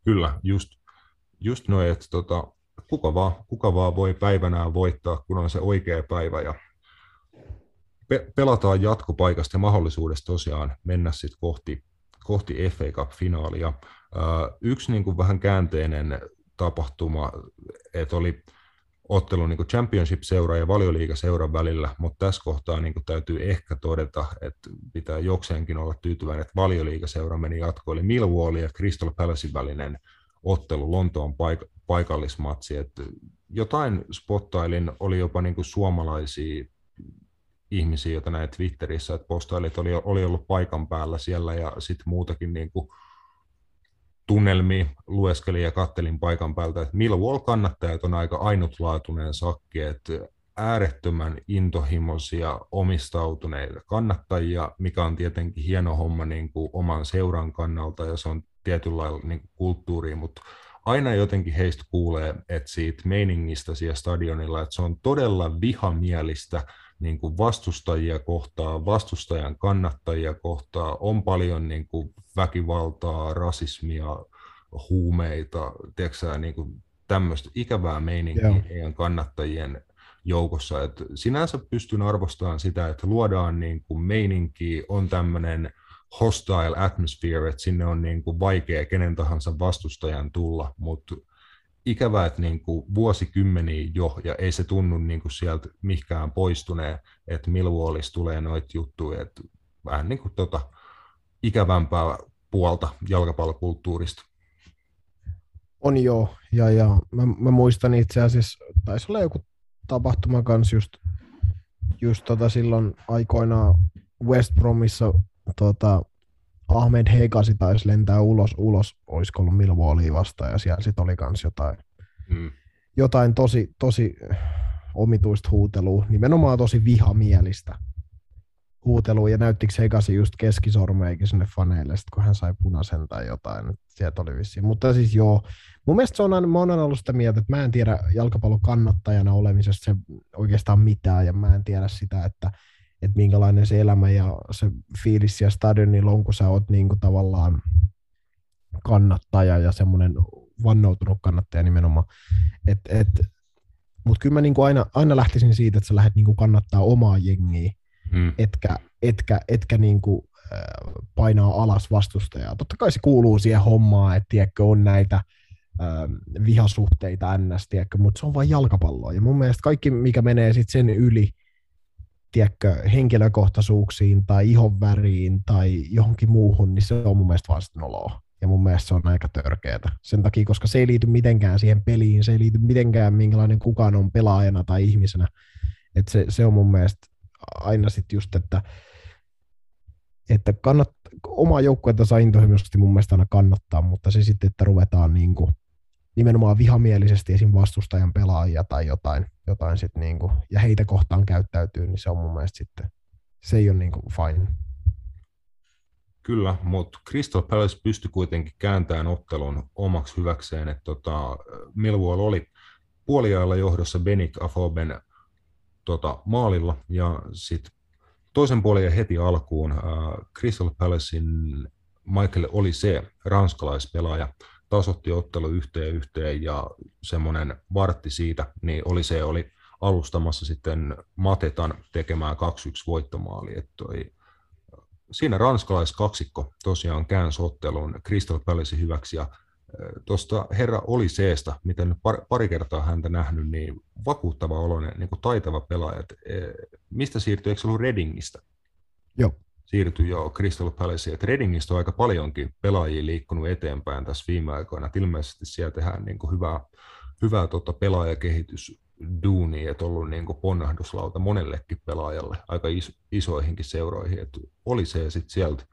Kyllä, just, just noin, että tota, kuka, vaan, kuka vaan voi päivänään voittaa, kun on se oikea päivä ja pe- pelataan jatkopaikasta ja mahdollisuudesta tosiaan mennä sitten kohti, kohti FA Cup-finaalia. Yksi niin kuin vähän käänteinen tapahtuma, että oli ottelu niin kuin Championship-seura ja valioliiga-seuran välillä, mutta tässä kohtaa niin kuin täytyy ehkä todeta, että pitää jokseenkin olla tyytyväinen, että valioliiga-seura meni jatkoon, eli Millwall ja Crystal Palacein välinen ottelu, Lontoon paik- paikallismatsi, että jotain spottailin, oli jopa niin kuin suomalaisia ihmisiä, joita näin Twitterissä, että postailit oli, oli ollut paikan päällä siellä ja sitten muutakin niin kuin tunnelmia lueskelin ja kattelin paikan päältä, että Millwall kannattajat on aika ainutlaatuinen sakki, että äärettömän intohimoisia omistautuneita kannattajia, mikä on tietenkin hieno homma niin kuin oman seuran kannalta ja se on tietynlailla niin kuin kulttuuria, mutta aina jotenkin heistä kuulee, että siitä meiningistä siellä stadionilla, että se on todella vihamielistä niin kuin vastustajia kohtaan, vastustajan kannattajia kohtaan, on paljon niin kuin väkivaltaa, rasismia, huumeita, tiedätkö, niin kuin tämmöistä ikävää meininkiä Joo. heidän kannattajien joukossa. Et sinänsä pystyn arvostamaan sitä, että luodaan niin kuin meininkiä, on tämmöinen hostile atmosphere, että sinne on niin kuin vaikea kenen tahansa vastustajan tulla, mutta ikävää, että niin kuin vuosikymmeniä jo, ja ei se tunnu niin kuin sieltä mihinkään poistuneen, että Millwallissa tulee noita juttuja, että vähän niin kuin tota ikävämpää puolta jalkapallokulttuurista. On joo, ja, ja mä, mä, muistan itse asiassa, taisi olla joku tapahtuma kanssa just, just tota silloin aikoinaan West Bromissa tota, Ahmed Hegasi taisi lentää ulos, ulos olisiko ollut Millwallia vastaan, ja siellä sitten oli kans jotain, Mm. jotain tosi, tosi omituista huutelua, nimenomaan tosi vihamielistä huutelua, ja näyttikö Hegasi just keskisormeikin sinne faneille, sit kun hän sai punaisen tai jotain, sieltä oli vissiin. Mutta siis joo, mun mielestä se on aina, mä oon aina ollut sitä mieltä, että mä en tiedä jalkapallon kannattajana olemisesta se oikeastaan mitään, ja mä en tiedä sitä, että, että minkälainen se elämä ja se fiilis ja stadionilla on, kun sä oot niin kuin tavallaan kannattaja ja semmoinen vannoutunut kannattaja nimenomaan. Et, et, Mutta kyllä mä niin kuin aina, aina lähtisin siitä, että sä lähdet niin kuin kannattaa omaa jengiä, Mm. etkä, etkä, etkä niin kuin, äh, painaa alas vastustajaa. Totta kai se kuuluu siihen hommaan, että tiedätkö, on näitä äh, vihasuhteita ns, mutta se on vain jalkapalloa. Ja mun mielestä kaikki, mikä menee sit sen yli, tiedätkö, henkilökohtaisuuksiin tai ihonväriin tai johonkin muuhun, niin se on mun mielestä vaan sitten noloa. Ja mun mielestä se on aika törkeätä. Sen takia, koska se ei liity mitenkään siihen peliin, se ei liity mitenkään minkälainen kukaan on pelaajana tai ihmisenä. Et se, se on mun mielestä aina sitten just, että, että kannat, omaa joukkuetta saa intohimoisesti mun mielestä aina kannattaa, mutta se sitten, että ruvetaan niin kuin, nimenomaan vihamielisesti esim. vastustajan pelaajia tai jotain, jotain sit niin kuin, ja heitä kohtaan käyttäytyy, niin se on mun mielestä sitten, se ei ole niin kuin fine. Kyllä, mutta Crystal Palace pystyi kuitenkin kääntämään ottelun omaksi hyväkseen, että tota, Millwall oli puoliajalla johdossa Benik Afoben tota, maalilla, ja sitten toisen puolen heti alkuun äh, Crystal Palacein Michael oli se ranskalaispelaaja, tasotti ottelu yhteen yhteen ja semmoinen vartti siitä, niin oli se oli alustamassa sitten Matetan tekemään 2-1 voittomaali. Että toi, siinä ranskalaiskaksikko tosiaan käänsi ottelun Crystal Palace hyväksi ja tuosta herra oli seesta, mitä nyt pari kertaa häntä nähnyt, niin vakuuttava oloinen, niin kuin taitava pelaaja. Et, mistä siirtyi, eikö se ollut Readingistä? Joo. Siirtyi jo Crystal Palace. Et Readingistä on aika paljonkin pelaajia liikkunut eteenpäin tässä viime aikoina. Et ilmeisesti siellä tehdään niin kuin hyvää, hyvää tota pelaajakehitys duuni, että ollut niin kuin ponnahduslauta monellekin pelaajalle, aika iso, isoihinkin seuroihin. Et oli se sitten sieltä.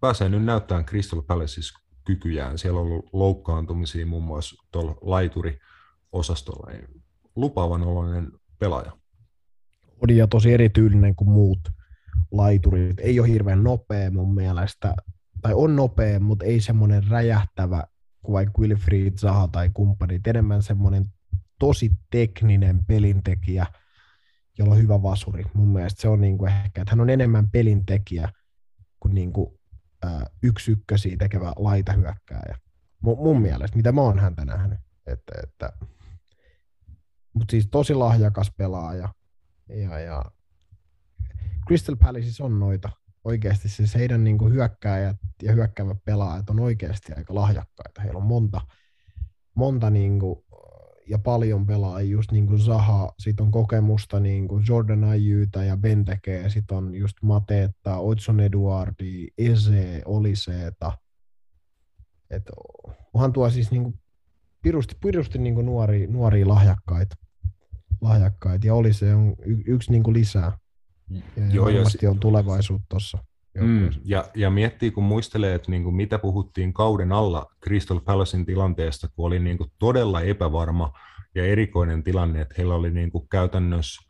Pääsee nyt näyttämään Crystal Palaceissa kykyjään. Siellä on ollut loukkaantumisia muun muassa tuolla laituri-osastolla. Lupaavan oloinen pelaaja. On ja tosi erityylinen kuin muut laiturit. Ei ole hirveän nopea mun mielestä, tai on nopea, mutta ei semmoinen räjähtävä kuin vaikka Wilfried Zaha tai kumppanit. Enemmän semmoinen tosi tekninen pelintekijä, jolla on hyvä vasuri. Mun mielestä se on niin kuin ehkä, että hän on enemmän pelintekijä kuin, niin kuin yksi ykkösiä tekevä laitahyökkääjä. M- mun mielestä, mitä mä oon häntä nähnyt. Että, että, mutta siis tosi lahjakas pelaaja. Ja, ja Crystal Palaceissa on noita. Oikeasti siis heidän niin kuin hyökkääjät ja hyökkäävät pelaajat on oikeasti aika lahjakkaita. Heillä on monta, monta niin kuin, ja paljon pelaajia, just niin kuin Zaha, sitten on kokemusta niin kuin Jordan Ayuta ja Bentekeä, sitten on just Matetta, Odson Eduardi, Eze, Oliseeta. Et onhan tuo siis niin kuin pirusti, pirusti niin kuin nuoria, nuoria lahjakkaita. lahjakkaita. Ja Olise on y- yksi niin kuin lisää. Joo, ja on tulevaisuutta tuossa. Mm, ja, ja miettii, kun muistelee, että niin kuin mitä puhuttiin kauden alla Crystal Palacein tilanteesta, kun oli niin kuin todella epävarma ja erikoinen tilanne, että heillä oli niin kuin käytännössä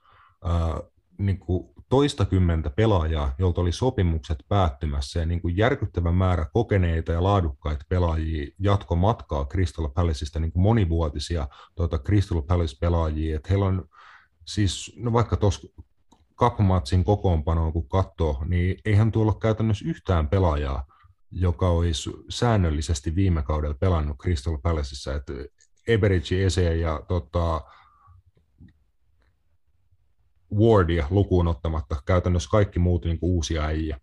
ää, niin kuin toistakymmentä pelaajaa, jolta oli sopimukset päättymässä ja niin kuin järkyttävä määrä kokeneita ja laadukkaita pelaajia jatko matkaa Crystal Palaceista, niin kuin monivuotisia tuota Crystal Palace-pelaajia, että heillä on siis, no vaikka tuossa kapmatsin kokoonpanoon kun katsoo, niin eihän tuolla ole käytännössä yhtään pelaajaa, joka olisi säännöllisesti viime kaudella pelannut Crystal Palaceissa. Että Eberidge, Ese ja tota, Wardia lukuun ottamatta käytännössä kaikki muut niin kuin uusia äijä.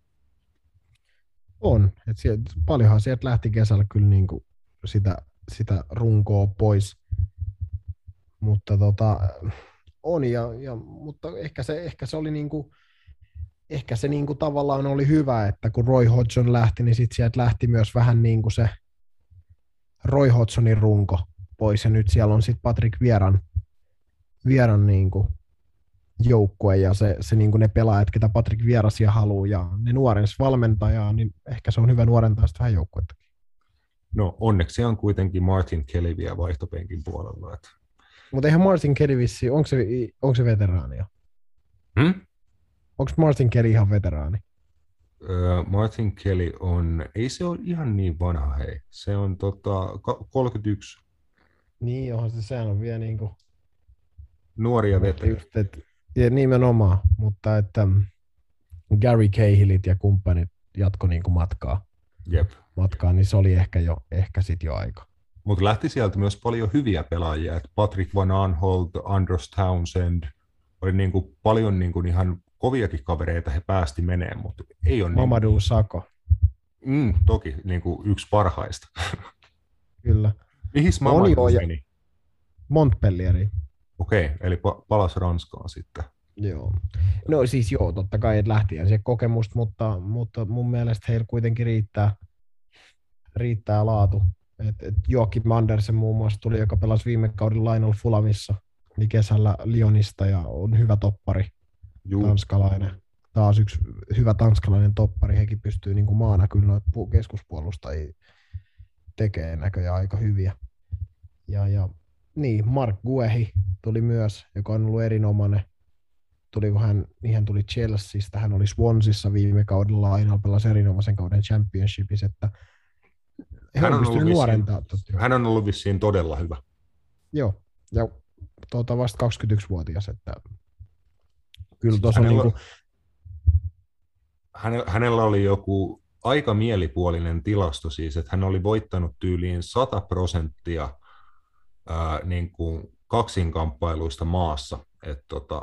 On. Et sieltä, paljonhan sieltä lähti kesällä kyllä niin kuin sitä, sitä runkoa pois. Mutta tota, on, ja, ja, mutta ehkä se, ehkä se oli niin kuin, ehkä se niin kuin tavallaan oli hyvä, että kun Roy Hodgson lähti, niin sitten sieltä lähti myös vähän niin kuin se Roy Hodgsonin runko pois, ja nyt siellä on sitten Patrick Vieran, Vieran niin kuin joukkue ja se, se niin kuin ne pelaajat, ketä Patrick Vierasia haluaa ja ne nuorens valmentajaa, niin ehkä se on hyvä nuorentaa sitä vähän joukkuetta. No onneksi on kuitenkin Martin Kelly vielä vaihtopenkin puolella. Että... Mutta eihän Martin Kelly vissi, onko se, onko se veteraani jo? Hmm? Onko Martin Kelly ihan veteraani? Uh, Martin Kelly on, ei se ole ihan niin vanha hei, se on tota, 31. Niin, johon se, sehän on vielä niin kuin... Nuoria veteraani. Just, et, ja nimenomaan, mutta että Gary Cahillit ja kumppanit jatko niin kuin matkaa, Jep. matkaa, niin se oli ehkä, jo, ehkä sit jo aika. Mutta lähti sieltä myös paljon hyviä pelaajia, että Patrick Van Aanholt, Andros Townsend, oli niinku paljon niinku ihan koviakin kavereita he päästi meneen, mutta ei ole... Mamadou niinku... Sako. Mm, toki niinku yksi parhaista. Kyllä. Mihin Mamadou ja... meni? Montpellieri. Okei, okay, eli pa- palasi Ranskaan sitten. Joo. No siis joo, totta kai että lähti se kokemusta, mutta, mutta mun mielestä heillä kuitenkin riittää, riittää laatu. Et, et Joakim Andersen muun muassa tuli, joka pelasi viime kauden Lionel Fulamissa, niin kesällä Lyonista ja on hyvä toppari, Juu. tanskalainen. Taas yksi hyvä tanskalainen toppari, hekin pystyy niin kuin maana kyllä noita keskuspuolustajia tekee näköjään aika hyviä. Ja, ja niin, Mark Guehi tuli myös, joka on ollut erinomainen. Tuliko hän, niin hän tuli Chelseastä, hän oli Swansissa viime kaudella, aina pelasi erinomaisen kauden championshipissa, että hän on, ollut nuorentaa. Vissiin, hän on ollut vissiin todella hyvä. Joo, ja tuota, vasta 21-vuotias, että kyllä tuossa on niin kuin... hänellä oli joku aika mielipuolinen tilasto siis, että hän oli voittanut tyyliin 100 prosenttia ää, niin kuin kaksinkamppailuista maassa. Et tota,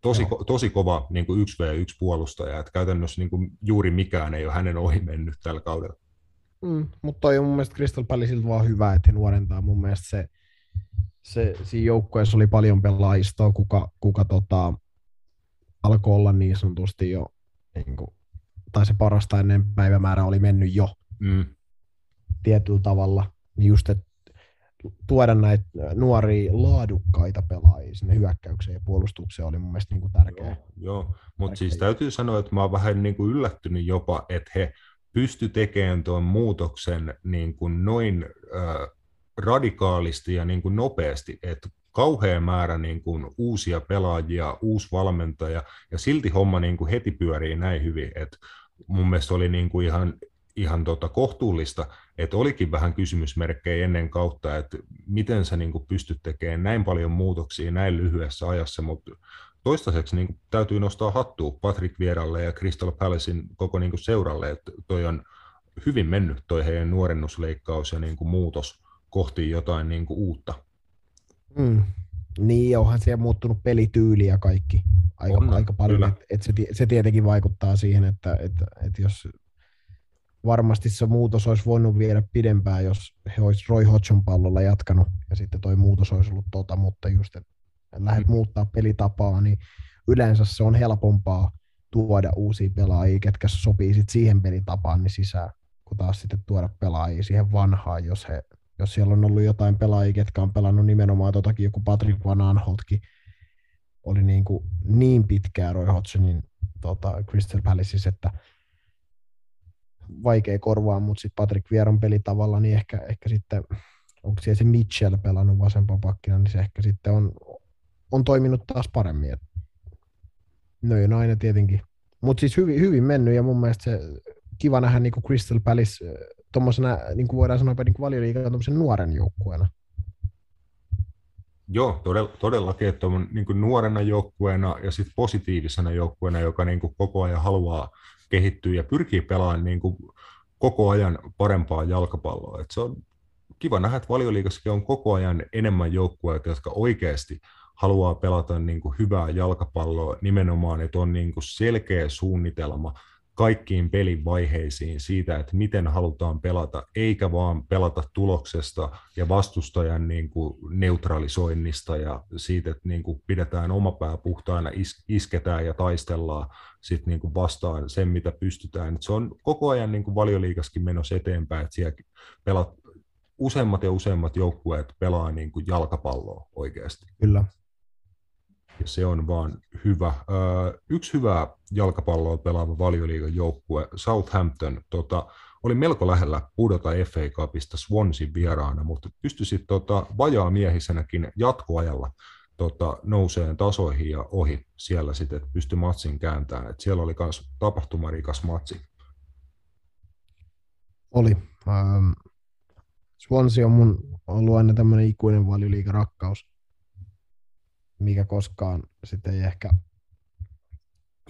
tosi, ko, tosi kova niin kuin 1v1 puolustaja, että käytännössä niin kuin juuri mikään ei ole hänen ohi mennyt tällä kaudella. Mm, mutta toi on mun mielestä Crystal Palaceilta vaan hyvä, että he nuorentaa. Mun mielestä se, se siinä joukkueessa oli paljon pelaajistoa, kuka, kuka tota, alkoi olla niin sanotusti jo, niin kuin, tai se parasta ennen päivämäärä oli mennyt jo mm. tietyllä tavalla. Niin just, että tuoda näitä nuoria laadukkaita pelaajia sinne hyökkäykseen ja puolustukseen oli mun mielestä niin kuin tärkeää. Joo, joo. mutta siis täytyy sanoa, että mä oon vähän niin kuin yllättynyt jopa, että he pysty tekemään tuon muutoksen niin kuin noin äh, radikaalisti ja niin kuin nopeasti, että kauhea määrä niin kuin uusia pelaajia, uusi valmentaja, ja silti homma niin kuin heti pyörii näin hyvin, että mun mielestä oli niin kuin ihan ihan tota kohtuullista, että olikin vähän kysymysmerkkejä ennen kautta, että miten sä niin pystyt tekemään näin paljon muutoksia näin lyhyessä ajassa, mutta toistaiseksi niin täytyy nostaa hattua Patrick Vieralle ja Crystal Palacein koko niin seuralle, että toi on hyvin mennyt toi heidän nuorennusleikkaus ja niin muutos kohti jotain niin uutta. Mm. Niin, onhan siellä muuttunut pelityyli ja kaikki aika, on, aika paljon. Et, et se, se tietenkin vaikuttaa siihen, että et, et jos varmasti se muutos olisi voinut viedä pidempään, jos he olisi Roy Hodgson pallolla jatkanut, ja sitten toi muutos olisi ollut tota, mutta just, että lähdet mm. muuttaa pelitapaa, niin yleensä se on helpompaa tuoda uusia pelaajia, ketkä sopii sit siihen pelitapaan niin sisään, kun taas sitten tuoda pelaajia siihen vanhaan, jos, he, jos siellä on ollut jotain pelaajia, ketkä on pelannut nimenomaan totakin, joku Patrick Van Aanholtkin oli niin, kuin niin pitkää Roy Hodgsonin tota, Crystal Palaceissa, että vaikea korvaa, mutta sitten Patrick Vieron pelitavalla, niin ehkä, ehkä sitten, onko siellä se Mitchell pelannut vasempaa pakkina, niin se ehkä sitten on, on toiminut taas paremmin. No ja aina tietenkin. Mutta siis hyvin, hyvin mennyt ja mun mielestä se kiva nähdä niin kuin Crystal Palace tuommoisena, niin kuin voidaan sanoa, niin valioliikan nuoren joukkueena. Joo, todella, todellakin, että on niin nuorena joukkueena ja sitten positiivisena joukkueena, joka niin koko ajan haluaa kehittyy ja pyrkii pelaamaan niin kuin koko ajan parempaa jalkapalloa. Et se on kiva nähdä, että valioliikassakin on koko ajan enemmän joukkueita, jotka oikeasti haluaa pelata niin kuin hyvää jalkapalloa nimenomaan, että on niin kuin selkeä suunnitelma kaikkiin pelin vaiheisiin siitä, että miten halutaan pelata, eikä vaan pelata tuloksesta ja vastustajan niin kuin neutralisoinnista ja siitä, että niin kuin pidetään oma pää puhtaana, is- isketään ja taistellaan sit niin kuin vastaan sen, mitä pystytään. Et se on koko ajan niin kuin valioliikaskin menossa eteenpäin, että siellä pelat, useimmat ja useimmat joukkueet pelaa niin kuin jalkapalloa oikeasti. Kyllä. Ja se on vaan hyvä. Yksi hyvä jalkapalloa pelaava valioliigan joukkue, Southampton, tota, oli melko lähellä pudota FA Cupista Swansin vieraana, mutta pystyi tota, vajaa miehisenäkin jatkoajalla tota, nouseen tasoihin ja ohi siellä sitten, että pystyi matsin kääntämään. Et siellä oli myös tapahtumarikas matsi. Oli. Ähm, Swansea on mun ollut aina tämmöinen ikuinen valioliiga rakkaus, mikä koskaan sitten ei ehkä...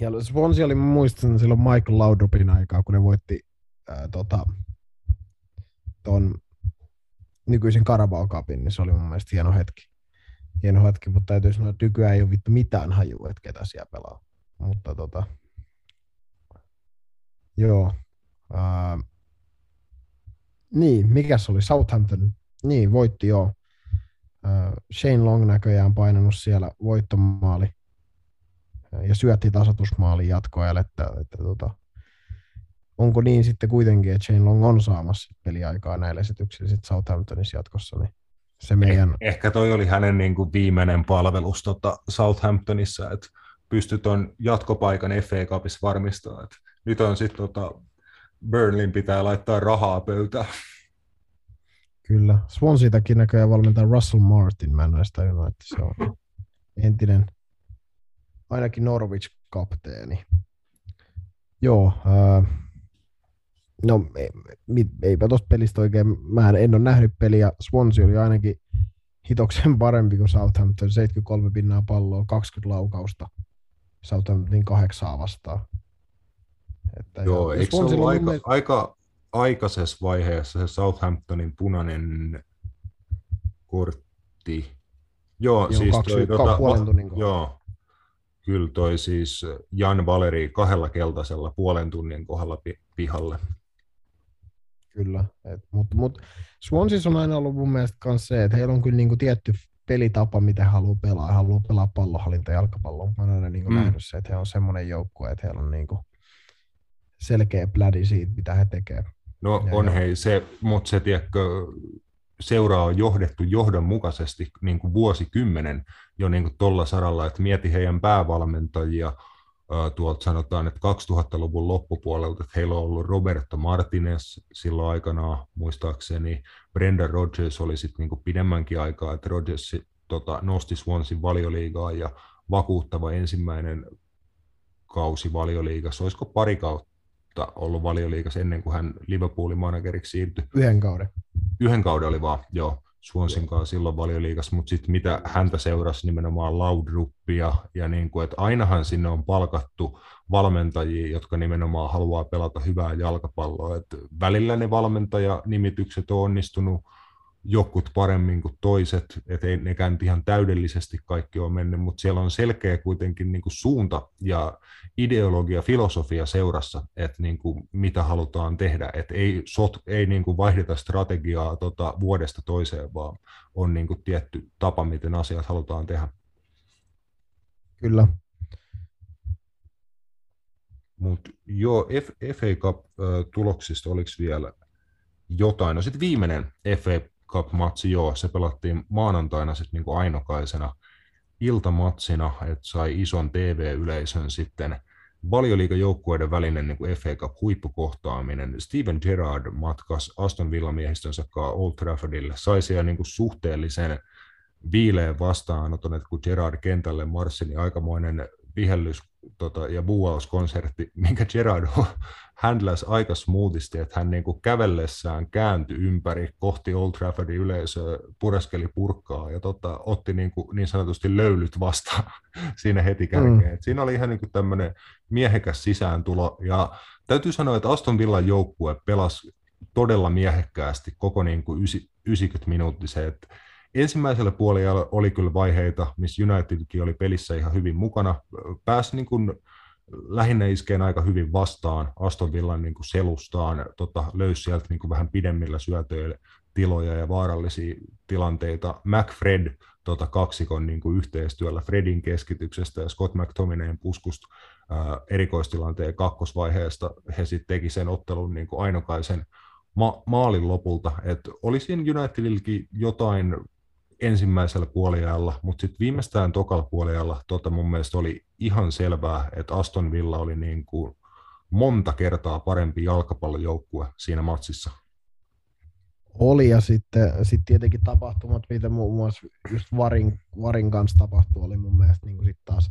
Ja Swansea oli, muistan silloin Michael Laudrupin aikaa, kun ne voitti ää, tota, ton nykyisen Carabao Cupin, niin se oli mun mielestä hieno hetki. Hieno hetki, mutta täytyy sanoa, että nykyään ei ole vittu mitään hajua, että ketä siellä pelaa. Mutta tota, joo. Ää, niin, mikä se oli? Southampton. Niin, voitti joo. Shane Long näköjään painanut siellä voittomaali ja syötti tasotusmaalin jatkoajalle, että, että, että tota, onko niin sitten kuitenkin, että Shane Long on saamassa peliaikaa näillä esityksillä sitten Southamptonissa jatkossa, niin se meidän... Eh, ehkä toi oli hänen niin kuin viimeinen palvelus tota Southamptonissa, että pystyi tuon jatkopaikan FA Cupissa varmistaa. Että nyt on sitten tota, Burnlin pitää laittaa rahaa pöytään. Kyllä. Swanseatakin näköjään valmentaa Russell Martin. Mä en näistä tajunnut, että se on entinen ainakin Norwich-kapteeni. Joo. Äh, no ei, eipä tuosta pelistä oikein. Mä en ole nähnyt peliä. Swansea oli ainakin hitoksen parempi kuin Southampton. 73 pinnaa palloa, 20 laukausta. Southamptonin kahdeksaa vastaan. Että Joo, eikö se ollut aika, aika aikaisessa vaiheessa se Southamptonin punainen kortti? Joo, joo siis kaksi, toi, tota, puolen tunnin joo, kyllä toi siis Jan Valeri kahdella keltaisella puolen tunnin kohdalla pihalle. Kyllä, mutta mut, Swansea on aina ollut mun mielestä myös se, että heillä on kyllä niinku tietty pelitapa, mitä haluaa pelaa. He haluaa pelaa pallohallinta jalkapalloa. Mä oon aina niinku mm. nähnyt se, että he on semmoinen joukkue, että heillä on niinku selkeä plädi siitä, mitä he tekevät. No ja on joo. hei se, mutta se tiedätkö, seuraa on johdettu johdonmukaisesti niin kuin vuosikymmenen jo niin kuin tuolla saralla, että mieti heidän päävalmentajia, tuolta sanotaan, että 2000-luvun loppupuolelta, että heillä on ollut Roberto Martinez silloin aikanaan, muistaakseni. Brendan Rodgers oli sitten niin pidemmänkin aikaa, että Rodgers tota, nosti Swansin valioliigaa ja vakuuttava ensimmäinen kausi valioliigassa, olisiko pari kautta kautta ollut valioliikassa ennen kuin hän Liverpoolin manageriksi siirtyi. Yhden kauden. Yhden kauden oli vaan, joo, Swansin kanssa silloin valioliikassa, mutta sitten mitä häntä seurasi nimenomaan Laudruppia, ja niin kuin, että ainahan sinne on palkattu valmentajia, jotka nimenomaan haluaa pelata hyvää jalkapalloa. Et välillä ne valmentajanimitykset on onnistunut jokut paremmin kuin toiset, että ei nekään ihan täydellisesti kaikki ole mennyt, mutta siellä on selkeä kuitenkin niin kuin suunta ja ideologia, filosofia seurassa, että niin kuin mitä halutaan tehdä, että ei, sot, ei niin kuin vaihdeta strategiaa tota, vuodesta toiseen, vaan on niin kuin tietty tapa, miten asiat halutaan tehdä. Kyllä. Mutta joo, FA Cup-tuloksista oliko vielä jotain? No sitten viimeinen FA Cup-matsi, joo, se pelattiin maanantaina sitten niin ainokaisena iltamatsina, että sai ison TV-yleisön sitten valioliikajoukkueiden välinen niin kuin FA Cup huippukohtaaminen. Steven Gerrard matkas Aston Villa miehistönsä Old Traffordille, sai siellä niin kuin suhteellisen viileen vastaanoton, että kun Gerard kentälle marssi, niin aikamoinen vihellys tota, ja buuauskonsertti, minkä Gerard handläsi aika smoothisti, että hän niin kuin kävellessään kääntyi ympäri kohti Old Traffordin yleisöä, pureskeli purkkaa ja tota, otti niin, kuin, niin sanotusti löylyt vastaan siinä heti kärkeen. Mm. siinä oli ihan niin kuin tämmöinen miehekäs sisääntulo ja täytyy sanoa, että Aston Villan joukkue pelasi todella miehekkäästi koko niin kuin 90 minuuttia. Että ensimmäisellä puolella oli kyllä vaiheita, missä Unitedkin oli pelissä ihan hyvin mukana. Pääsi niin kuin lähinnä iskeen aika hyvin vastaan Aston Villan niin kuin selustaan, tota, löysi sieltä niin kuin vähän pidemmillä syötöillä tiloja ja vaarallisia tilanteita. McFred tota, kaksikon niin kuin yhteistyöllä Fredin keskityksestä ja Scott McTominayn puskusta ää, erikoistilanteen kakkosvaiheesta he sitten teki sen ottelun niin kuin ainokaisen ma- maalin lopulta. Et olisi Unitedilläkin jotain ensimmäisellä puoliajalla, mutta sitten viimeistään tokalla puoliajalla tota mun mielestä oli ihan selvää, että Aston Villa oli niin kuin monta kertaa parempi jalkapallojoukkue siinä matsissa. Oli ja sitten sit tietenkin tapahtumat, mitä muun muassa just Varin, Varin kanssa tapahtui, oli mun mielestä niin sit taas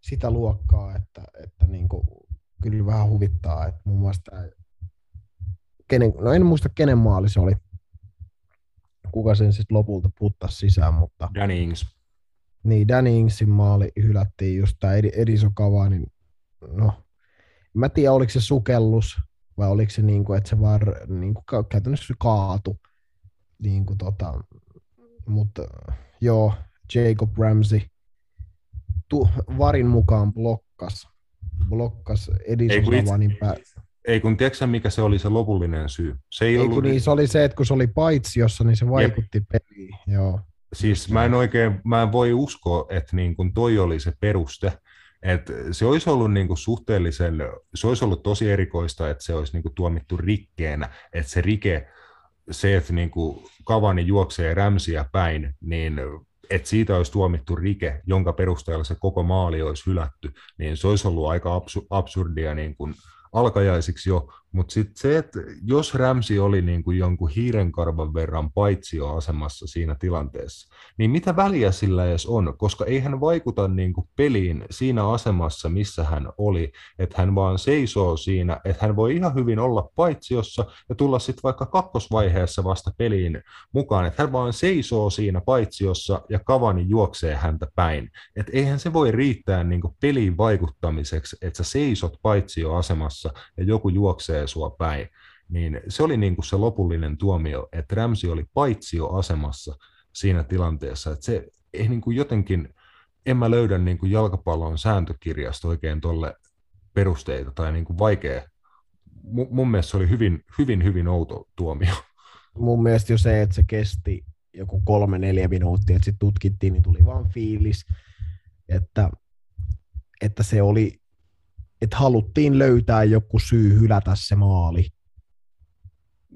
sitä luokkaa, että, että niin kuin, kyllä vähän huvittaa, että muun muassa tämä, kenen, no en muista kenen maali se oli, kuka sen sitten lopulta puttasi sisään, mutta... Danny Ings. Niin, Danny Ingsin maali hylättiin just tämä Ediso Cavani, no, mä tiedä oliko se sukellus vai oliko se niin kuin, että se vaan niin kuin, käytännössä kaatu. Niin kuin, tota, mutta joo, Jacob Ramsey tu, varin mukaan blokkas, blokkas Edison Cavanin pää. Ei kun tiedätkö mikä se oli se lopullinen syy? Se ei, ei ollut... niin, se oli se, että kun se oli paitsiossa, niin se vaikutti Jep. peliin. Joo. Siis mä en oikein, mä en voi uskoa, että niin kun toi oli se peruste, et se olisi ollut niinku suhteellisen, se olisi ollut tosi erikoista, että se olisi niinku tuomittu rikkeenä, että se rike, se, että niinku Kavani juoksee rämsiä päin, niin että siitä olisi tuomittu rike, jonka perusteella se koko maali olisi hylätty, niin se olisi ollut aika absurdia niin kuin alkajaisiksi jo, mutta sitten se, että jos Rämsi oli niin kuin jonkun hiirenkarvan verran paitsioasemassa siinä tilanteessa, niin mitä väliä sillä edes on, koska ei hän vaikuta niin kuin peliin siinä asemassa, missä hän oli, että hän vaan seisoo siinä, että hän voi ihan hyvin olla paitsiossa ja tulla sitten vaikka kakkosvaiheessa vasta peliin mukaan, että hän vaan seisoo siinä paitsiossa ja Kavani juoksee häntä päin. Että eihän se voi riittää niin kuin peliin vaikuttamiseksi, että sä seisot paitsioasemassa ja joku juoksee sua päin, niin se oli niin kuin se lopullinen tuomio, että Ramsi oli paitsio asemassa siinä tilanteessa, että se ei niin kuin jotenkin, en mä löydä niin kuin jalkapallon sääntökirjasta oikein tuolle perusteita tai niin kuin vaikea. M- mun mielestä se oli hyvin, hyvin, hyvin outo tuomio. Mun mielestä jo se, että se kesti joku kolme, neljä minuuttia, että sitten tutkittiin, niin tuli vaan fiilis, että, että se oli että haluttiin löytää joku syy hylätä se maali.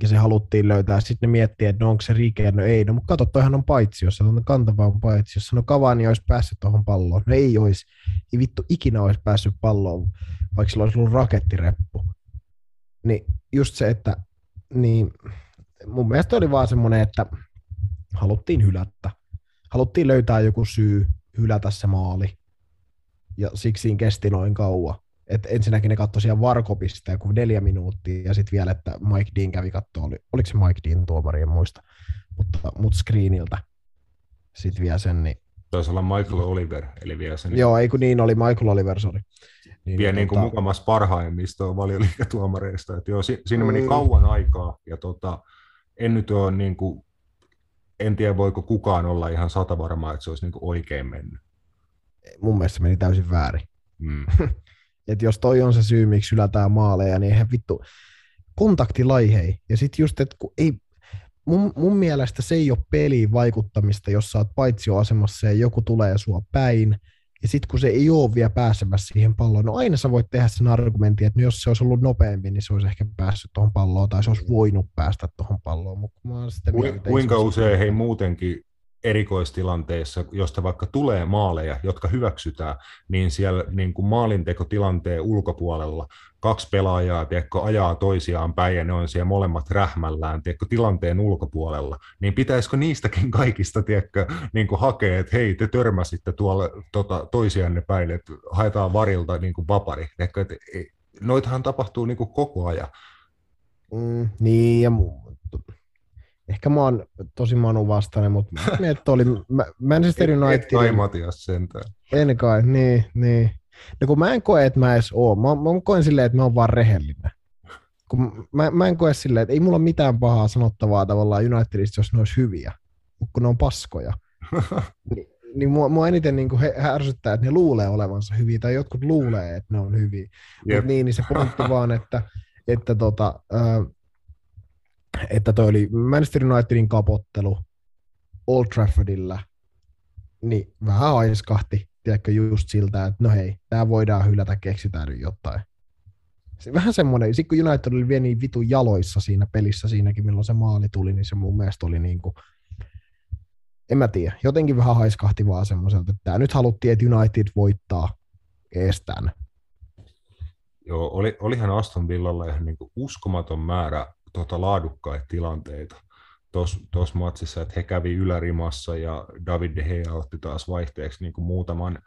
Ja se haluttiin löytää. Sitten ne miettii, että no onko se rike, no ei. No mutta kato, toihan on paitsiossa, on kantava on paitsiossa. No Kavani olisi päässyt tuohon palloon. No ei olisi. Ei vittu ikinä olisi päässyt palloon, vaikka sillä olisi ollut rakettireppu. Niin just se, että niin, mun mielestä oli vaan semmoinen, että haluttiin hylätä. Haluttiin löytää joku syy hylätä se maali. Ja siksi siinä kesti noin kauan että ensinnäkin ne katsoi siellä varkopista joku neljä minuuttia, ja sitten vielä, että Mike Dean kävi katsoa, oli, oliko se Mike Dean tuomari, en muista, mutta, mutta screeniltä sitten vielä sen, niin Taisi olla Michael Oliver, eli vielä sen. Joo, ei kun niin oli, Michael Oliver, sorry. Niin, vielä niin kuin tota... mukamas parhaimmista valioliikatuomareista. Että joo, siinä meni mm. kauan aikaa, ja tota, en nyt ole niin kuin, en tiedä voiko kukaan olla ihan satavarma, että se olisi niin kuin oikein mennyt. Mun mielestä se meni täysin väärin. Mm. Että jos toi on se syy, miksi ylätään maaleja, niin eihän vittu kontaktilai hei. Ja sitten just, että kun ei, mun, mun mielestä se ei ole peliin vaikuttamista, jos sä oot paitsioasemassa ja joku tulee sua päin, ja sitten kun se ei ole vielä pääsemässä siihen palloon, no aina sä voit tehdä sen argumentin, että no jos se olisi ollut nopeampi, niin se olisi ehkä päässyt tuohon palloon, tai se olisi voinut päästä tuohon palloon. Mutta mä sitä mieltä, Kuinka usein hei muutenkin erikoistilanteissa, josta vaikka tulee maaleja, jotka hyväksytään, niin siellä niin kuin maalintekotilanteen ulkopuolella kaksi pelaajaa tiedätkö, ajaa toisiaan päin ja ne on siellä molemmat rähmällään tiedätkö, tilanteen ulkopuolella, niin pitäisikö niistäkin kaikista tiedätkö, niin kuin hakea, että hei, te törmäsitte tuolla tota, toisianne päin, että haetaan varilta niin kuin vapari. Tiedätkö, että, noitahan tapahtuu niin kuin koko ajan. Mm, niin, ja ehkä mä oon tosi Manu vastainen, mutta että oli Manchester United. Et kai Matias sentään. En kai, niin, niin. No kun mä en koe, että mä edes oon. Mä, mä koen silleen, että mä oon vaan rehellinen. kun mä, mä en koe silleen, että ei mulla ole mitään pahaa sanottavaa tavallaan Unitedista, jos ne olisi hyviä, mutta kun ne on paskoja. niin, niin mua, mua eniten niin he, ärsyttää, että ne luulee olevansa hyviä, tai jotkut luulee, että ne on hyviä. Mutta niin, niin se pointti vaan, että, että, tota, äh, että toi oli Manchester Unitedin kapottelu Old Traffordilla, niin vähän aiskahti, tiedätkö, just siltä, että no hei, tämä voidaan hylätä, keksitään nyt jotain. Vähän semmoinen, sit kun United oli vielä niin vitun jaloissa siinä pelissä siinäkin, milloin se maali tuli, niin se mun mielestä oli niin kuin, en mä tiedä, jotenkin vähän haiskahti vaan semmoiselta, että nyt haluttiin, että United voittaa estään. Joo, oli, olihan Aston Villalla ihan niin uskomaton määrä tota, laadukkaita tilanteita tuossa matsissa, että he kävi ylärimassa ja David De Gea otti taas vaihteeksi niin kuin muutaman,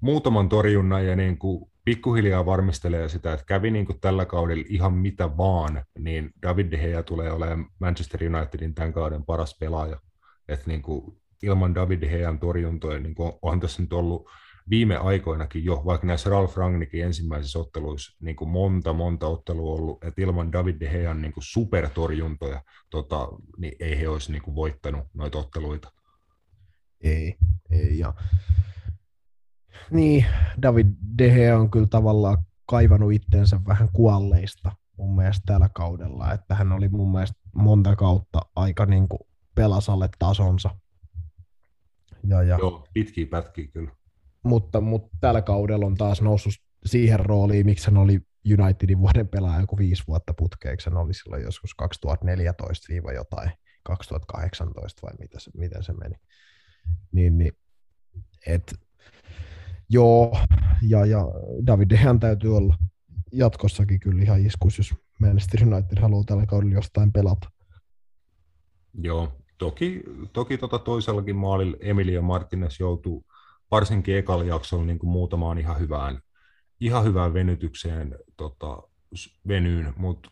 muutaman torjunnan ja niin kuin pikkuhiljaa varmistelee sitä, että kävi niin kuin tällä kaudella ihan mitä vaan, niin David De Gea tulee olemaan Manchester Unitedin tämän kauden paras pelaaja. Että niin kuin ilman David De Gean torjuntoja niin kuin on tässä nyt ollut viime aikoinakin jo, vaikka näissä Ralf Rangnickin ensimmäisissä otteluissa niin kuin monta, monta ottelua ollut, että ilman David De Gean niin kuin supertorjuntoja tota, niin ei he olisi niin kuin voittanut noita otteluita. Ei, ei. Ja... Niin, David De Gea on kyllä tavallaan kaivannut itsensä vähän kuolleista mun mielestä tällä kaudella, että hän oli mun mielestä monta kautta aika niin kuin pelasalle tasonsa. Ja, ja... Joo, pitkiä pätkiä kyllä mutta, mutta tällä kaudella on taas noussut siihen rooliin, miksi hän oli Unitedin vuoden pelaaja joku viisi vuotta putkeeksi. Hän oli silloin joskus 2014 jotain, 2018 vai mitä se, miten se meni. Niin, niin et, joo, ja, ja David Dehan täytyy olla jatkossakin kyllä ihan iskus, jos Manchester United haluaa tällä kaudella jostain pelata. Joo, toki, toki tota toisellakin maalilla Emilia Martinez joutuu varsinkin ekalla jaksolla niin muutamaan ihan hyvään, ihan hyvään venytykseen tota, venyyn, mutta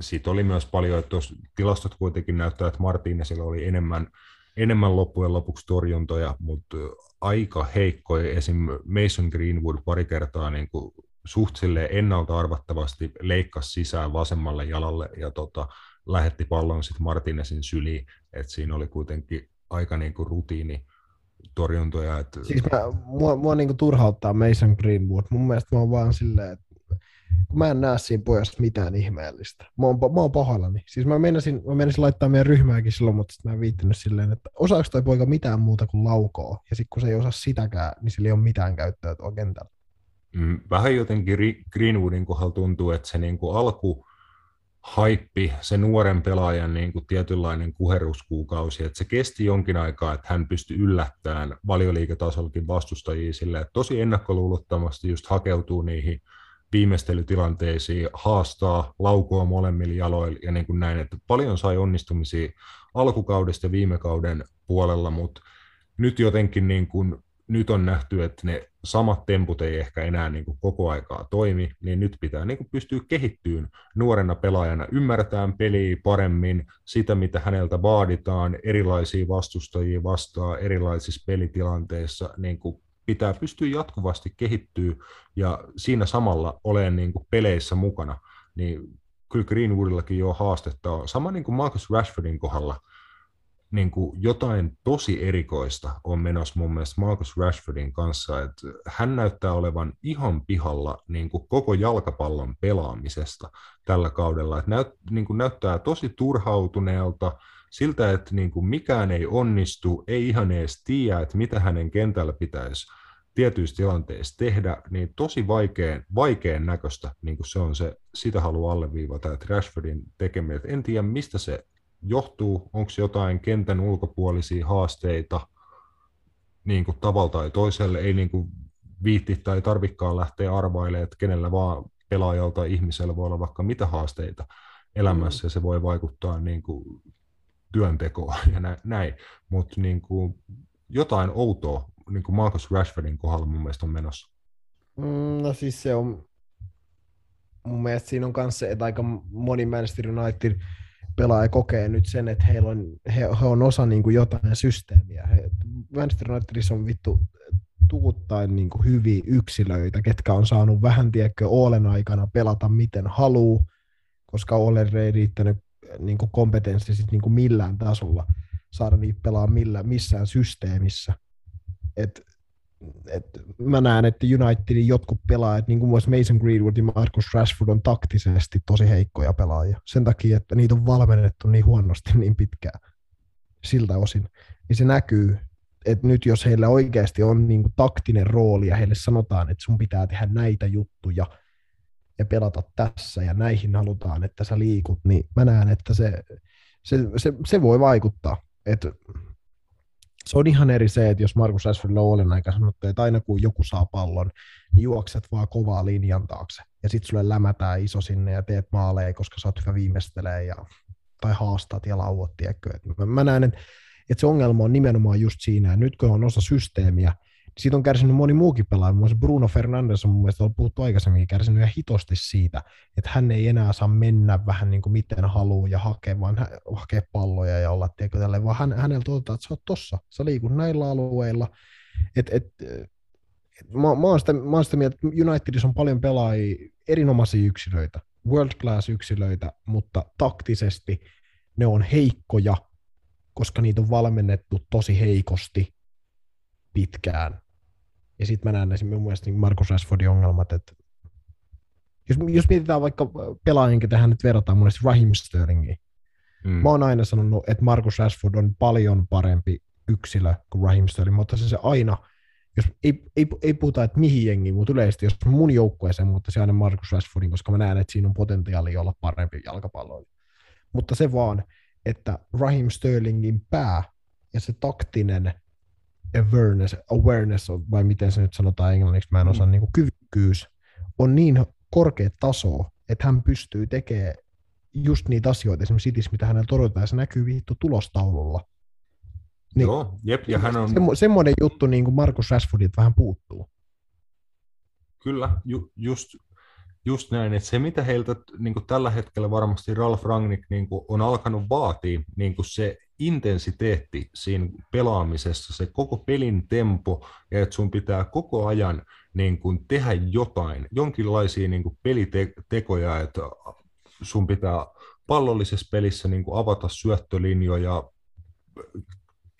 siitä oli myös paljon, että tilastot kuitenkin näyttää, että Martinesilla oli enemmän, enemmän loppujen lopuksi torjuntoja, mutta aika heikkoja. Esim. Mason Greenwood pari kertaa niin kuin suht ennalta arvattavasti leikkasi sisään vasemmalle jalalle ja tota, lähetti pallon sitten Martinesin syliin, että siinä oli kuitenkin aika niin kuin rutiini, torjuntoja. Että... Siis mä, mua, mua niinku turhauttaa Mason Greenwood. Mun mielestä mä oon vaan silleen, että kun mä en näe siinä pojasta mitään ihmeellistä. Mä oon, mä oon pahoillani. Siis mä menisin, mä menisin laittaa meidän ryhmääkin silloin, mutta mä en viittinyt silleen, että osaako toi poika mitään muuta kuin laukoo. Ja sitten kun se ei osaa sitäkään, niin sillä ei ole mitään käyttöä tuolla kentällä. Mm, vähän jotenkin Greenwoodin kohdalla tuntuu, että se niinku alku haippi, se nuoren pelaajan niin kuin tietynlainen kuheruskuukausi, että se kesti jonkin aikaa, että hän pystyi yllättämään valioliiketasollakin vastustajia sille, että tosi ennakkoluulottomasti just hakeutuu niihin viimeistelytilanteisiin, haastaa, laukoa molemmilla jaloilla ja niin kuin näin, että paljon sai onnistumisia alkukaudesta viime kauden puolella, mutta nyt jotenkin niin kuin nyt on nähty, että ne samat temput ei ehkä enää niin kuin koko aikaa toimi, niin nyt pitää niin kuin pystyä kehittyyn nuorena pelaajana, ymmärtää peliä paremmin, sitä mitä häneltä vaaditaan, erilaisia vastustajia vastaan erilaisissa pelitilanteissa, niin kuin pitää pystyä jatkuvasti kehittyä ja siinä samalla olen niin kuin peleissä mukana, niin kyllä Greenwoodillakin jo haastetta on. Sama niin kuin Marcus Rashfordin kohdalla, niin kuin jotain tosi erikoista on menossa mun mielestä Marcus Rashfordin kanssa, että hän näyttää olevan ihan pihalla niin kuin koko jalkapallon pelaamisesta tällä kaudella, että näyt, niin kuin näyttää tosi turhautuneelta, siltä, että niin kuin mikään ei onnistu, ei ihan edes tiedä, että mitä hänen kentällä pitäisi tietyissä tilanteissa tehdä, niin tosi vaikean, vaikean näköistä, niin kuin se on se, sitä haluaa alleviivata, että Rashfordin tekeminen, en tiedä mistä se johtuu, onko jotain kentän ulkopuolisia haasteita niin kuin tavalla tai toiselle, ei niin kuin viitti tai tarvikkaan lähteä arvailemaan, että kenellä vaan pelaajalta tai ihmisellä voi olla vaikka mitä haasteita elämässä, ja se voi vaikuttaa niin kuin työntekoon ja näin, mutta niin kuin jotain outoa niin kuin Marcus Rashfordin kohdalla mun mielestä on menossa. Mm, no siis se on, mun mielestä siinä on se, että aika moni Manchester United pelaaja kokee nyt sen, että heillä on, he, he on osa niin kuin jotain systeemiä. He, Manchester Unitedissa on vittu tuuttain niin kuin hyviä yksilöitä, ketkä on saanut vähän, tiedätkö, Oolen aikana pelata miten haluu, koska Oler ei riittänyt niin kuin kompetenssi sit niin kuin millään tasolla saada niitä pelaa millä, missään systeemissä. Et, et mä näen, että Unitedin jotkut pelaajat, niin kuin myös Mason Greenwood ja Marcus Rashford on taktisesti tosi heikkoja pelaajia. Sen takia, että niitä on valmennettu niin huonosti niin pitkään siltä osin. Niin se näkyy, että nyt jos heillä oikeasti on niin kuin taktinen rooli ja heille sanotaan, että sun pitää tehdä näitä juttuja ja pelata tässä ja näihin halutaan, että sä liikut, niin mä näen, että se, se, se, se voi vaikuttaa. Että se on ihan eri se, että jos Markus Rashford Owen aika sanottu, että aina kun joku saa pallon, niin juokset vaan kovaa linjan taakse. Ja sitten sulle lämätään iso sinne ja teet maaleja, koska sä oot hyvä viimeistelee ja, tai haastat ja lauot, tiedätkö. Mä, mä näen, että, että se ongelma on nimenomaan just siinä, että nyt kun on osa systeemiä, siitä on kärsinyt moni muukin pelaaja. Muun Bruno Fernandes on mun mielestä ollut puhuttu aikaisemmin kärsinyt ihan hitosti siitä, että hän ei enää saa mennä vähän niin kuin miten haluaa ja hakea, vaan hakea palloja ja olla tiedätkö, tälle, vaan hän, hänellä tuotetaan, että sä oot tossa, sä liikut näillä alueilla. Et, et, et, mä, mä, oon sitä, mä oon sitä mieltä, että Unitedissa on paljon pelaajia, erinomaisia yksilöitä, world class yksilöitä, mutta taktisesti ne on heikkoja, koska niitä on valmennettu tosi heikosti pitkään ja sitten mä näen esimerkiksi mun mielestä niin Markus Rashfordin ongelmat, että jos, jos mietitään vaikka pelaajien, ketä hän nyt verrataan mun Raheem Sterlingiin. Mm. Mä oon aina sanonut, että Markus Rashford on paljon parempi yksilö kuin Raheem Sterling, mutta se, se aina, jos ei, ei, ei puhuta, että mihin jengi, mutta yleisesti, jos mun joukkueeseen, mutta se aina Markus Rashfordin, koska mä näen, että siinä on potentiaali olla parempi jalkapalloilija. Mutta se vaan, että Raheem Sterlingin pää ja se taktinen awareness, awareness vai miten se nyt sanotaan englanniksi, mä en osaa, mm. niin kuin kyvykkyys on niin korkea taso, että hän pystyy tekemään just niitä asioita, esimerkiksi sitis, mitä hänellä todetaan, ja se näkyy vittu tulostaululla. Niin, Joo, jep, ja hän on... Semmo, semmoinen juttu niin kuin Markus Rashfordit vähän puuttuu. Kyllä, ju, just, just näin, että se mitä heiltä niin kuin tällä hetkellä varmasti Ralf Rangnick niin kuin on alkanut vaatia, niin kuin se intensiteetti siinä pelaamisessa, se koko pelin tempo, ja että sun pitää koko ajan niin kuin tehdä jotain, jonkinlaisia niin kuin pelitekoja, että sun pitää pallollisessa pelissä niin kuin avata syöttölinjoja,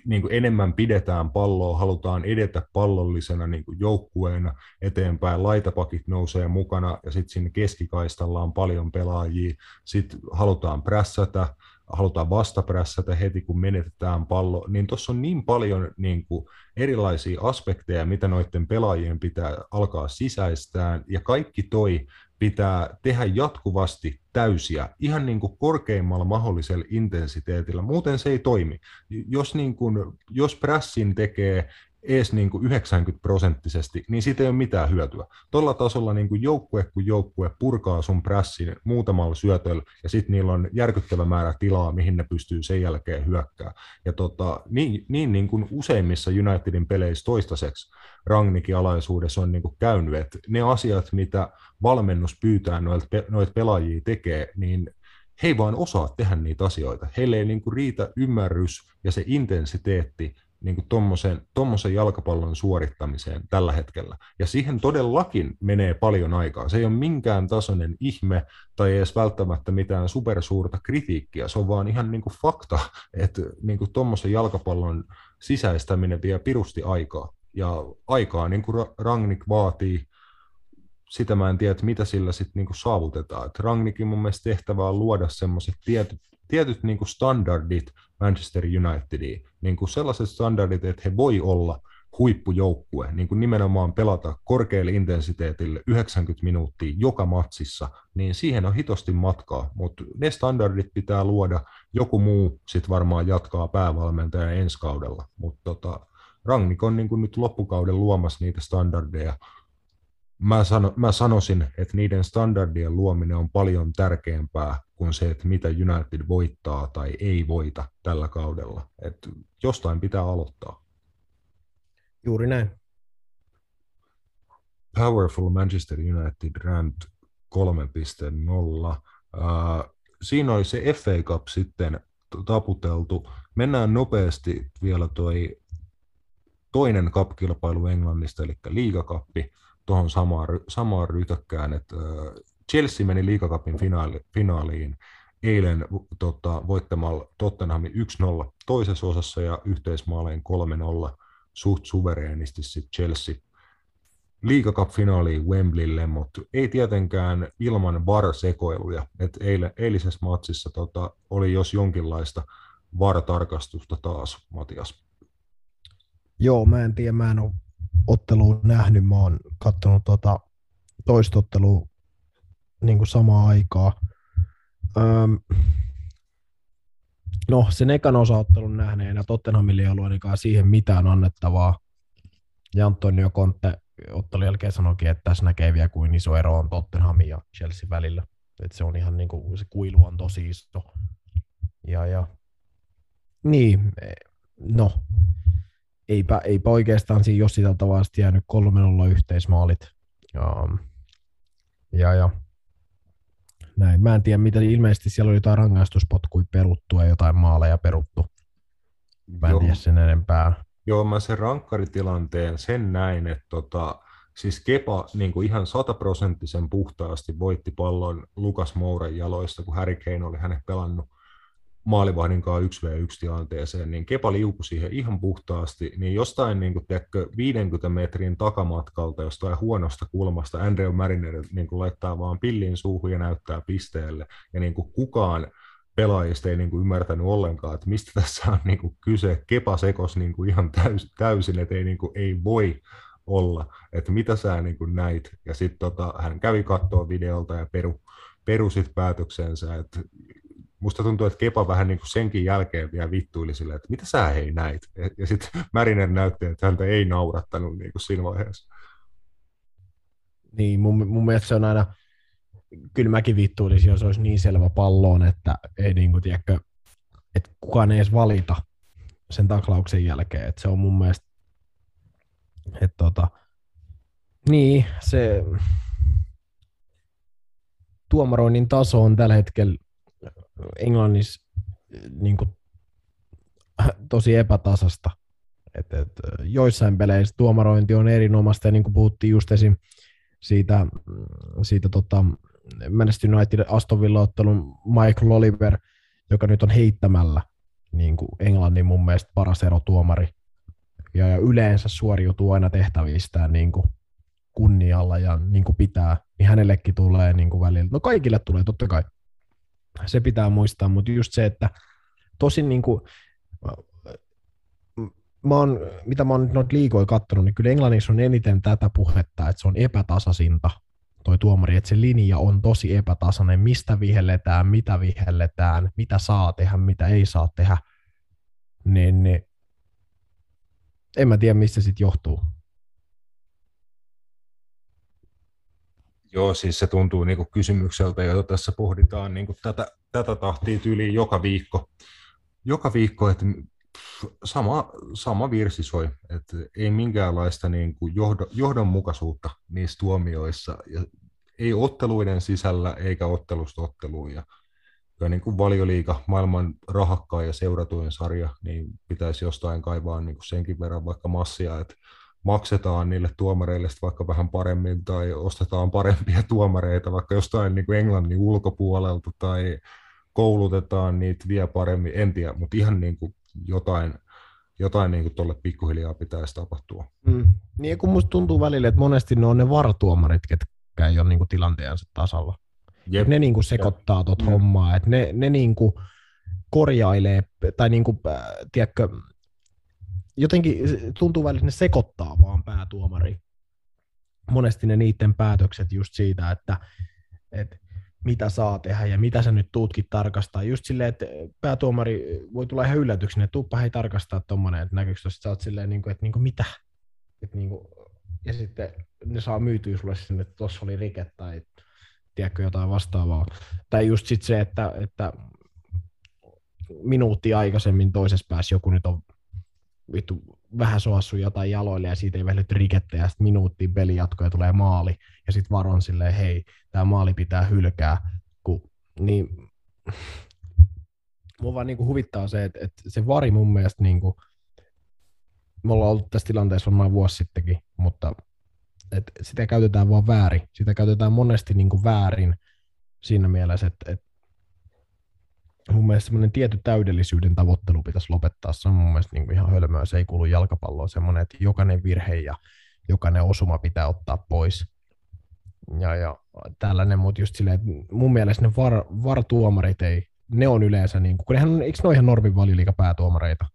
niin kuin enemmän pidetään palloa, halutaan edetä pallollisena niin kuin joukkueena eteenpäin, laitapakit nousee mukana ja sitten sinne keskikaistalla on paljon pelaajia, sitten halutaan prässätä, halutaan vastaprässätä heti, kun menetetään pallo, niin tuossa on niin paljon niin kuin, erilaisia aspekteja, mitä noiden pelaajien pitää alkaa sisäistään, ja kaikki toi pitää tehdä jatkuvasti täysiä, ihan niin kuin korkeimmalla mahdollisella intensiteetillä, muuten se ei toimi. Jos, niin kuin, jos pressin tekee edes niin kuin 90 prosenttisesti, niin siitä ei ole mitään hyötyä. Tuolla tasolla niin kuin joukkue kuin joukkue purkaa sun pressin muutamalla syötöllä, ja sitten niillä on järkyttävä määrä tilaa, mihin ne pystyy sen jälkeen hyökkää. Ja tota, niin, niin, niin kuin useimmissa Unitedin peleissä toistaiseksi Rangnikin alaisuudessa on niin kuin käynyt, että ne asiat, mitä valmennus pyytää noilta, noita pelaajia tekee, niin he ei vaan osaa tehdä niitä asioita. Heille ei niin kuin riitä ymmärrys ja se intensiteetti niin tuommoisen jalkapallon suorittamiseen tällä hetkellä. Ja siihen todellakin menee paljon aikaa. Se ei ole minkään tasoinen ihme tai edes välttämättä mitään supersuurta kritiikkiä. Se on vaan ihan niin kuin fakta, että niin tuommoisen jalkapallon sisäistäminen vie pirusti aikaa. Ja aikaa niin kuin Rangnick vaatii, sitä mä en tiedä, että mitä sillä sitten niin saavutetaan. Et Rangnickin mun mielestä tehtävä on luoda semmoiset tietyt, tietyt niin kuin standardit Manchester Unitediin, niin kuin sellaiset standardit, että he voi olla huippujoukkue, niin kuin nimenomaan pelata korkealle intensiteetille 90 minuuttia joka matsissa, niin siihen on hitosti matkaa, mutta ne standardit pitää luoda, joku muu sitten varmaan jatkaa päävalmentajan ensi kaudella, mutta tota, Rangnick on niin kuin nyt loppukauden luomassa niitä standardeja, mä, sano, mä sanoisin, että niiden standardien luominen on paljon tärkeämpää kuin se, että mitä United voittaa tai ei voita tällä kaudella. Et jostain pitää aloittaa. Juuri näin. Powerful Manchester United Rant 3.0. Uh, siinä oli se FA Cup sitten taputeltu. Mennään nopeasti vielä toi toinen cup-kilpailu Englannista, eli liigakappi tuohon samaan, samaan rytökkään, että Chelsea meni liikakapin finaali, finaaliin eilen tota, voittamalla Tottenhamin 1-0 toisessa osassa ja yhteismaaleen 3-0 suht suvereenisti sitten Chelsea liigakap-finaaliin Wembleylle, mutta ei tietenkään ilman VAR-sekoiluja. Et eile, eilisessä matsissa tota, oli jos jonkinlaista VAR-tarkastusta taas, Matias. Joo, mä en tiedä, mä en ole ottelua nähnyt, mä oon katsonut tota toistottelua niin kuin samaan aikaa. Öm, no, sen ekan osaottelun nähneenä Tottenhamille ei ollut ainakaan siihen mitään annettavaa. Ja Antonio Conte ottelun jälkeen sanoikin, että tässä näkee vielä kuin iso ero on Tottenhamin ja Chelsea välillä. Että se on ihan niin kuin, se kuilu on tosi iso. Ja, ja niin, e, no, eipä, eipä oikeastaan siinä jos sitä tavallaan jäänyt 3-0 yhteismaalit. Ja, ja, ja näin. Mä en tiedä, mitä ilmeisesti siellä oli jotain rangaistuspotkuja peruttu ja jotain maaleja peruttu. Mä en Joo. tiedä sen enempää. Joo, mä sen rankkaritilanteen sen näin, että tota, siis Kepa niin kuin ihan sataprosenttisen puhtaasti voitti pallon Lukas Mouren jaloista, kun Harry Kane oli hänet pelannut maalivahdin kanssa 1v1 tilanteeseen, niin Kepa liukui siihen ihan puhtaasti, niin jostain niin kuin, tiedätkö, 50 metrin takamatkalta, jostain huonosta kulmasta, Andrew Mariner niin kuin, laittaa vaan pillin suuhun ja näyttää pisteelle, ja niin kuin, kukaan pelaajista ei niin kuin, ymmärtänyt ollenkaan, että mistä tässä on niin kuin, kyse. Kepa sekos niin kuin, ihan täys, täysin, että ei, niin kuin, ei voi olla, että mitä sä niin kuin, näit, ja sitten tota, hän kävi katsoa videolta ja peru, perusit päätöksensä, että musta tuntuu, että Kepa vähän niin kuin senkin jälkeen vielä vittuili sille, että mitä sä hei näit? Ja sitten Märinen näytti, että häntä ei naurattanut niin kuin siinä vaiheessa. Niin, mun, mun mielestä se on aina, kyllä mäkin vittuilisin, jos olisi niin selvä palloon, että ei niin kuin, tiedäkö, että kukaan ei edes valita sen taklauksen jälkeen. Että se on mun mielestä, että tota, niin, se tuomaroinnin taso on tällä hetkellä Englannissa niin kuin, tosi epätasasta. Et, et, joissain peleissä tuomarointi on erinomaista, ja niin kuin puhuttiin just esim. siitä, siitä tota, Manchester United Aston Villa-ottelun Michael Oliver, joka nyt on heittämällä niin kuin Englannin mun mielestä paras erotuomari. Ja, ja yleensä suoriutuu aina tehtävistään niin kuin kunnialla ja niin kuin pitää, niin hänellekin tulee niin kuin välillä. No kaikille tulee totta kai se pitää muistaa, mutta just se, että tosin niin kuin, mä oon, mitä mä oon nyt noita liikoja katsonut, niin kyllä Englannissa on eniten tätä puhetta, että se on epätasaisinta toi tuomari, että se linja on tosi epätasainen, mistä vihelletään, mitä vihelletään, mitä saa tehdä, mitä ei saa tehdä, niin, niin en mä tiedä, mistä sitten johtuu. Joo, siis se tuntuu niin kuin kysymykseltä, jota tässä pohditaan niin kuin tätä, tätä tahtia tyyliin joka viikko. Joka viikko, että sama, sama virsi soi, että ei minkäänlaista niin kuin johdo, johdonmukaisuutta niissä tuomioissa, ja ei otteluiden sisällä eikä ottelusta otteluun. Ja, ja niin kuin valioliiga, maailman rahakkaan ja seuratuin sarja, niin pitäisi jostain kaivaa niin kuin senkin verran vaikka massia, että maksetaan niille tuomareille vaikka vähän paremmin tai ostetaan parempia tuomareita vaikka jostain niin kuin Englannin ulkopuolelta tai koulutetaan niitä vielä paremmin, en tiedä, mutta ihan niin kuin jotain, jotain niin kuin tuolle pikkuhiljaa pitäisi tapahtua. Mm. Niin kun musta tuntuu välillä, että monesti ne on ne varatuomarit, ketkä ei ole niin kuin tilanteensa tasalla. Jep. Ne niin kuin sekoittaa tuota mm. hommaa, että ne, ne niin kuin korjailee, tai niin kuin, äh, tiedätkö, jotenkin tuntuu välillä, että ne sekoittaa vaan päätuomari. Monesti ne niiden päätökset just siitä, että, että mitä saa tehdä ja mitä sä nyt tuutkin tarkastaa. Just silleen, että päätuomari voi tulla ihan yllätyksenä, että tuuppa hei tarkastaa tuommoinen, että näkyykö tuossa, sä oot silleen, niin kuin, että niin kuin, mitä? Että niin kuin, ja sitten ne saa myytyä sulle sinne, että tuossa oli rike tai tiedätkö jotain vastaavaa. Tai just sit se, että, että minuutti aikaisemmin toisessa päässä joku nyt on vittu vähän soassu jotain jaloille ja siitä ei välitty rikettä ja sitten minuuttiin peli jatkuu ja tulee maali ja sitten varon silleen, hei, tämä maali pitää hylkää, kun, niin mua vaan niinku huvittaa se, että, että se vari mun mielestä niinku, me ollaan ollut tässä tilanteessa varmaan vuosi sittenkin, mutta että sitä käytetään vaan väärin. Sitä käytetään monesti niin kuin väärin siinä mielessä, että, että mun mielestä semmoinen tietty täydellisyyden tavoittelu pitäisi lopettaa. Se on mun mielestä niin kuin ihan hölmöä. Se ei kuulu jalkapalloon semmoinen, että jokainen virhe ja jokainen osuma pitää ottaa pois. Ja, ja tällainen, mutta just silleen, että mun mielestä ne var, vartuomarit ei, ne on yleensä, niin kuin, kun nehän, eikö ne ole ihan Normin valioliiga päätuomareita?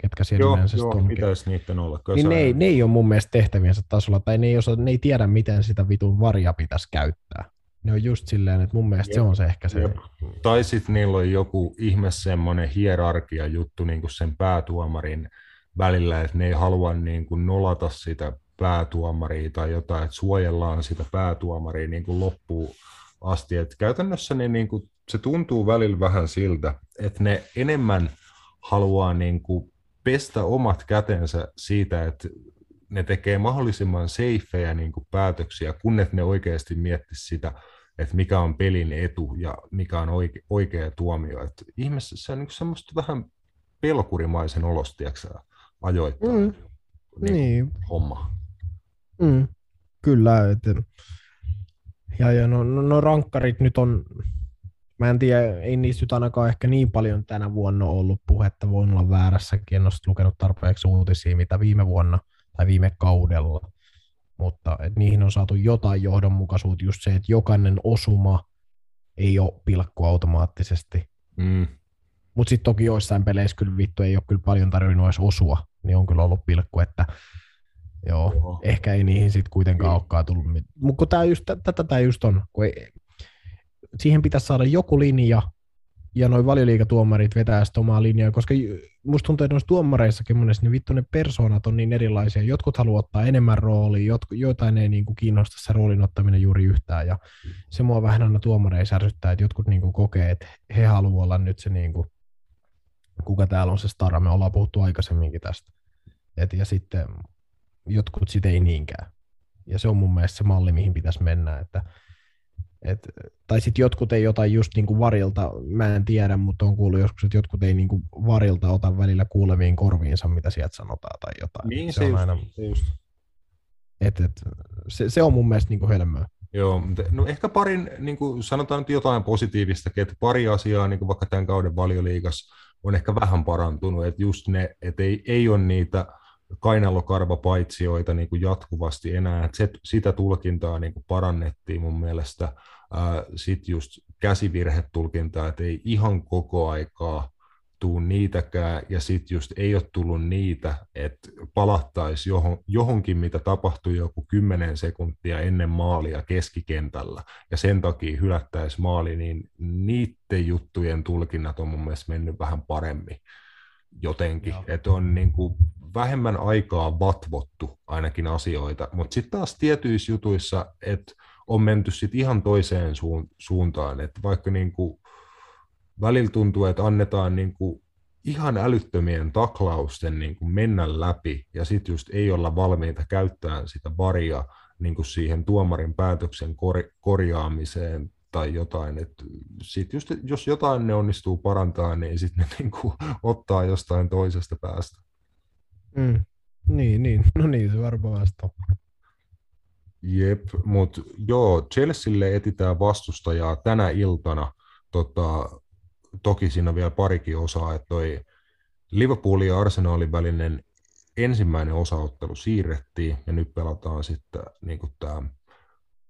ketkä siellä joo, yleensä joo, pitäisi niiden olla. Niin ne, ei, ne ei ole mun mielestä tehtäviensä tasolla, tai ne ei, osaa, ne ei tiedä, miten sitä vitun varia pitäisi käyttää. Ne on just silleen, että mun mielestä Jep. se on se ehkä se. Jep. Tai sitten niillä on joku ihme semmoinen hierarkia juttu niin kuin sen päätuomarin välillä, että ne ei halua niin kuin nolata sitä päätuomaria tai jotain, että suojellaan sitä päätuomaria niin kuin loppuun asti. Et käytännössä ne, niin kuin, se tuntuu välillä vähän siltä, että ne enemmän haluaa niin kuin pestä omat kätensä siitä, että ne tekee mahdollisimman safeja niin kuin päätöksiä, kunnes ne oikeasti miettisivät sitä, että mikä on pelin etu ja mikä on oikea, oikea tuomio. Että ihmisessä se on niin semmoista vähän pelkurimaisen olostiaksä ajoittaa mm. niin, niin. homma. Mm. Kyllä, että ja, ja no, no, no, rankkarit nyt on, mä en tiedä, ei niistä nyt ainakaan ehkä niin paljon tänä vuonna ollut puhetta, voin olla väärässäkin, en ole lukenut tarpeeksi uutisia, mitä viime vuonna tai viime kaudella, mutta et niihin on saatu jotain johdonmukaisuutta, just se, että jokainen osuma ei ole pilkku automaattisesti. Mm. Mutta sitten toki joissain peleissä kyllä vittu ei ole kyllä paljon tarvinnut edes osua, niin on kyllä ollut pilkku, että Joo, Oho. ehkä ei niihin sitten kuitenkaan olekaan tullut. Mutta tätä tämä just on, kun ei, siihen pitäisi saada joku linja, ja noin valioliikatuomarit vetää sitä omaa linjaa, koska musta tuntuu, että noissa tuomareissakin monesti niin vittu ne persoonat on niin erilaisia. Jotkut haluaa ottaa enemmän roolia, jotku, jotain ei niin kuin kiinnosta se roolin ottaminen juuri yhtään. Ja se mua vähän aina tuomareissa ärsyttää, että jotkut niin kuin kokee, että he haluavat olla nyt se, niin kuin, kuka täällä on se stara. Me ollaan puhuttu aikaisemminkin tästä. Et, ja sitten jotkut sitä ei niinkään. Ja se on mun mielestä se malli, mihin pitäisi mennä. Että, et, tai sitten jotkut ei ota just niin kuin varilta, mä en tiedä, mutta on kuullut joskus, että jotkut ei niin kuin varilta ota välillä kuuleviin korviinsa, mitä sieltä sanotaan tai jotain. Niin, se, se on just, aina, se, just. Et, et, se, se on mun mielestä niin kuin hölmöä. Joo, no ehkä parin, niin kuin sanotaan nyt jotain positiivista, että pari asiaa, niin kuin vaikka tämän kauden valioliigassa, on ehkä vähän parantunut, että just ne, että ei, ei ole niitä kainalokarvapaitsioita niin kuin jatkuvasti enää, että se, sitä tulkintaa niin kuin parannettiin mun mielestä, sitten just käsivirhetulkintaa, että ei ihan koko aikaa tuu niitäkään, ja sitten just ei ole tullut niitä, että palattaisi johon, johonkin, mitä tapahtui joku 10 sekuntia ennen maalia keskikentällä, ja sen takia hylättäisi maali, niin niiden juttujen tulkinnat on mun mielestä mennyt vähän paremmin jotenkin, että on niin kuin vähemmän aikaa vatvottu ainakin asioita, mutta sitten taas tietyissä jutuissa, että on menty sitten ihan toiseen suuntaan, että vaikka niin välillä tuntuu, että annetaan niin ihan älyttömien taklausten niin mennä läpi, ja sitten just ei olla valmiita käyttämään sitä varia niin siihen tuomarin päätöksen kor- korjaamiseen tai jotain. Et sit just, jos jotain ne onnistuu parantaa, niin sitten ne niin ottaa jostain toisesta päästä. Mm. Niin, niin. No niin, se varmaan on. Jep, mutta joo, Chelsealle etitään vastustajaa tänä iltana. Tota, toki siinä on vielä parikin osaa, että toi Liverpoolin ja Arsenalin välinen ensimmäinen osaottelu siirrettiin, ja nyt pelataan sitten niin tämä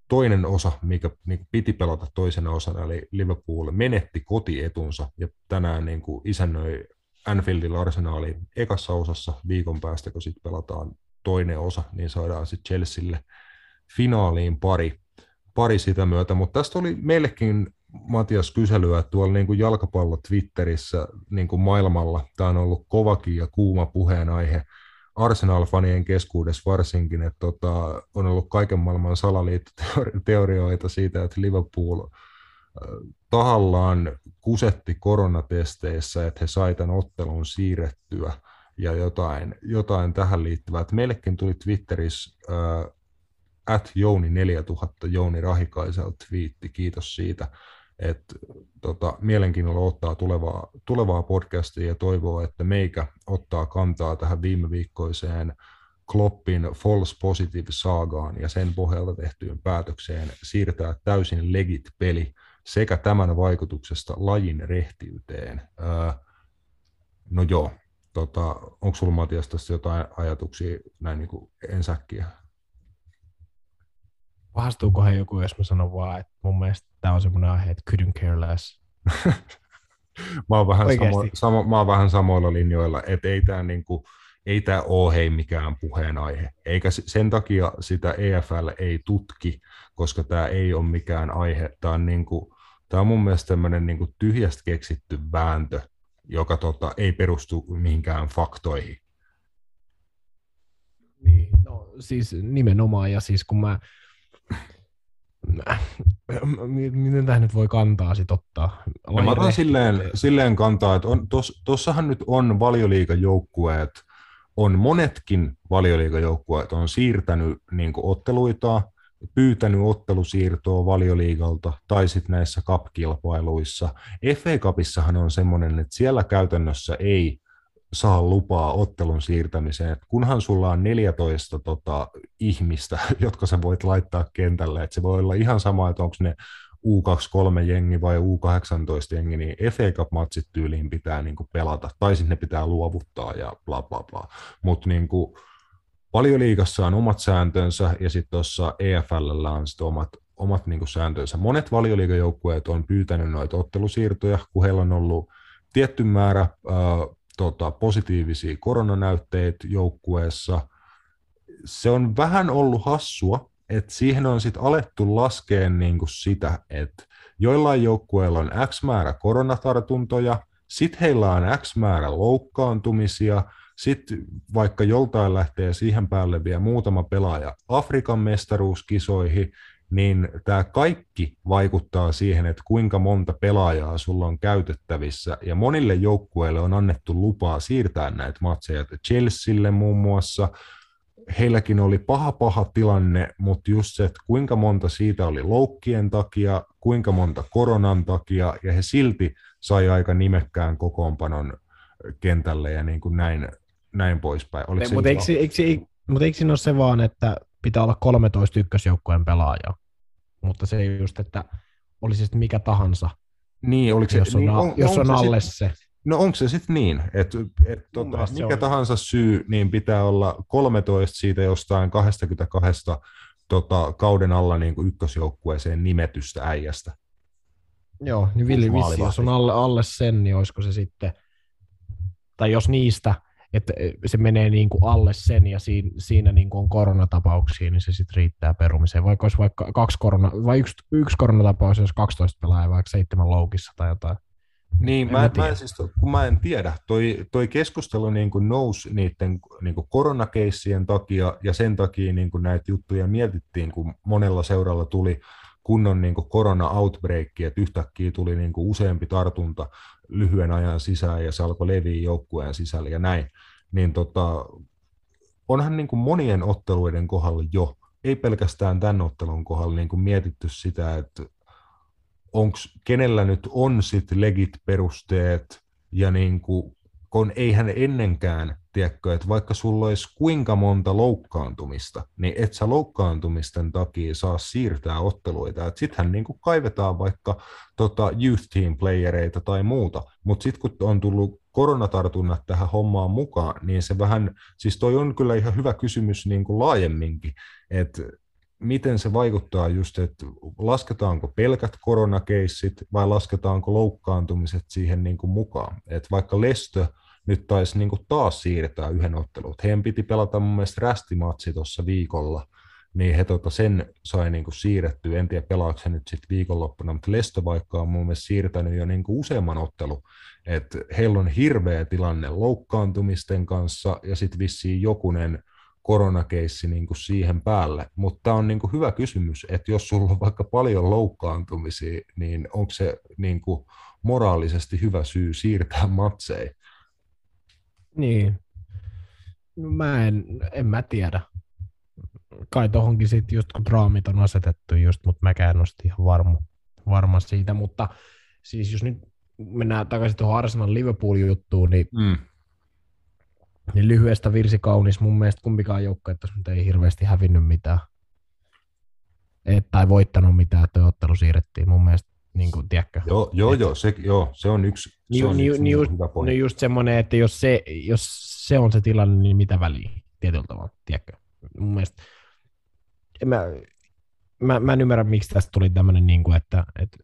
toinen osa, mikä niin piti pelata toisena osana, eli Liverpool menetti kotietunsa, ja tänään niin isännöi Anfieldilla Arsenaliin ekassa osassa viikon päästä, kun sitten pelataan toinen osa, niin saadaan sitten Chelsealle finaaliin pari, pari sitä myötä, mutta tästä oli meillekin Matias kyselyä tuolla niin kuin jalkapallo Twitterissä niin kuin maailmalla. Tämä on ollut kovakin ja kuuma puheenaihe Arsenal-fanien keskuudessa varsinkin, että tota, on ollut kaiken maailman salaliittoteorioita siitä, että Liverpool tahallaan kusetti koronatesteissä, että he sai tämän ottelun siirrettyä ja jotain, jotain tähän liittyvää. Että meillekin tuli Twitterissä äh, at Jouni 4000 Jouni Rahikaiselta twiitti, kiitos siitä. että tota, mielenkiinnolla ottaa tulevaa, tulevaa podcastia ja toivoo, että meikä ottaa kantaa tähän viime viikkoiseen Kloppin false positive saagaan ja sen pohjalta tehtyyn päätökseen siirtää täysin legit peli sekä tämän vaikutuksesta lajin rehtiyteen. Öö, no joo, tota, onko sulla Matias tässä jotain ajatuksia näin niin kuin ensäkkiä? Pahastuukohan joku, jos mä sanon vaan, että mun mielestä tämä on semmoinen aihe, että couldn't care less. mä, oon vähän samo, samo, mä oon vähän samoilla linjoilla, että ei tämä niinku, ei tämä ole hei mikään puheenaihe. Eikä sen takia sitä EFL ei tutki, koska tämä ei ole mikään aihe. Tämä on, niinku, tämä on mun mielestä tämmöinen niinku tyhjästä keksitty vääntö, joka tota, ei perustu mihinkään faktoihin. Niin, no siis nimenomaan, ja siis kun mä miten tämä nyt voi kantaa sit ottaa? No mä otan silleen, silleen kantaa, että on, tos, tossahan nyt on valioliikajoukkueet, on monetkin valioliikajoukkueet on siirtänyt niin otteluita, pyytänyt ottelusiirtoa valioliigalta tai sitten näissä cup-kilpailuissa. FA Cupissahan on semmoinen, että siellä käytännössä ei saa lupaa ottelun siirtämiseen, että kunhan sulla on 14 tota, ihmistä, jotka sä voit laittaa kentälle, että se voi olla ihan sama, että onko ne U23-jengi vai U18-jengi, niin FA Cup-matsit tyyliin pitää niin kuin pelata, tai sitten ne pitää luovuttaa ja bla bla bla. Mutta niin kuin, valioliigassa on omat sääntönsä, ja sitten tuossa EFL on sitten omat, omat niin kuin sääntönsä. Monet valioliigajoukkueet on pyytänyt noita ottelusiirtoja, kun heillä on ollut tietty määrä äh, tota, positiivisia koronanäytteitä joukkueessa. Se on vähän ollut hassua, että siihen on sitten alettu laskea niinku sitä, että joillain joukkueilla on X määrä koronatartuntoja, sitten heillä on X määrä loukkaantumisia, sitten vaikka joltain lähtee siihen päälle vielä muutama pelaaja Afrikan mestaruuskisoihin, niin tämä kaikki vaikuttaa siihen, että kuinka monta pelaajaa sulla on käytettävissä, ja monille joukkueille on annettu lupaa siirtää näitä matseja, Chelsealle muun muassa, heilläkin oli paha paha tilanne, mutta just se, että kuinka monta siitä oli loukkien takia, kuinka monta koronan takia, ja he silti sai aika nimekkään kokoonpanon kentälle ja niin kuin näin, näin poispäin. Mutta eikö, eikö, eikö, mut eikö siinä ole se vaan, että pitää olla 13 ykkösjoukkueen pelaajaa? mutta se just, että olisi sitten mikä tahansa, niin, oliko se, jos on, niin, on, jos on, on alle sit, se. No onko se sitten niin, että et, tota, mikä tahansa syy, niin pitää olla 13 siitä jostain 22 tota, kauden alla niin kuin ykkösjoukkueeseen nimetystä äijästä. Joo, niin Villi Vissi, jos on alle, alle sen, niin olisiko se sitten, tai jos niistä – että eh, se menee niin kuin alle sen ja siinä, siinä niin kuin on koronatapauksia, niin se sitten riittää perumiseen. Vaikka olisi vaikka kaksi korona, vai yksi, yksi koronatapaus, jos 12 pelaajaa, vaikka seitsemän loukissa tai jotain. Niin, mä, mä, siis, kun mä en tiedä, toi, toi keskustelu niin kuin nousi niiden niin kuin koronakeissien takia ja sen takia niin kuin näitä juttuja mietittiin, kun monella seuralla tuli kunnon niin korona-outbreakki, että yhtäkkiä tuli niin kuin useampi tartunta lyhyen ajan sisään ja se alkoi leviä joukkueen sisällä ja näin, niin tota, onhan niin kuin monien otteluiden kohdalla jo, ei pelkästään tämän ottelun kohdalla niin kuin mietitty sitä, että onks, kenellä nyt on sit legit perusteet ja niin kuin, kun eihän ennenkään tiedätkö, että vaikka sulla olisi kuinka monta loukkaantumista, niin et sä loukkaantumisten takia saa siirtää otteluita. Sittenhän niin kaivetaan vaikka tota, youth team playereita tai muuta, mutta sitten kun on tullut koronatartunnat tähän hommaan mukaan, niin se vähän, siis toi on kyllä ihan hyvä kysymys niin laajemminkin, että miten se vaikuttaa just, että lasketaanko pelkät koronakeissit vai lasketaanko loukkaantumiset siihen niin kuin mukaan. Että vaikka Lestö nyt taisi niin kuin taas siirtää yhden ottelun. Heidän piti pelata mun mielestä rästimatsi tuossa viikolla, niin he tota sen sai niin kuin siirrettyä. En tiedä pelaako nyt sitten viikonloppuna, mutta Lesto vaikka on mun mielestä siirtänyt jo niin kuin useamman ottelu. Et heillä on hirveä tilanne loukkaantumisten kanssa ja sitten vissiin jokunen koronakeissi niin kuin siihen päälle. Mutta tämä on niin kuin hyvä kysymys, että jos sulla on vaikka paljon loukkaantumisia, niin onko se niin kuin moraalisesti hyvä syy siirtää matseja? Niin. No mä en, en mä tiedä. Kai tohonkin sitten just kun draamit on asetettu just, mutta mäkään en ihan varma, varma siitä, mutta siis jos nyt mennään takaisin tuohon Arsenal Liverpool juttuun, niin mm. Niin lyhyestä virsi kaunis. Mun mielestä kumpikaan joukko, että nyt ei hirveästi hävinnyt mitään. Et, tai voittanut mitään, että ottelu siirrettiin. Mun mielestä, niin kuin, tiedätkö? Joo, joo, joo, se, joo, se on yksi, Niin, se on niin, yksi niin, niin just, hyvä pointti. niin just semmoinen, että jos se, jos se on se tilanne, niin mitä väliä tietyllä tavalla, tiedätkö? Mun mielestä, en mä, mä, mä en ymmärrä, miksi tästä tuli tämmöinen, niin kuin, että, että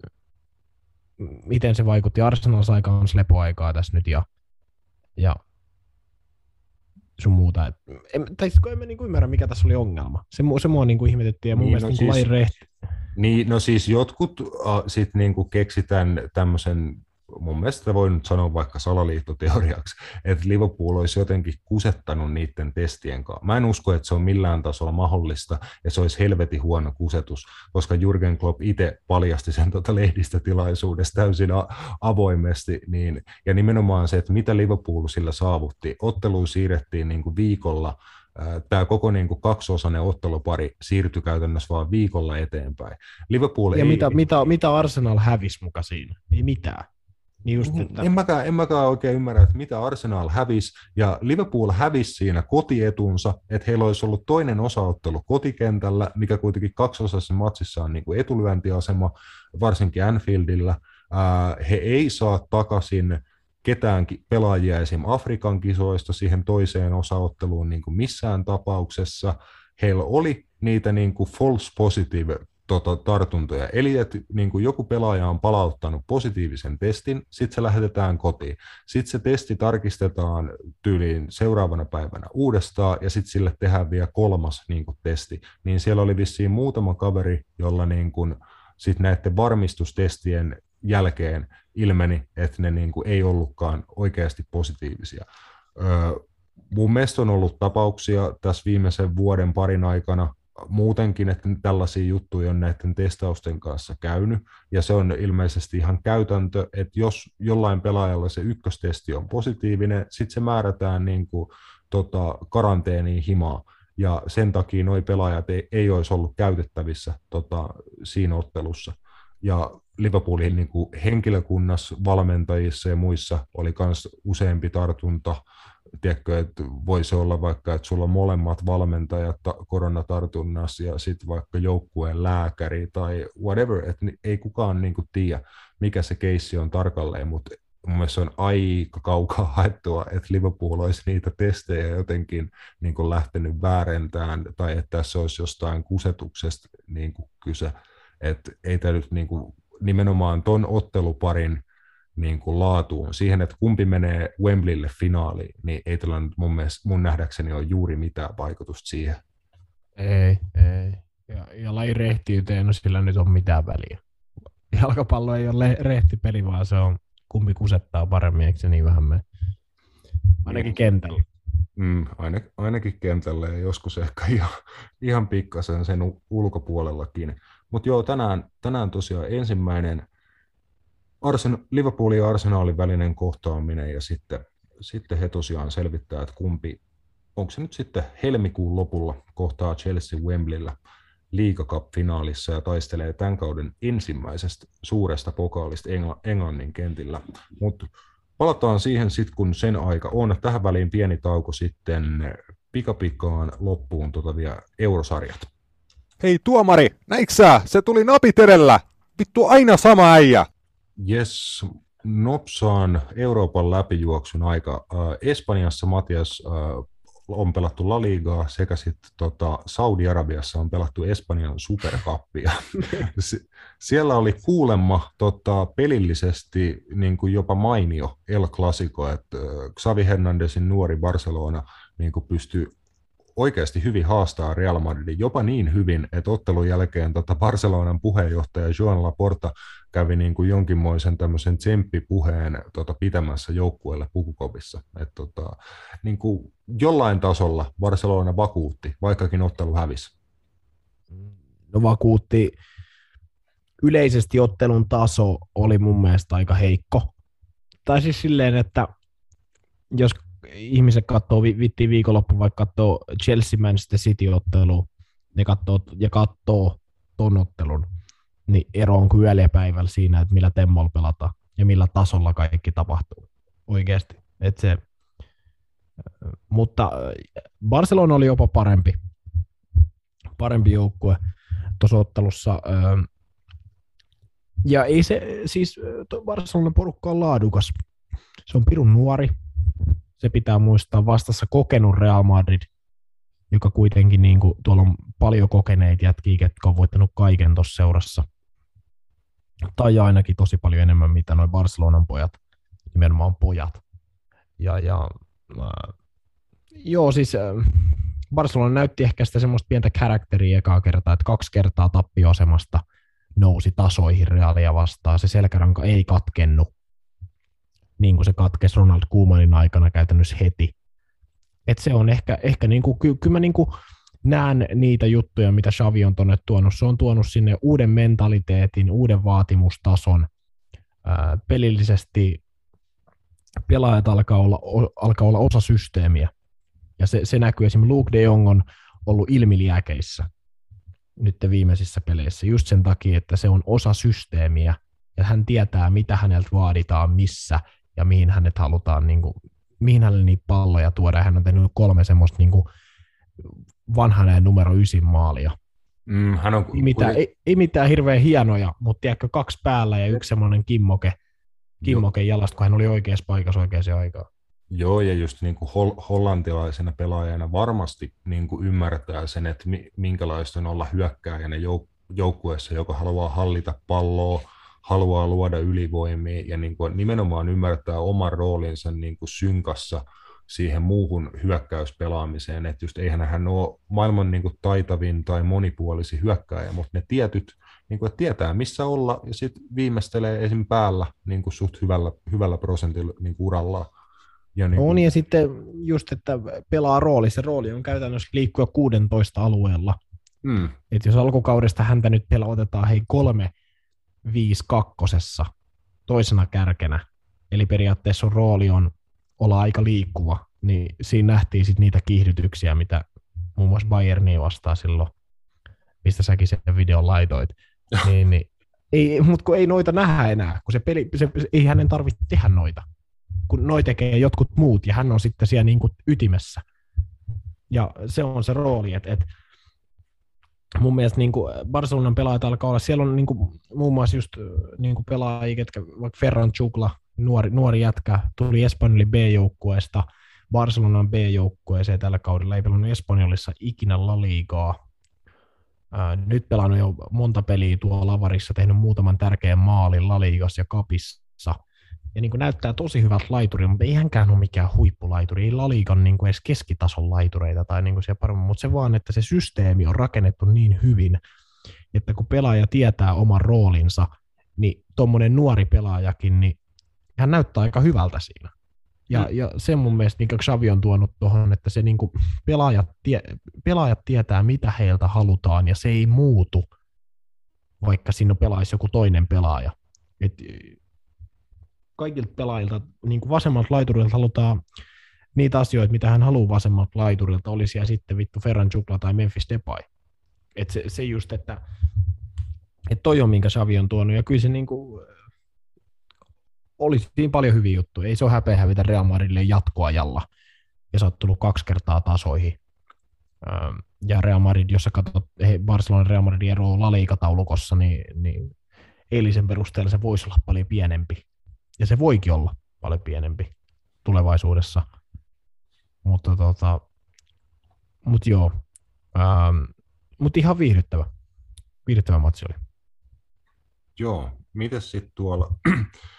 miten se vaikutti. Arsenal sai kanssa lepoaikaa tässä nyt ja, ja sun muuta. Et, en, tai siis kun en mä niin kuin ymmärrä, mikä tässä oli ongelma. Se, se mua niin kuin ihmetettiin ja mun Niin, mielestä no niin siis- Lain Rehti, Niin, no siis jotkut uh, sit niinku keksitään tämmöisen, mun mielestä voi nyt sanoa vaikka salaliittoteoriaksi, että Liverpool olisi jotenkin kusettanut niiden testien kanssa. Mä en usko, että se on millään tasolla mahdollista ja se olisi helvetin huono kusetus, koska Jurgen Klopp itse paljasti sen tuota lehdistötilaisuudessa täysin avoimesti. Niin, ja nimenomaan se, että mitä Liverpool sillä saavutti. Ottelu siirrettiin niin kuin viikolla Tämä koko niin kuin kaksiosainen ottelupari siirtyi käytännössä vain viikolla eteenpäin. Liverpool ja ei, mitä, mitä, mitä Arsenal hävisi muka siinä? Ei mitään. Niin just, että, en mäkään, en mäkään oikein ymmärrä, että mitä Arsenal hävisi, ja Liverpool hävisi siinä kotietunsa, että heillä olisi ollut toinen osaottelu kotikentällä, mikä kuitenkin kaksiosaisessa matsissa on niin kuin etulyöntiasema, varsinkin Anfieldillä. He ei saa takaisin ketään pelaajia esim. Afrikan kisoista siihen toiseen osaotteluun niin kuin missään tapauksessa. Heillä oli niitä niin kuin false positive tota, tartuntoja. Eli että niin kuin joku pelaaja on palauttanut positiivisen testin, sitten se lähetetään kotiin. Sitten se testi tarkistetaan tyyliin seuraavana päivänä uudestaan, ja sitten sille tehdään vielä kolmas niin kuin, testi. Niin siellä oli vissiin muutama kaveri, jolla niin kuin, sit näiden varmistustestien jälkeen ilmeni, että ne niin kuin, ei ollutkaan oikeasti positiivisia. Öö, mun mielestä on ollut tapauksia tässä viimeisen vuoden parin aikana, muutenkin, että tällaisia juttuja on näiden testausten kanssa käynyt, ja se on ilmeisesti ihan käytäntö, että jos jollain pelaajalla se ykköstesti on positiivinen, sitten se määrätään niin kuin, tota, karanteeniin himaa, ja sen takia nuo pelaajat ei, ei olisi ollut käytettävissä tota, siinä ottelussa. Ja Liverpoolin niin kuin henkilökunnassa, valmentajissa ja muissa oli myös useampi tartunta, tiedätkö, että voisi olla vaikka, että sulla on molemmat valmentajat ta- koronatartunnassa ja sitten vaikka joukkueen lääkäri tai whatever, että ei kukaan niin kuin tiedä, mikä se keissi on tarkalleen, mutta mun mielestä se on aika kaukaa haettua, että Liverpool olisi niitä testejä jotenkin niin kuin lähtenyt väärentään tai että tässä olisi jostain kusetuksesta niin kuin kyse, että ei tämä nyt niin kuin, nimenomaan ton otteluparin niin kuin laatuun, siihen, että kumpi menee Wembleylle finaaliin, niin ei tällä nyt mun, mielestä, mun nähdäkseni ole juuri mitään vaikutusta siihen. Ei, ei. Ja, ja lajin rehtiyteen, no sillä nyt on mitään väliä. Jalkapallo ei ole le- rehtipeli, vaan se on kumpi kusettaa paremmin, eikö se niin vähän mene? Ainakin kentällä. Mm, aina, ainakin kentällä ja joskus ehkä ihan, ihan pikkasen sen ulkopuolellakin. Mutta joo, tänään, tänään tosiaan ensimmäinen Arsen, Liverpoolin ja Arsenalin välinen kohtaaminen ja sitten, sitten he tosiaan selvittää, että kumpi, onko se nyt sitten helmikuun lopulla kohtaa Chelsea Wembleyllä League Cup-finaalissa ja taistelee tämän kauden ensimmäisestä suuresta pokaalista Engl- Englannin kentillä. Mutta palataan siihen sitten, kun sen aika on. Tähän väliin pieni tauko sitten pikapikaan loppuun tota vielä eurosarjat. Hei tuomari, näiksää? Se tuli napit edellä. Vittu aina sama äijä. Yes, nopsaan Euroopan läpijuoksun aika. Äh, Espanjassa Matias äh, on pelattu La Ligaa sekä sitten tota, Saudi-Arabiassa on pelattu Espanjan superkappia. Sie- Siellä oli kuulemma tota, pelillisesti niin kuin jopa mainio El Clasico, että äh, Xavi Hernandezin nuori Barcelona niin kuin pystyy oikeasti hyvin haastaa Real Madridin, jopa niin hyvin, että ottelun jälkeen tota Barcelonan puheenjohtaja Joan Laporta kävi niin kuin jonkinmoisen tämmöisen tsemppipuheen tota, pitämässä joukkueelle pukukopissa. Et, tota, niin kuin jollain tasolla Barcelona vakuutti, vaikkakin ottelu hävisi. No vakuutti. Yleisesti ottelun taso oli mun mielestä aika heikko. Tai siis silleen, että jos ihmiset katsoo, vi- vittiin viikonloppu vaikka katsoo Chelsea Manchester City-ottelu ne katsoo, ja katsoo ton ottelun, niin ero on kuin päivällä siinä, että millä temmolla pelataan ja millä tasolla kaikki tapahtuu oikeasti. Et se, Mutta äh, Barcelona oli jopa parempi, parempi joukkue tuossa ottelussa. Ähm, ja ei se, siis äh, Barcelonan porukka on laadukas. Se on pirun nuori. Se pitää muistaa vastassa kokenut Real Madrid, joka kuitenkin niin kuin, tuolla on paljon kokeneita jätkiä, jotka on voittanut kaiken tuossa seurassa. Tai ainakin tosi paljon enemmän, mitä noin Barcelonan pojat, nimenomaan pojat. Ja, ja äh, joo, siis äh, Barcelona näytti ehkä sitä semmoista pientä karakteria ekaa kertaa, että kaksi kertaa tappioasemasta nousi tasoihin Realia vastaan. Se selkäranka ei katkennu, niin kuin se katkesi Ronald Koemanin aikana käytännössä heti. Et se on ehkä, ehkä niin kuin, ky, kyllä mä niin kuin näen niitä juttuja, mitä Xavi on tuonne tuonut. Se on tuonut sinne uuden mentaliteetin, uuden vaatimustason. Pelillisesti pelaajat alkaa olla, alkaa olla osa systeemiä. Ja se, se näkyy esimerkiksi Luke de Jong on ollut ilmiliäkeissä nyt viimeisissä peleissä just sen takia, että se on osa systeemiä ja hän tietää, mitä häneltä vaaditaan, missä ja mihin hänet halutaan, niin kuin, mihin hänelle niitä palloja tuoda. Hän on tehnyt kolme semmoista niin kuin, vanhan numero ysin maalia. Mm, hän on, ei, mitään, ei, ei, mitään hirveän hienoja, mutta tiedätkö, kaksi päällä ja yksi semmoinen kimmoke, kimmoke jalasta, kun hän oli oikeassa paikassa oikeaan aikaan. Joo, ja just niin kuin hol- hollantilaisena pelaajana varmasti niin kuin ymmärtää sen, että minkälaista on olla hyökkääjänä jouk- joukkueessa, joka haluaa hallita palloa, haluaa luoda ylivoimia ja niin kuin nimenomaan ymmärtää oman roolinsa niin kuin synkassa siihen muuhun hyökkäyspelaamiseen, että just eihän hän ole maailman niin kuin taitavin tai monipuolisin hyökkääjä, mutta ne tietyt, niin kuin, että tietää missä olla ja sitten viimeistelee esim. päällä niin kuin suht hyvällä, hyvällä prosentilla niin kuin urallaan. Ja niin, on, ja sitten just, että pelaa rooli. Se rooli on käytännössä liikkua 16 alueella. Mm. Et jos alkukaudesta häntä nyt vielä otetaan hei kolme viisi kakkosessa toisena kärkenä, eli periaatteessa sun rooli on olla aika liikkuva, niin siinä nähtiin sitten niitä kiihdytyksiä, mitä muun muassa Bayerniin vastaa silloin, mistä säkin sen videon laitoit. niin, niin, ei, mutta kun ei noita nähdä enää, kun se peli, se, ei hänen tarvitse tehdä noita kun noi tekee jotkut muut, ja hän on sitten siellä niin kuin ytimessä. Ja se on se rooli, että, että mun mielestä niin kuin Barcelonan pelaajat alkaa olla, siellä on niin kuin, muun muassa just niin kuin pelaajia, ketkä, vaikka Ferran Chukla, nuori, nuori jätkä, tuli Espanjolin B-joukkueesta, Barcelonan B-joukkueeseen tällä kaudella, ei pelannut Espanjolissa ikinä La Ligaa. nyt pelannut jo monta peliä tuolla lavarissa, tehnyt muutaman tärkeän maalin La Ligassa ja Kapissa ja niin kuin näyttää tosi hyvät laiturit, mutta ei hänkään ole mikään huippulaituri, ei Laliikan niin kuin edes keskitason laitureita tai niin kuin siellä paremmin, mutta se vaan, että se systeemi on rakennettu niin hyvin, että kun pelaaja tietää oman roolinsa, niin tuommoinen nuori pelaajakin, niin hän näyttää aika hyvältä siinä. Ja, mm. ja se mun mielestä niin Xavi on tuonut tuohon, että se niin kuin pelaajat, tie, pelaajat tietää, mitä heiltä halutaan, ja se ei muutu, vaikka siinä pelaisi joku toinen pelaaja. Et kaikilta pelaajilta, niin kuin vasemmalta laiturilta halutaan niitä asioita, mitä hän haluaa vasemmalta laiturilta, olisi ja sitten vittu Ferran Jukla tai Memphis Depay. Et se, se just, että et toi on, minkä Xavi on tuonut, ja kyllä se niin kuin, olisi niin paljon hyviä juttuja. Ei se ole häpeä hävitä Real Madridille jatkoajalla, ja sä oot tullut kaksi kertaa tasoihin. Ja Real Madrid, jos sä katsot Barcelona Real Madridin eroa niin, niin eilisen perusteella se voisi olla paljon pienempi ja se voikin olla paljon pienempi tulevaisuudessa. Mutta tota, mut joo, ähm, mutta ihan viihdyttävä. Viihdyttävä matsi oli. Joo, mitäs sitten tuolla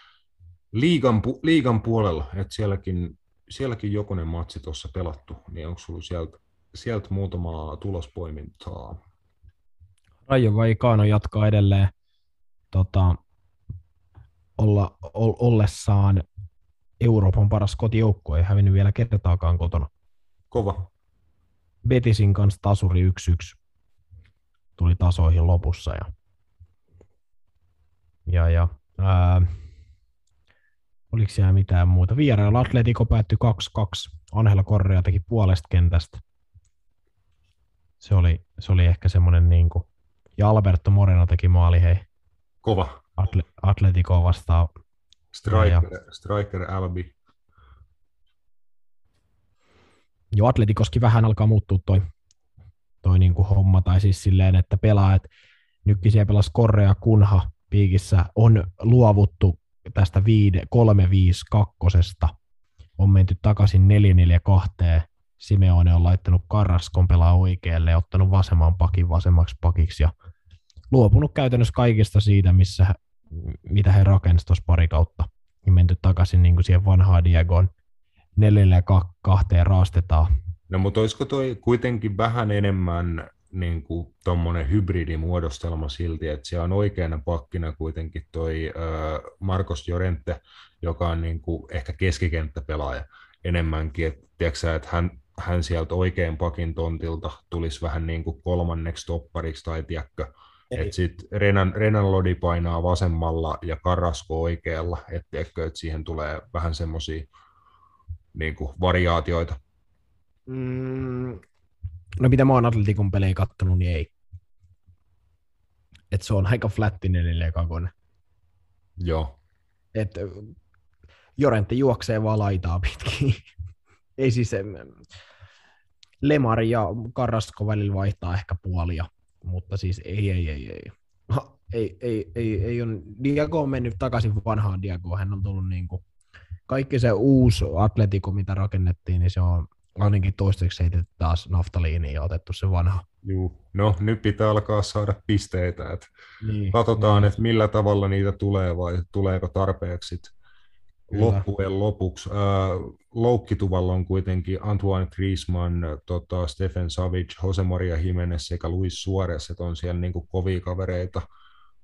liigan, pu- liigan puolella, että sielläkin, sielläkin jokunen matsi tuossa pelattu, niin onko sulla sieltä, sieltä muutamaa tulospoimintaa? Rajo Vaikano jatkaa edelleen tota, olla, ollessaan Euroopan paras kotijoukkue, ei hävinnyt vielä kertaakaan kotona. Kova. Betisin kanssa tasuri 1-1 tuli tasoihin lopussa. Ja, ja, ja ää, oliko siellä mitään muuta? Vierailla Atletico päättyi 2-2. Angela Correa teki puolesta kentästä. Se oli, se oli ehkä semmoinen niin kuin, ja Alberto Moreno teki maali, hei. Kova. Atle- Atletico vastaan. Striker, ja... Striker Albi. jo Atletikoskin vähän alkaa muuttua toi, toi niinku homma, tai siis silleen, että pelaajat, nytkin siellä pelasi Korea Kunha piikissä, on luovuttu tästä 3-5-2, on menty takaisin 4-4-2, Simeone on laittanut Karraskon pelaa oikealle ja ottanut vasemman pakin vasemmaksi pakiksi ja luopunut käytännössä kaikista siitä, missä, mitä he rakensivat tuossa pari kautta. Ja menty takaisin niin kuin siihen vanhaan Diegoon neljälle ja kahteen raastetaan. No mutta olisiko toi kuitenkin vähän enemmän niin kuin tuommoinen hybridimuodostelma silti, että siellä on oikeana pakkina kuitenkin toi äh, Marcos Jorente, joka on niin kuin ehkä keskikenttäpelaaja enemmänkin, että, tiedätkö, että hän, hän sieltä oikein pakin tontilta tulisi vähän niin kuin kolmanneksi toppariksi tai tiedätkö, että sitten Renan, Renan Lodi painaa vasemmalla ja Karasko oikealla, että että siihen tulee vähän semmoisia niin variaatioita. Mm, no mitä mä oon Atletikon pelejä kattonut, niin ei. Et se on aika flättinen 4 kakone. Joo. Et Jorentti juoksee vaan laitaa pitkin. ei siis Lemari ja Karrasko välillä vaihtaa ehkä puolia, mutta siis ei, ei, ei, ei. Ha, ei, ei, ei, ei on, Diago on mennyt takaisin vanhaan Diagoon, hän on tullut niin kuin, kaikki se uusi atletiko, mitä rakennettiin, niin se on ainakin toistaiseksi heitetty taas naftaliiniin ja otettu se vanha. Juu. No nyt pitää alkaa saada pisteitä, että niin, katsotaan, niin. että millä tavalla niitä tulee vai tuleeko tarpeeksi loppujen lopuksi. Äh, loukkituvalla on kuitenkin Antoine Griezmann, tota, Stephen Savic, Jose Maria Jimenez sekä Luis Suarez, että on siellä niin kuin, kovia kavereita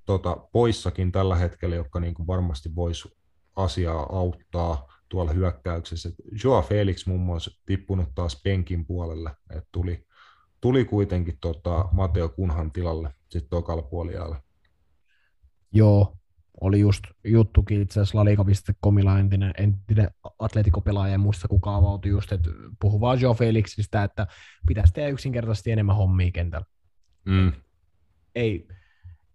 tota, poissakin tällä hetkellä, jotka niin kuin, varmasti voisi asiaa auttaa tuolla hyökkäyksessä. Joa Felix muun muassa tippunut taas penkin puolelle, että tuli, tuli kuitenkin tota Mateo Kunhan tilalle sitten tokalla puoliajalla. Joo, oli just juttukin itse asiassa laliika.comilla entinen, entinen atletikopelaaja, en muista kuka avautui just, että puhu vaan Joe Felixistä, että pitäisi tehdä yksinkertaisesti enemmän hommia kentällä. Mm. Ei,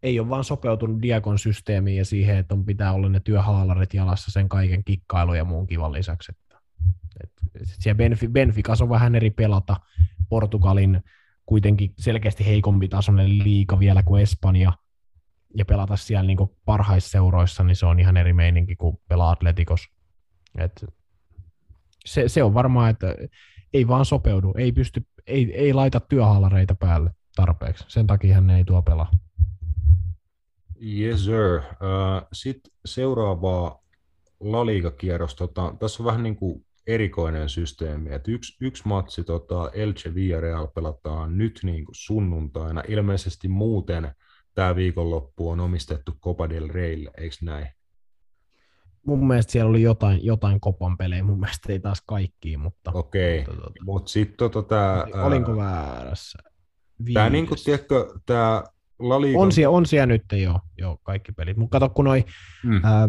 ei ole vaan sopeutunut Diakon systeemiin ja siihen, että on pitää olla ne työhaalarit jalassa sen kaiken kikkailu ja muun kivan lisäksi. Että, et, siellä Benf- Benficas on vähän eri pelata. Portugalin kuitenkin selkeästi heikompi tasoinen liika vielä kuin Espanja, ja pelata siellä niin parhaissa seuroissa, niin se on ihan eri meininki kuin pelaa Atletikos. Et se, se, on varmaan, että ei vaan sopeudu, ei, pysty, ei, ei laita työhaalareita päälle tarpeeksi. Sen takia hän ei tuo pelaa. Yes, sir. Uh, Sitten seuraavaa La Liga-kierros. Tota, tässä on vähän niin kuin erikoinen systeemi. Et yksi, yksi matsi tota, Elche Villarreal pelataan nyt niin kuin sunnuntaina. Ilmeisesti muuten tämä viikonloppu on omistettu Copa del Reylle, eikö näin? Mun mielestä siellä oli jotain, jotain kopan pelejä, mun mielestä ei taas kaikki, mutta... Okei, okay. mutta, mutta sitten tota, tämä... Olinko väärässä? Tämä, niin kuin, tiedätkö, tämä La Liga... On siellä, on siellä nyt jo, jo kaikki pelit, mutta kato kun noi, mm. ää,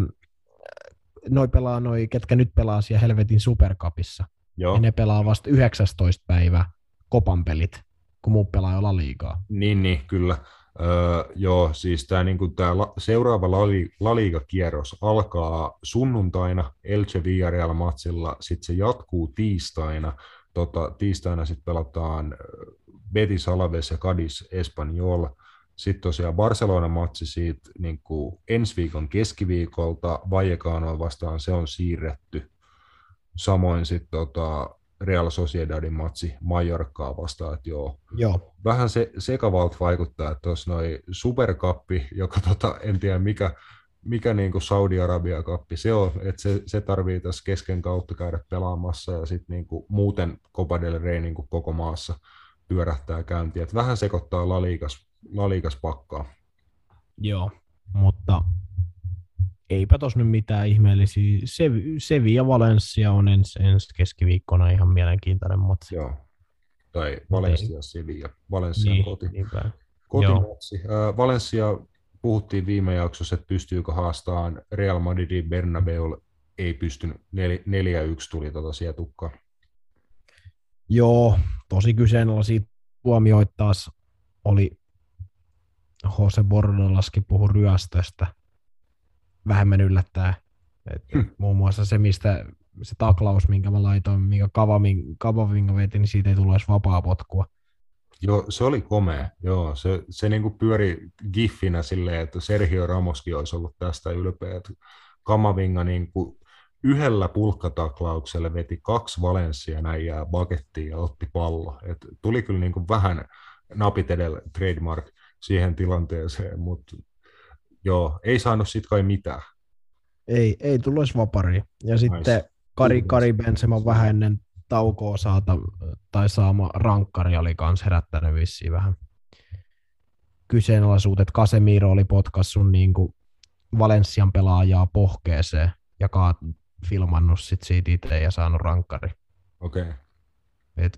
noi pelaa noi, ketkä nyt pelaa siellä helvetin superkapissa, Joo. ja ne pelaa vasta 19 päivä kopan pelit, kun muut pelaa jo La Ligaa. Niin, niin, kyllä. Öö, joo, siis tämä niinku, la, seuraava La, Liga-kierros alkaa sunnuntaina Elche Villarreal-matsilla, sitten se jatkuu tiistaina. Tota, tiistaina sitten pelataan Betis Alaves ja Cadiz Espanyol. Sitten tosiaan Barcelona-matsi siitä niin kuin ensi viikon keskiviikolta Vallecanoa vastaan se on siirretty. Samoin sitten tota, Real Sociedadin matsi Mallorcaa vastaan, että joo. joo. Vähän se, sekavalta vaikuttaa, että tuossa noin superkappi, joka tota, en tiedä mikä, mikä niin kuin Saudi-Arabia-kappi se on, että se, se tarvii tässä kesken kautta käydä pelaamassa ja sitten niin kuin muuten Copa del Rey niin kuin koko maassa pyörähtää käyntiä. Että vähän sekoittaa Laliikas, Laliikas pakkaa. Joo, mutta eipä tos nyt mitään ihmeellisiä. Sevi ja Valencia on ensi, ens keskiviikkona ihan mielenkiintoinen matsi. Joo. Tai Valencia, Sevilla. Valencia niin, koti. Niinpä. Kotimatsi. Valencia puhuttiin viime jaksossa, että pystyykö haastamaan Real Madridin Bernabeu. Ei pystynyt. 4-1 tuli tuota tukkaan. Joo, tosi kyseenalaisia tuomioita taas oli Jose Bordolaskin puhu ryöstöstä vähemmän yllättää. Et hmm. Muun muassa se, mistä se taklaus, minkä mä laitoin, minkä Kavavinga veti, niin siitä ei tullut edes vapaa potkua. Joo, se oli komea. Joo, se, se niin kuin pyöri giffinä silleen, että Sergio Ramoskin olisi ollut tästä ylpeä. Että Kamavinga niin kuin yhdellä pulkkataklauksella veti kaksi Valencia näijää bakettiin ja otti pallo. Et tuli kyllä niin kuin vähän napit edellä trademark siihen tilanteeseen, mutta joo, ei saanut sitten kai mitään. Ei, ei tullut edes vapari. Ja sitten nice. Kari, Kari Benzema vähän ennen taukoa saata, tai saama rankkari oli kans herättänyt vissiin vähän kyseenalaisuudet. Casemiro oli potkassun niin kuin Valenssian pelaajaa pohkeeseen ja kaat, filmannut sit siitä itse ja saanut rankkari. Okei. Okay.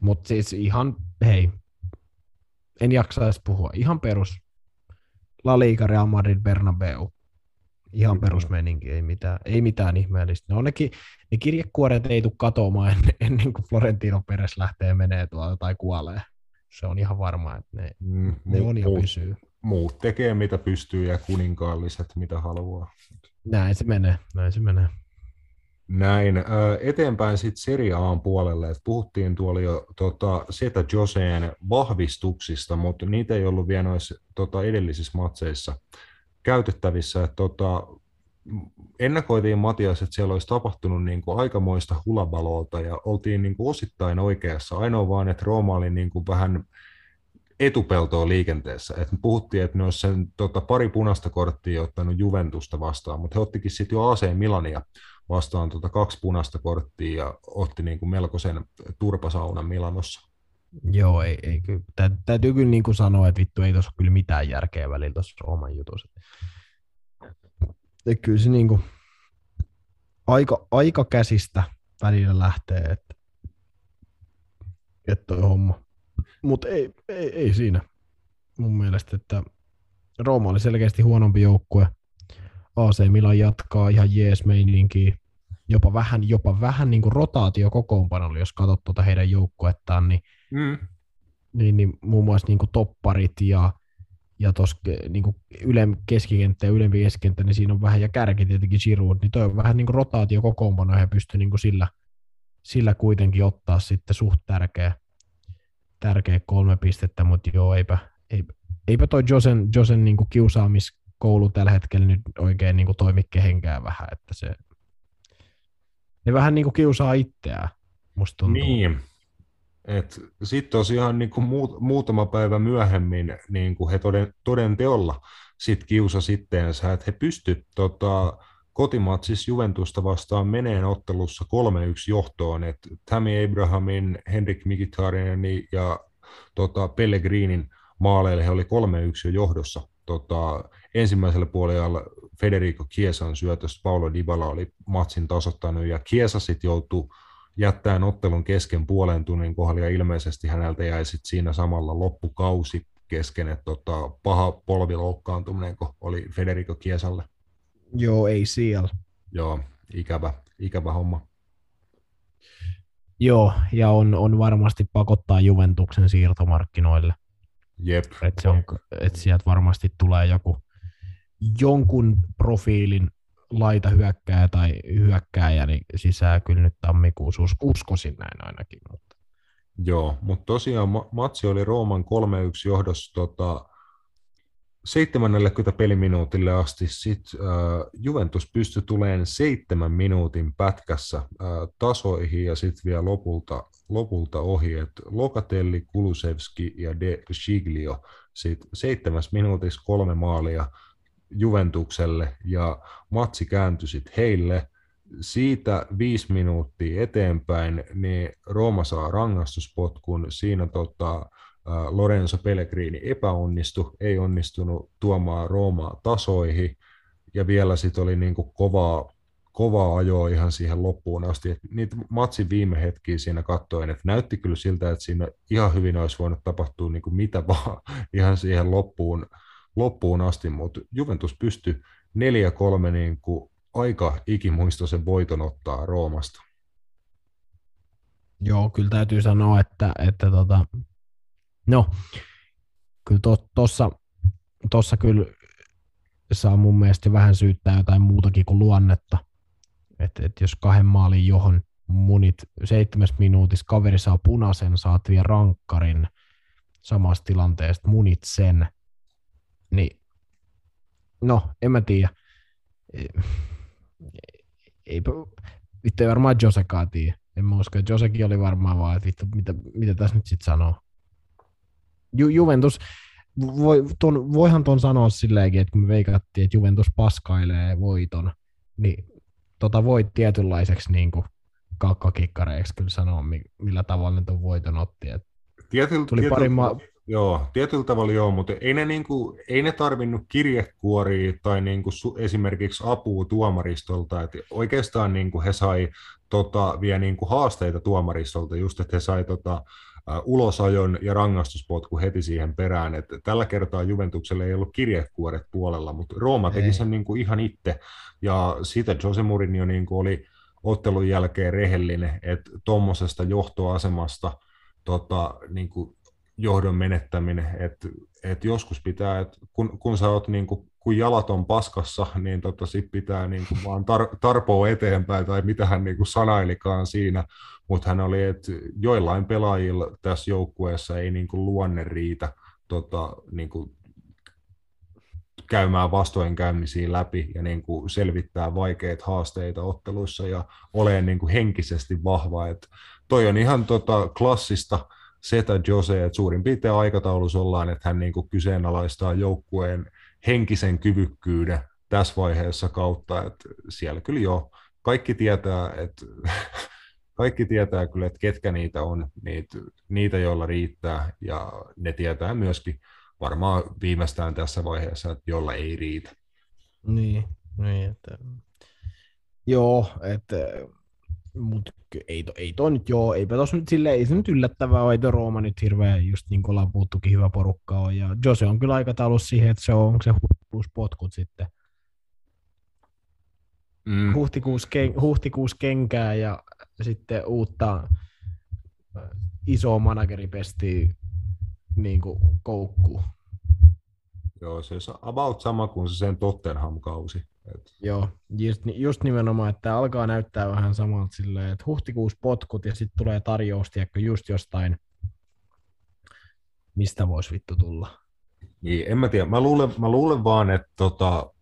Mutta siis ihan, hei, en jaksa edes puhua. Ihan perus La Liga, Real Madrid, Bernabeu. Ihan perusmeninki, ei mitään, ei mitään ihmeellistä. No nekin, ne kirjekuoret ei tule katoamaan ennen, ennen kuin Florentino Peres lähtee menee tuolla tai kuolee. Se on ihan varma, että ne, mm, ne on ja pysyy. Muut tekee mitä pystyy ja kuninkaalliset mitä haluaa. Näin se menee, näin se menee. Näin. Eteenpäin sitten Serie A puolelle. Et puhuttiin tuolla jo tota, Seta Joseen vahvistuksista, mutta niitä ei ollut vielä noissa tota, edellisissä matseissa käytettävissä. Et, tota, ennakoitiin Matias, että siellä olisi tapahtunut niin kuin aikamoista hulabalolta ja oltiin niin kuin osittain oikeassa. Ainoa vaan, että Rooma oli niin kuin vähän etupeltoa liikenteessä. Et puhuttiin, että ne olisi sen tota, pari punaista korttia ottanut Juventusta vastaan, mutta he ottikin sitten jo AC Milania vastaan tota kaksi punaista korttia ja otti niin kuin melkoisen turpasaunan Milanossa. Joo, ei, ei kyllä. Täytyy kyllä niin kuin sanoa, että vittu ei tuossa kyllä mitään järkeä välillä tuossa oman jutussa. Ja kyllä se niin kuin aika, aika käsistä välillä lähtee, että, että toi homma. Mutta ei, ei, ei, siinä mun mielestä, että Rooma oli selkeästi huonompi joukkue. AC Milan jatkaa ihan jees meininkiä jopa vähän, jopa vähän niin kuin rotaatio kokoonpanolla, jos katsot tuota heidän joukkuettaan, niin, mm. niin, niin muun muassa niin kuin topparit ja, ja tuossa niin ylem keskikenttä ja ylempi keskikenttä, niin siinä on vähän, ja kärki tietenkin Giroud, niin toi on vähän niin kuin rotaatio kokoonpano, ja pystyy niin kuin sillä, sillä kuitenkin ottaa sitten suht tärkeä, tärkeä kolme pistettä, mutta joo, eipä, eipä, eipä toi Josen, Josen niin kuin kiusaamiskoulu tällä hetkellä nyt oikein niin toimi kehenkään vähän, että se, ne vähän niin kuin kiusaa itseään, musta tuntuu. Niin. Sitten tosiaan niin kuin muut, muutama päivä myöhemmin niin kuin he toden, toden teolla sit kiusa sitteensä, että he pysty tota, kotimatsissa Juventusta vastaan meneen ottelussa 3-1 johtoon, että Tammy Abrahamin, Henrik Mkhitaryanin ja tota, Pellegrinin maaleille he oli 3-1 jo johdossa tota, ensimmäisellä puolella Federico Chiesan syötöstä Paulo Dybala oli matsin tasoittanut ja Chiesa sitten joutui jättämään ottelun kesken puolen tunnin kohdalla ja ilmeisesti häneltä jäi sit siinä samalla loppukausi kesken, että tota, paha polviloukkaantuminen oli Federico Chiesalle. Joo, ei siellä. Joo, ikävä, ikävä homma. Joo, ja on, on varmasti pakottaa Juventuksen siirtomarkkinoille. Jep. Et se on, et sieltä varmasti tulee joku jonkun profiilin laita hyökkää tai hyökkääjä niin sisään kyllä nyt tammikuussa uskoisin näin ainakin. Mutta. Joo, mutta tosiaan matsi oli Rooman 3-1 johdossa tota, 70 peliminuutille asti. Sitten äh, Juventus pystyi tulemaan seitsemän minuutin pätkässä äh, tasoihin ja sitten vielä lopulta, lopulta ohi. Et Lokatelli, Kulusevski ja De Giglio. Sitten seitsemäs minuutissa kolme maalia Juventukselle ja matsi kääntyi sitten heille. Siitä viisi minuuttia eteenpäin, niin Rooma saa rangaistuspotkun. Siinä tota, Lorenzo Pellegrini epäonnistui, ei onnistunut tuomaan Roomaa tasoihin, ja vielä sitten oli niin kovaa, kovaa ajoa ihan siihen loppuun asti. Et niitä matsin viime hetkiä siinä katsoin, että näytti kyllä siltä, että siinä ihan hyvin olisi voinut tapahtua niin kuin mitä vaan ihan siihen loppuun, loppuun asti, mutta Juventus pystyi 4-3 niin kuin aika ikimuistoisen voiton ottaa Roomasta. Joo, kyllä täytyy sanoa, että, että tota, no, kyllä tuossa to, tossa kyllä saa mun mielestä vähän syyttää jotain muutakin kuin luonnetta. Että et jos kahden maalin johon munit seitsemäs minuutissa, kaveri saa punaisen, saat vielä rankkarin samasta tilanteesta, munit sen, niin no, en mä tiedä. Eipä, vittu ei varmaan Josekaan tiedä. En mä usko, että Josekin oli varmaan vaan, että vittu, mitä, mitä tässä nyt sitten sanoo. Ju, Juventus, voi, ton, voihan ton sanoa silleenkin, että kun me veikattiin, että Juventus paskailee voiton, niin tota voi tietynlaiseksi niin kuin kakkakikkareiksi kyllä sanoa, millä tavalla ne tuon voiton otti. Et Tietyllä, tuli tietyllä, pari ma- Joo, tietyllä tavalla joo, mutta ei ne, niinku, ei ne tarvinnut kirjekuoria tai niinku su, esimerkiksi apua tuomaristolta. Et oikeastaan niinku he sai tota, vielä niinku haasteita tuomaristolta, just että he sai tota, ulosajon ja rangaistuspotku heti siihen perään. Et tällä kertaa Juventukselle ei ollut kirjekuoret puolella, mutta Rooma teki ei. sen niinku ihan itse. Ja siitä Jose Mourinho niinku oli ottelun jälkeen rehellinen, että tuommoisesta johtoasemasta tota, niinku, johdon menettäminen, että et joskus pitää, että kun, kun sä oot niin kuin, kun jalat on paskassa, niin tota, sit pitää niin kuin vaan tar- tarpoa eteenpäin, tai mitä hän niin kuin sanailikaan siinä, mutta hän oli, että joillain pelaajilla tässä joukkueessa ei niin kuin luonne riitä tota, niin kuin käymään vastoinkäymisiä läpi ja niin kuin selvittää vaikeita haasteita otteluissa ja olemaan niin kuin henkisesti vahva. Et toi on ihan tota klassista Setä Jose, että suurin piirtein aikataulussa ollaan, että hän niin kuin kyseenalaistaa joukkueen henkisen kyvykkyyden tässä vaiheessa kautta, että siellä kyllä jo kaikki tietää, että kaikki tietää kyllä, että ketkä niitä on, niitä, niitä joilla riittää, ja ne tietää myöskin varmaan viimeistään tässä vaiheessa, että jolla ei riitä. Niin, niin että... Joo, että mutta ei, to, ei toi nyt joo, eipä tos nyt silleen, ei se nyt yllättävää ole, ei Rooma nyt hirveä, just niin kuin ollaan puhuttukin, hyvä porukka on, ja Jose on kyllä aikataulussa siihen, että se on se plus potkut sitten. Mm. Huhtikuussa, ken, huhtikuussa kenkää ja sitten uutta äh, isoa manageripestiä niin kuin koukkuun. Joo, se on about sama kuin se sen Tottenham-kausi. Et. Joo, just, just nimenomaan, että alkaa näyttää vähän samalta silleen, että huhtikuussa potkut ja sitten tulee tarjous, tiedätkö, just jostain, mistä voisi vittu tulla. Niin, en mä tiedä. Mä luulen, mä luulen vaan, että tota,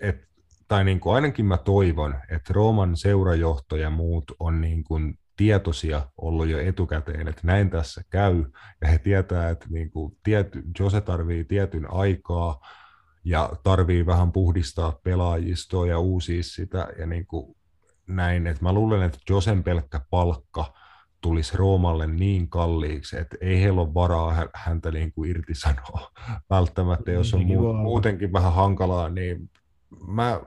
et, tai niin kuin ainakin mä toivon, että Rooman seurajohto ja muut on niin kuin tietoisia ollut jo etukäteen, että näin tässä käy, ja he tietää, että niin kuin tiety, Jose tarvii tietyn aikaa, ja tarvii vähän puhdistaa pelaajistoa ja uusia sitä ja niin kuin näin, että mä luulen, että Josen pelkkä palkka tulisi Roomalle niin kalliiksi, että ei heillä ole varaa häntä niin kuin irtisanoa. Välttämättä, jos on mu- muutenkin vähän hankalaa, niin mä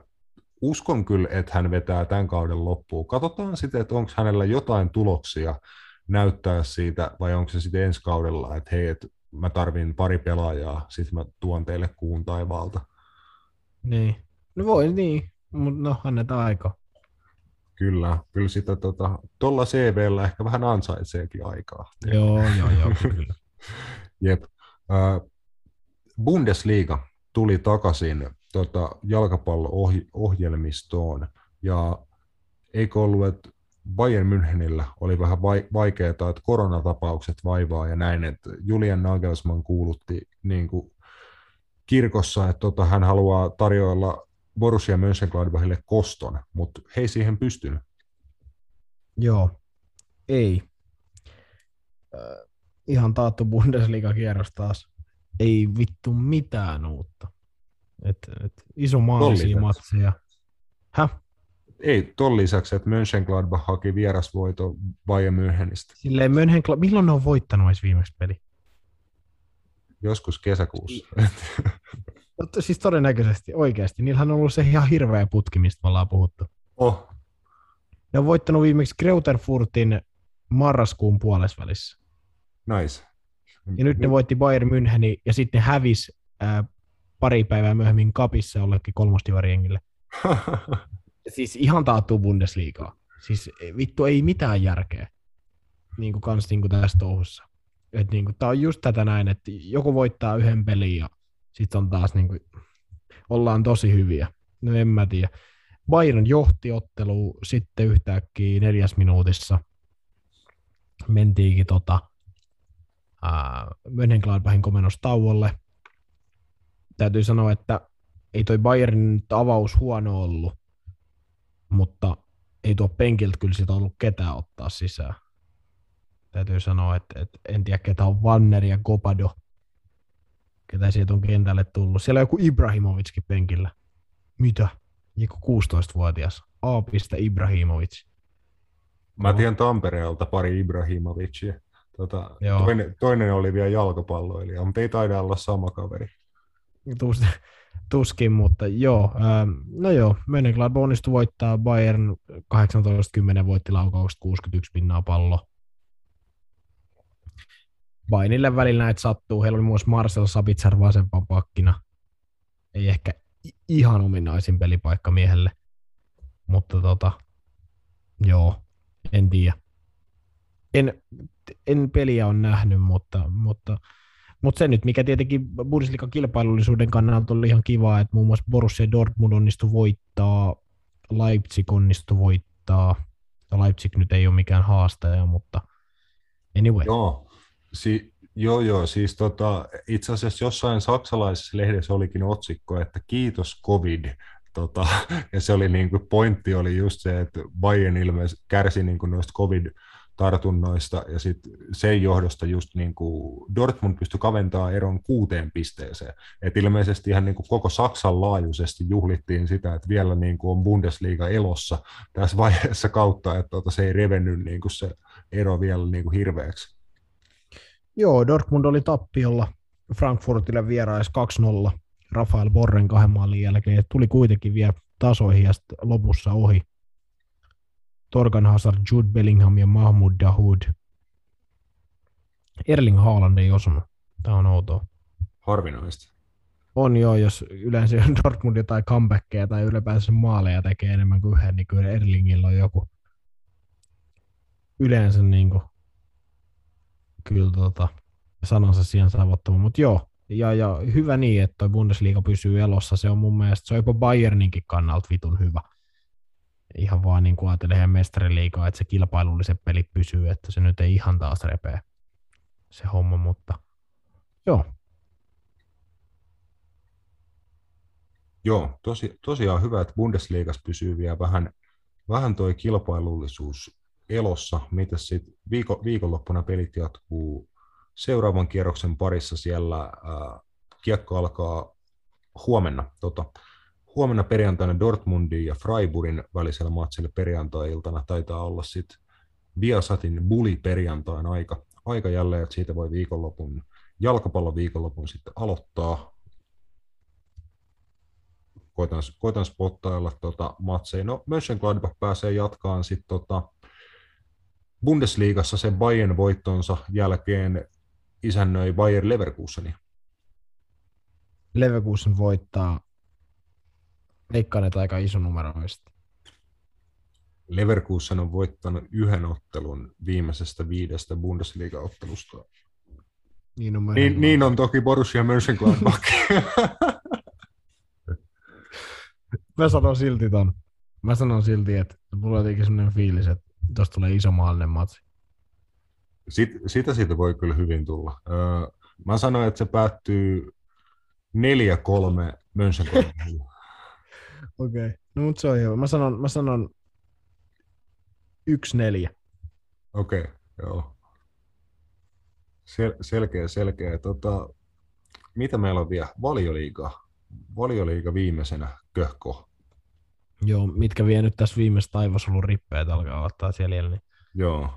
uskon kyllä, että hän vetää tämän kauden loppuun. Katsotaan sitten, että onko hänellä jotain tuloksia näyttää siitä, vai onko se sitten ensi kaudella, että hei, että mä tarvin pari pelaajaa, sitten mä tuon teille kuun taivaalta. Niin. No voi niin, mutta no annetaan aika. Kyllä, kyllä sitä tuolla tota, CVllä ehkä vähän ansaitseekin aikaa. Joo, joo, joo, kyllä. Jep. Uh, Bundesliga tuli takaisin tota, jalkapallo-ohjelmistoon, ja eikö ollut, että Bayern Münchenillä oli vähän vaikeaa, että koronatapaukset vaivaa ja näin, että Julian Nagelsmann kuulutti niin kuin kirkossa, että tota, hän haluaa tarjoilla Borussia Mönchengladbachille koston, mutta he ei siihen pystynyt. Joo, ei. Äh, ihan taattu Bundesliga-kierros taas. Ei vittu mitään uutta. Et, et iso maalisia matseja. Häh? Ei ton lisäksi, että Mönchengladbach haki vierasvoito Bayern Münchenistä. Silleen Mönchengladbach, milloin ne on voittanut edes viimeksi peli? Joskus kesäkuussa. Mutta siis todennäköisesti, oikeasti. Niillähän on ollut se ihan hirveä putki, mistä me ollaan puhuttu. Oh. Ne on voittanut viimeksi Greuterfurtin marraskuun puolesvälissä. Nice. Ja nyt ne voitti Bayern Müncheni ja sitten hävisi ää, pari päivää myöhemmin kapissa jollekin kolmostivariengille. siis ihan taattuu Bundesliigaa. Siis eh, vittu ei mitään järkeä niin kuin kans niin kuin tässä touhussa. Et niin kuin, tää on just tätä näin, että joku voittaa yhden pelin ja sitten on taas niin kuin, ollaan tosi hyviä. No en mä tiedä. Bayern johti ottelu sitten yhtäkkiä neljäs minuutissa. Mentiinkin tota, Mönchengladbachin komennustauolle. Täytyy sanoa, että ei toi Bayernin avaus huono ollut, mutta ei tuo penkiltä kyllä sitä ollut ketään ottaa sisään. Täytyy sanoa, että, että en tiedä ketä on Wanner ja Kopado, ketä sieltä on kentälle tullut. Siellä on joku Ibrahimovickin penkillä. Mitä? Joku 16-vuotias. A. Ibrahimovic. Mä tiedän Tampereelta pari Ibrahimovicia. Tota, Joo. toinen, toinen oli vielä jalkapalloilija, mutta ei taida olla sama kaveri. Tuskin, mutta joo. Ähm, no joo, Mönchengladbach onnistui voittaa Bayern 18-10 voitti laukaukset 61 pinnaa pallo. Bayernille välillä näitä sattuu. Heillä oli myös Marcel Sabitzer vasempan pakkina. Ei ehkä ihan ominaisin pelipaikka miehelle. Mutta tota, joo, en tiedä. En, en peliä on nähnyt, mutta, mutta mutta se nyt, mikä tietenkin Bundesliigan kilpailullisuuden kannalta oli ihan kiva, että muun muassa Borussia Dortmund onnistui voittaa, Leipzig onnistui voittaa. Leipzig nyt ei ole mikään haastaja, mutta anyway. Joo, si- joo, joo siis tota, itse asiassa jossain saksalaisessa lehdessä olikin otsikko, että kiitos covid. Tota, ja se oli niin kuin, pointti oli just se, että Bayern ilmeisesti kärsi niin kuin noista covid tartunnoista ja sitten sen johdosta just niin kuin Dortmund pystyi kaventamaan eron kuuteen pisteeseen. Et ilmeisesti ihan niin kuin koko Saksan laajuisesti juhlittiin sitä, että vielä niin kuin on Bundesliga elossa tässä vaiheessa kautta, että tota, se ei revennyt niin kuin se ero vielä niin kuin hirveäksi. Joo, Dortmund oli tappiolla Frankfurtille vierais 2-0 Rafael Borren kahden maalin jälkeen. Tuli kuitenkin vielä tasoihin ja lopussa ohi. Torgan Hazard, Jude Bellingham ja Mahmoud Dahoud. Erling Haaland ei osunut. Tämä on outoa. Harvinaista. On joo, jos yleensä Dortmund jotain comebackkejä tai ylipäänsä maaleja tekee enemmän kuin yhden, niin kyllä Erlingillä on joku yleensä niin kuin, kyllä tota, sanansa siihen saavuttama. Mutta joo, ja, ja hyvä niin, että toi Bundesliga pysyy elossa. Se on mun mielestä, se on jopa Bayerninkin kannalta vitun hyvä. Ihan vaan niin kuin ajattelee heidän mestariliigaa, että se kilpailulliset pelit pysyy, että se nyt ei ihan taas repee se homma, mutta joo, Joo, tosi, tosiaan hyvä, että Bundesliigassa pysyy vielä vähän, vähän toi kilpailullisuus elossa. Mitä sitten viiko, viikonloppuna pelit jatkuu seuraavan kierroksen parissa siellä. Ää, kiekko alkaa huomenna. Tota, huomenna perjantaina Dortmundin ja Freiburgin välisellä matsilla perjantai-iltana taitaa olla sitten Viasatin Bulli perjantain aika, aika jälleen, että siitä voi viikonlopun, jalkapallon viikonlopun sitten aloittaa koitan, koitan spottailla tota matseja. No, Mönchengladbach pääsee jatkaan sitten tota Bundesliigassa sen Bayern voittonsa jälkeen isännöi Bayer Leverkuseni. Leverkusen voittaa veikkaan, että aika iso numeroista. Leverkusen on voittanut yhden ottelun viimeisestä viidestä Bundesliga-ottelusta. Niin on, Niin, niin on toki Borussia Mönchengladbach. Mä sanon silti ton. Mä sanon silti, että mulla on jotenkin sellainen fiilis, että tosta tulee iso maallinen matsi. Sit, sitä siitä voi kyllä hyvin tulla. Öö, mä sanoin, että se päättyy 4-3 Mönchengladbachille. Okei. Okay. No mut se on hyvä. Mä sanon, mä sanon 1-4. Okei, okay, joo. Sel- selkeä, selkeä. Tota, mitä meillä on vielä? Valioliiga. Valioliiga viimeisenä köhko. Joo, mitkä vie nyt tässä viimeistä taivasolun rippeet alkaa ottaa siellä. Niin. Joo.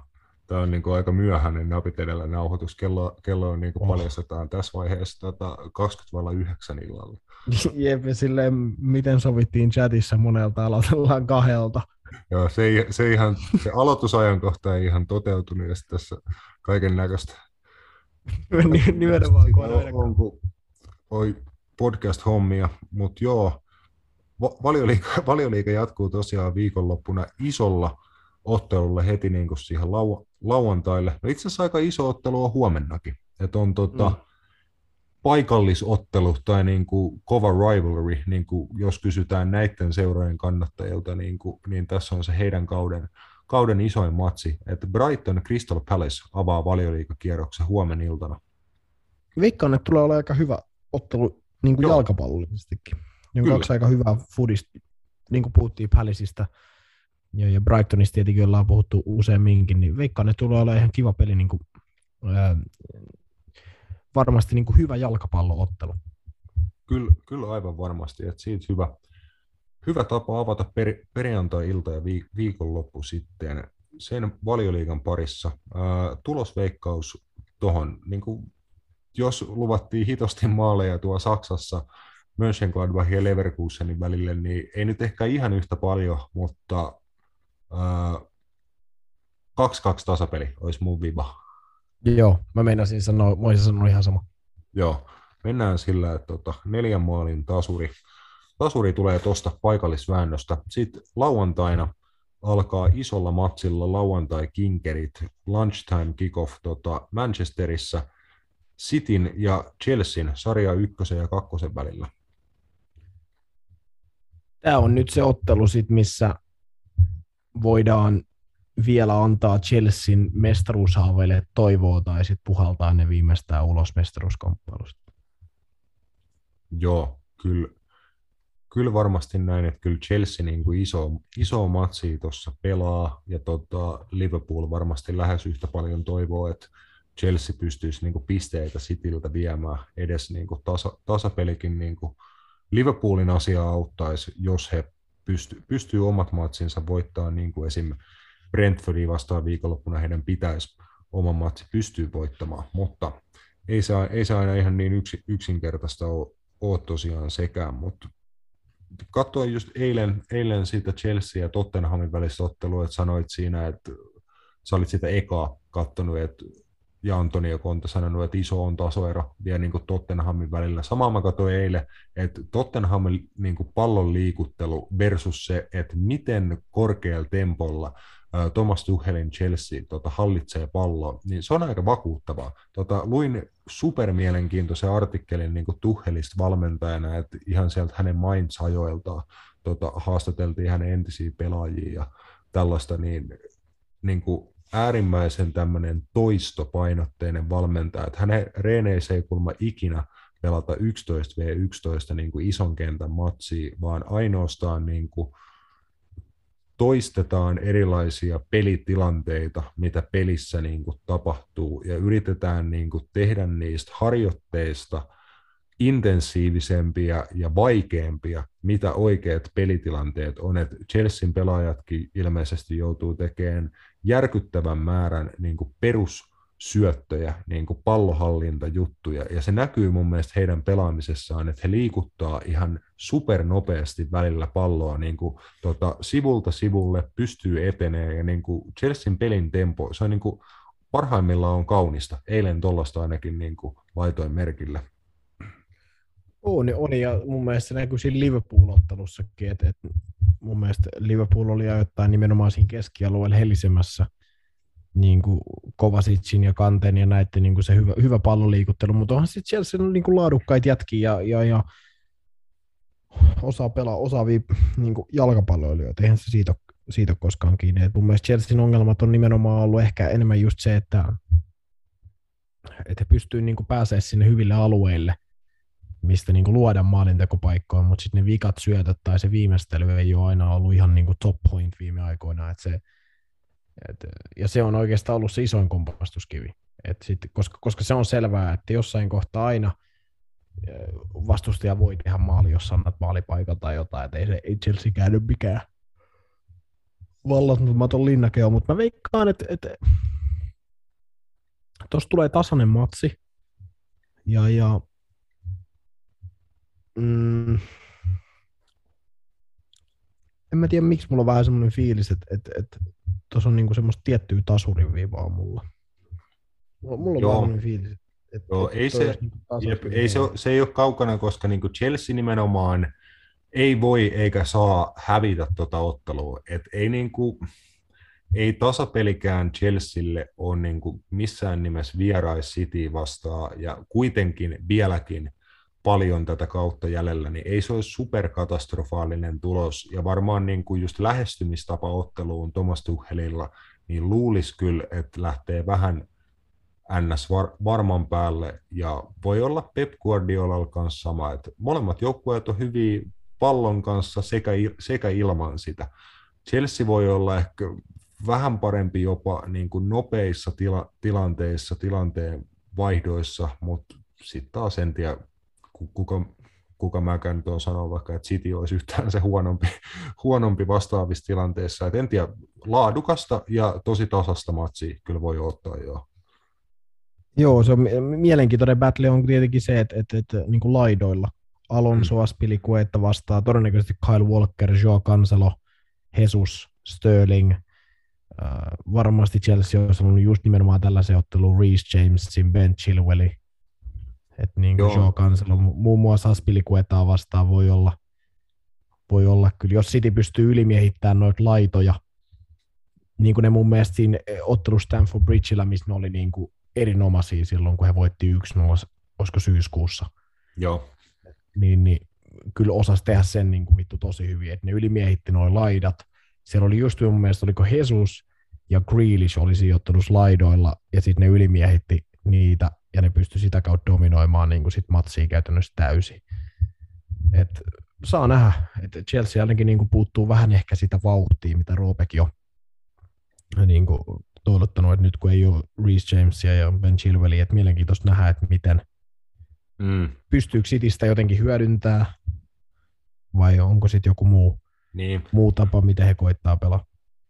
Tämä on niin kuin aika myöhäinen napit edellä nauhoitus. Kello, kello on niin kuin Oh. paljastetaan tässä vaiheessa tota 20.09 illalla. Jep, silleen, miten sovittiin chatissa monelta aloitellaan kahdelta. Joo, se, ei, se, ihan, se aloitusajankohta ei ihan toteutunut ja tässä kaiken näköistä. Nimenomaan, on on, kun oi podcast-hommia, mutta joo, Va- valioliiga, valioliiga jatkuu tosiaan viikonloppuna isolla ottelulla heti niin kuin siihen lau- lauantaille. No itse asiassa aika iso ottelu on huomennakin. Et on tota, Mm. paikallisottelu tai niin kuin kova rivalry, niin kuin jos kysytään näiden seurojen kannattajilta, niin, kuin, niin tässä on se heidän kauden, kauden isoin matsi, että Brighton Crystal Palace avaa valioliikakierroksen huomenna iltana. Veikkaan, että tulee olla aika hyvä ottelu niin kuin jalkapallollisestikin. Niin kaksi aika hyvää foodista, niin kuin puhuttiin Palaceista ja, ja Brightonista tietenkin ollaan puhuttu useamminkin, niin veikkaan, että tulee olla ihan kiva peli niin kuin, ää, varmasti niin kuin hyvä jalkapalloottelu. Kyllä, kyllä aivan varmasti, että siitä hyvä, hyvä tapa avata per, perjantai-ilta ja viik- viikonloppu sitten sen valioliigan parissa. Ää, tulosveikkaus tuohon, niin jos luvattiin hitosti maaleja tuo Saksassa Mönchengladbach ja Leverkusenin välille, niin ei nyt ehkä ihan yhtä paljon, mutta 2-2 tasapeli olisi mun viba. Joo, mä meinasin sanoa, mä olisin sanonut ihan sama. Joo, mennään sillä, että tota, neljän maalin tasuri, tasuri tulee tuosta paikallisväännöstä. Sitten lauantaina alkaa isolla matsilla lauantai-kinkerit, lunchtime kickoff tota, Manchesterissa, Cityn ja Chelsean sarja ykkösen ja kakkosen välillä. Tämä on nyt se ottelu, sit, missä voidaan vielä antaa Chelsean mestaruushaaveille toivoa tai sitten puhaltaa ne viimeistään ulos mestaruuskamppailusta. Joo, kyllä, kyllä varmasti näin, että kyllä Chelsea niin kuin iso, iso matsi tuossa pelaa ja tota, Liverpool varmasti lähes yhtä paljon toivoo, että Chelsea pystyisi niin kuin pisteitä Cityltä viemään edes niin kuin tasa, tasapelikin niin kuin Liverpoolin asiaa auttaisi, jos he pysty, pystyy omat matsinsa voittamaan niin kuin esimerkiksi Brentfordia vastaan viikonloppuna heidän pitäisi oman matsi pystyy voittamaan, mutta ei se, ei se aina ihan niin yksi, yksinkertaista ole, ole tosiaan sekään, mutta katsoin just eilen, eilen sitä Chelsea ja Tottenhamin välistä ottelua, että sanoit siinä, että sä olit sitä ekaa kattonut, että ja Antonio Konta sanonut, että iso on tasoero vielä niin Tottenhamin välillä. Samaa mä katsoin eilen, että Tottenhamin niin pallon liikuttelu versus se, että miten korkealla tempolla Thomas Tuchelin Chelsea tota, hallitsee palloa, niin se on aika vakuuttavaa. Tota, luin supermielenkiintoisen artikkelin niin Tuchelista valmentajana, että ihan sieltä hänen mindsajoiltaan tota, haastateltiin hänen entisiä pelaajia ja tällaista, niin, niin kuin äärimmäisen tämmöinen toistopainotteinen valmentaja, että hänen reeneissä ei kulma ikinä pelata 11v11 niin kuin ison kentän matsia, vaan ainoastaan niin kuin toistetaan erilaisia pelitilanteita, mitä pelissä niin kuin tapahtuu, ja yritetään niin kuin tehdä niistä harjoitteista intensiivisempia ja vaikeampia, mitä oikeat pelitilanteet on. Et Chelsean pelaajatkin ilmeisesti joutuu tekemään järkyttävän määrän niin kuin perus syöttöjä, niin kuin pallohallintajuttuja, ja se näkyy mun mielestä heidän pelaamisessaan, että he liikuttaa ihan supernopeasti välillä palloa niin kuin, tota, sivulta sivulle, pystyy etenee, ja niin kuin Chelsean pelin tempo, se on niin kuin, parhaimmillaan on kaunista. Eilen tuollaista ainakin niin kuin, laitoin merkille. On, on, ja mun mielestä se näkyy siinä Liverpool-ottelussakin, että, että mun mielestä Liverpool oli ajoittain nimenomaan siinä keskialueella helisemässä – niin kuin Kovasicin ja Kanten ja näiden niin kuin se hyvä, hyvä palloliikuttelu, mutta onhan sitten Chelsea niin kuin laadukkaita jätkiä ja, ja, ja osaa pelaa, osaavia niin kuin jalkapalloilijoita, eihän se siitä, siitä koskaan kiinni. Et mun mielestä Chelsean ongelmat on nimenomaan ollut ehkä enemmän just se, että, että he pystyy niin pääsemään sinne hyville alueille, mistä niin kuin luodaan maalintekopaikkoa, mutta sitten ne vikat syötöt tai se viimeistely ei ole aina ollut ihan niin kuin top point viime aikoina. että se, et, ja se on oikeastaan ollut se isoin kompastuskivi. Et sit, koska, koska se on selvää, että jossain kohtaa aina vastustaja voi tehdä maali, jos annat maalipaikan tai jotain, että ei se ei Chelsea käynyt mikään vallatumaton linnakeo, mutta mä veikkaan, että, että tuossa tulee tasainen matsi, ja, ja mm, en mä tiedä, miksi mulla on vähän semmoinen fiilis, että, että, että tuossa on niinku semmoista tiettyä tasurin viivaa mulla. Mulla, mulla on Joo. vähän fiilis. Että, Joo, ei, se, niinku jep, ei se, se ei ole kaukana, koska niinku Chelsea nimenomaan ei voi eikä saa hävitä tuota ottelua. Et ei niinku, ei tasapelikään Chelsealle ole niin kuin missään nimessä vierais City vastaan, ja kuitenkin vieläkin paljon tätä kautta jäljellä, niin ei se olisi superkatastrofaalinen tulos, ja varmaan niin kuin just lähestymistapa otteluun Thomas Tuchelilla, niin luulisi kyllä, että lähtee vähän NS var, varman päälle, ja voi olla Pep Guardiolalla kanssa sama, että molemmat joukkueet on hyviä pallon kanssa sekä, sekä ilman sitä. Chelsea voi olla ehkä vähän parempi jopa niin kuin nopeissa tila, tilanteissa, tilanteen vaihdoissa, mutta sitten taas en tiedä, kuka, kuka mäkään nyt on sanoa vaikka, että City olisi yhtään se huonompi, huonompi vastaavissa tilanteissa. Et en tiedä, laadukasta ja tosi tasasta matsia kyllä voi ottaa jo. Joo, se on mielenkiintoinen battle on tietenkin se, että, että, että niin kuin laidoilla Alonso, mm. Aspilicueta vastaa todennäköisesti Kyle Walker, Joe Cancelo, Jesus, Sterling. Äh, varmasti Chelsea olisi ollut just nimenomaan tällaisen ottelun Reece Jamesin, Ben Chilwelli, että niin kuin Joe Cancelo, muun muassa Aspilicuetaa vastaan voi olla, voi olla kyllä, jos City pystyy ylimiehittämään noita laitoja, niin kuin ne mun mielestä siinä ottelu Stanford Bridgeillä, missä ne oli niin kuin erinomaisia silloin, kun he voitti 1-0, olisiko syyskuussa. Joo. Niin, niin kyllä osasi tehdä sen niin kuin vittu tosi hyvin, että ne ylimiehitti noin laidat. Siellä oli just mun mielestä, oliko Jesus ja Grealish oli sijoittunut laidoilla, ja sitten ne ylimiehitti niitä, ja ne pystyi sitä kautta dominoimaan niin kuin sit matsia käytännössä täysin. Et saa nähdä, että Chelsea ainakin niin kuin puuttuu vähän ehkä sitä vauhtia, mitä Roopek jo niin kuin toivottanut, että nyt kun ei ole Reece Jamesia ja Ben Chilwellia, että mielenkiintoista nähdä, että miten mm. pystyykö Citystä jotenkin hyödyntää, vai onko sitten joku muu, niin. muu tapa, miten he koittaa pelaa.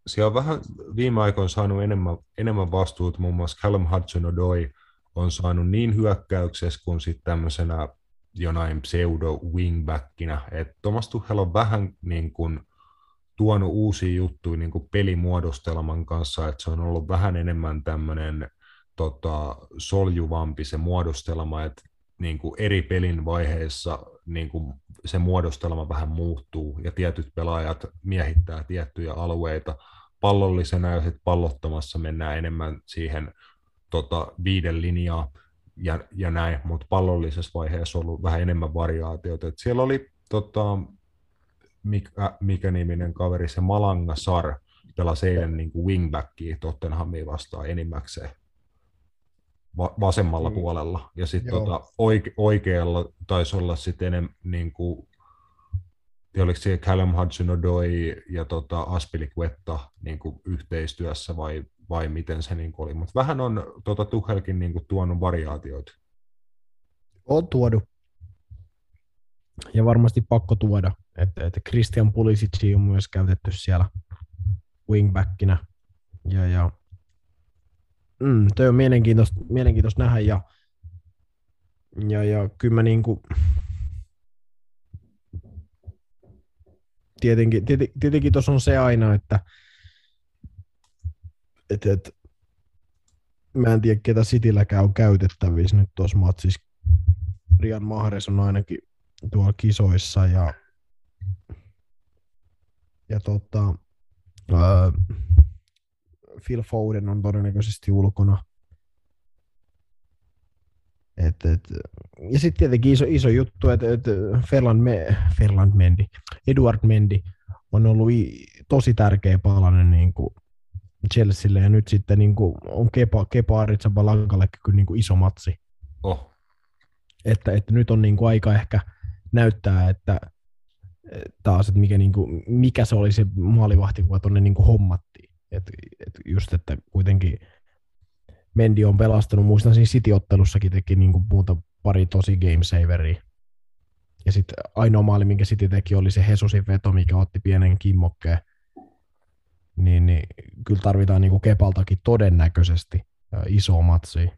Siellä on vähän viime aikoina saanut enemmän, enemmän vastuuta, muun muassa Callum Hudson-Odoi on saanut niin hyökkäyksessä kuin sitten tämmöisenä jonain pseudo wingbackinä, että Thomas Tuchel on vähän niin kuin tuonut uusia juttuja niin kuin pelimuodostelman kanssa, että se on ollut vähän enemmän tämmöinen tota, soljuvampi se muodostelma, että niin kuin eri pelin vaiheissa niin kuin se muodostelma vähän muuttuu ja tietyt pelaajat miehittää tiettyjä alueita. Pallollisena ja sitten pallottamassa mennään enemmän siihen tota, viiden linjaa ja, ja näin, mutta pallollisessa vaiheessa on ollut vähän enemmän variaatiota. Et siellä oli tota, mikä, mikä niminen kaveri, se Malanga Sar, pelasi eilen niin kuin wingbackia Tottenhamia vastaan enimmäkseen va- vasemmalla mm. puolella. Ja sitten tota, oike- oikealla taisi olla sitten enemmän niin kuin, oliko se Callum Hudson-Odoi ja tota Aspilicuetta niin kuin yhteistyössä vai, vai miten se niin kuin oli. Mutta vähän on tota, Tuhelkin niin kuin tuonut variaatioita. On tuonut. Ja varmasti pakko tuoda. Että, että Christian Pulisic on myös käytetty siellä wingbackinä. Ja, ja mm, toi on mielenkiintoista, mielenkiintoista nähdä. Ja, ja, ja kyllä mä niinku, tietenkin, tietenkin, tietenkin tuossa on se aina, että et, et, mä en tiedä, ketä Citylläkään on käytettävissä nyt tuossa matsissa. Rian Mahrez on ainakin tuolla kisoissa ja ja tota, ää, Phil Foden on todennäköisesti ulkona. Et, et, ja sitten tietenkin iso, iso juttu, että et Ferland, Me, Ferland Mendy, Eduard Mendy on ollut i, tosi tärkeä palanen niin kuin Chelsealle, ja nyt sitten niin kuin, on Kepa, Kepa Aritsabalankalla kyllä niin kuin iso matsi. Oh. Että, että nyt on niin kuin aika ehkä näyttää, että taas, että mikä, niin kuin, mikä se oli se maalivahti, kun tuonne niin hommattiin. Et, et just, että kuitenkin Mendi on pelastanut, muistan siinä City-ottelussakin teki niin kuin muuta pari tosi game saveria. Ja sitten ainoa maali, minkä City teki, oli se Hesusin veto, mikä otti pienen kimmokkeen. Niin, niin kyllä tarvitaan niin kuin Kepaltakin todennäköisesti iso matsi.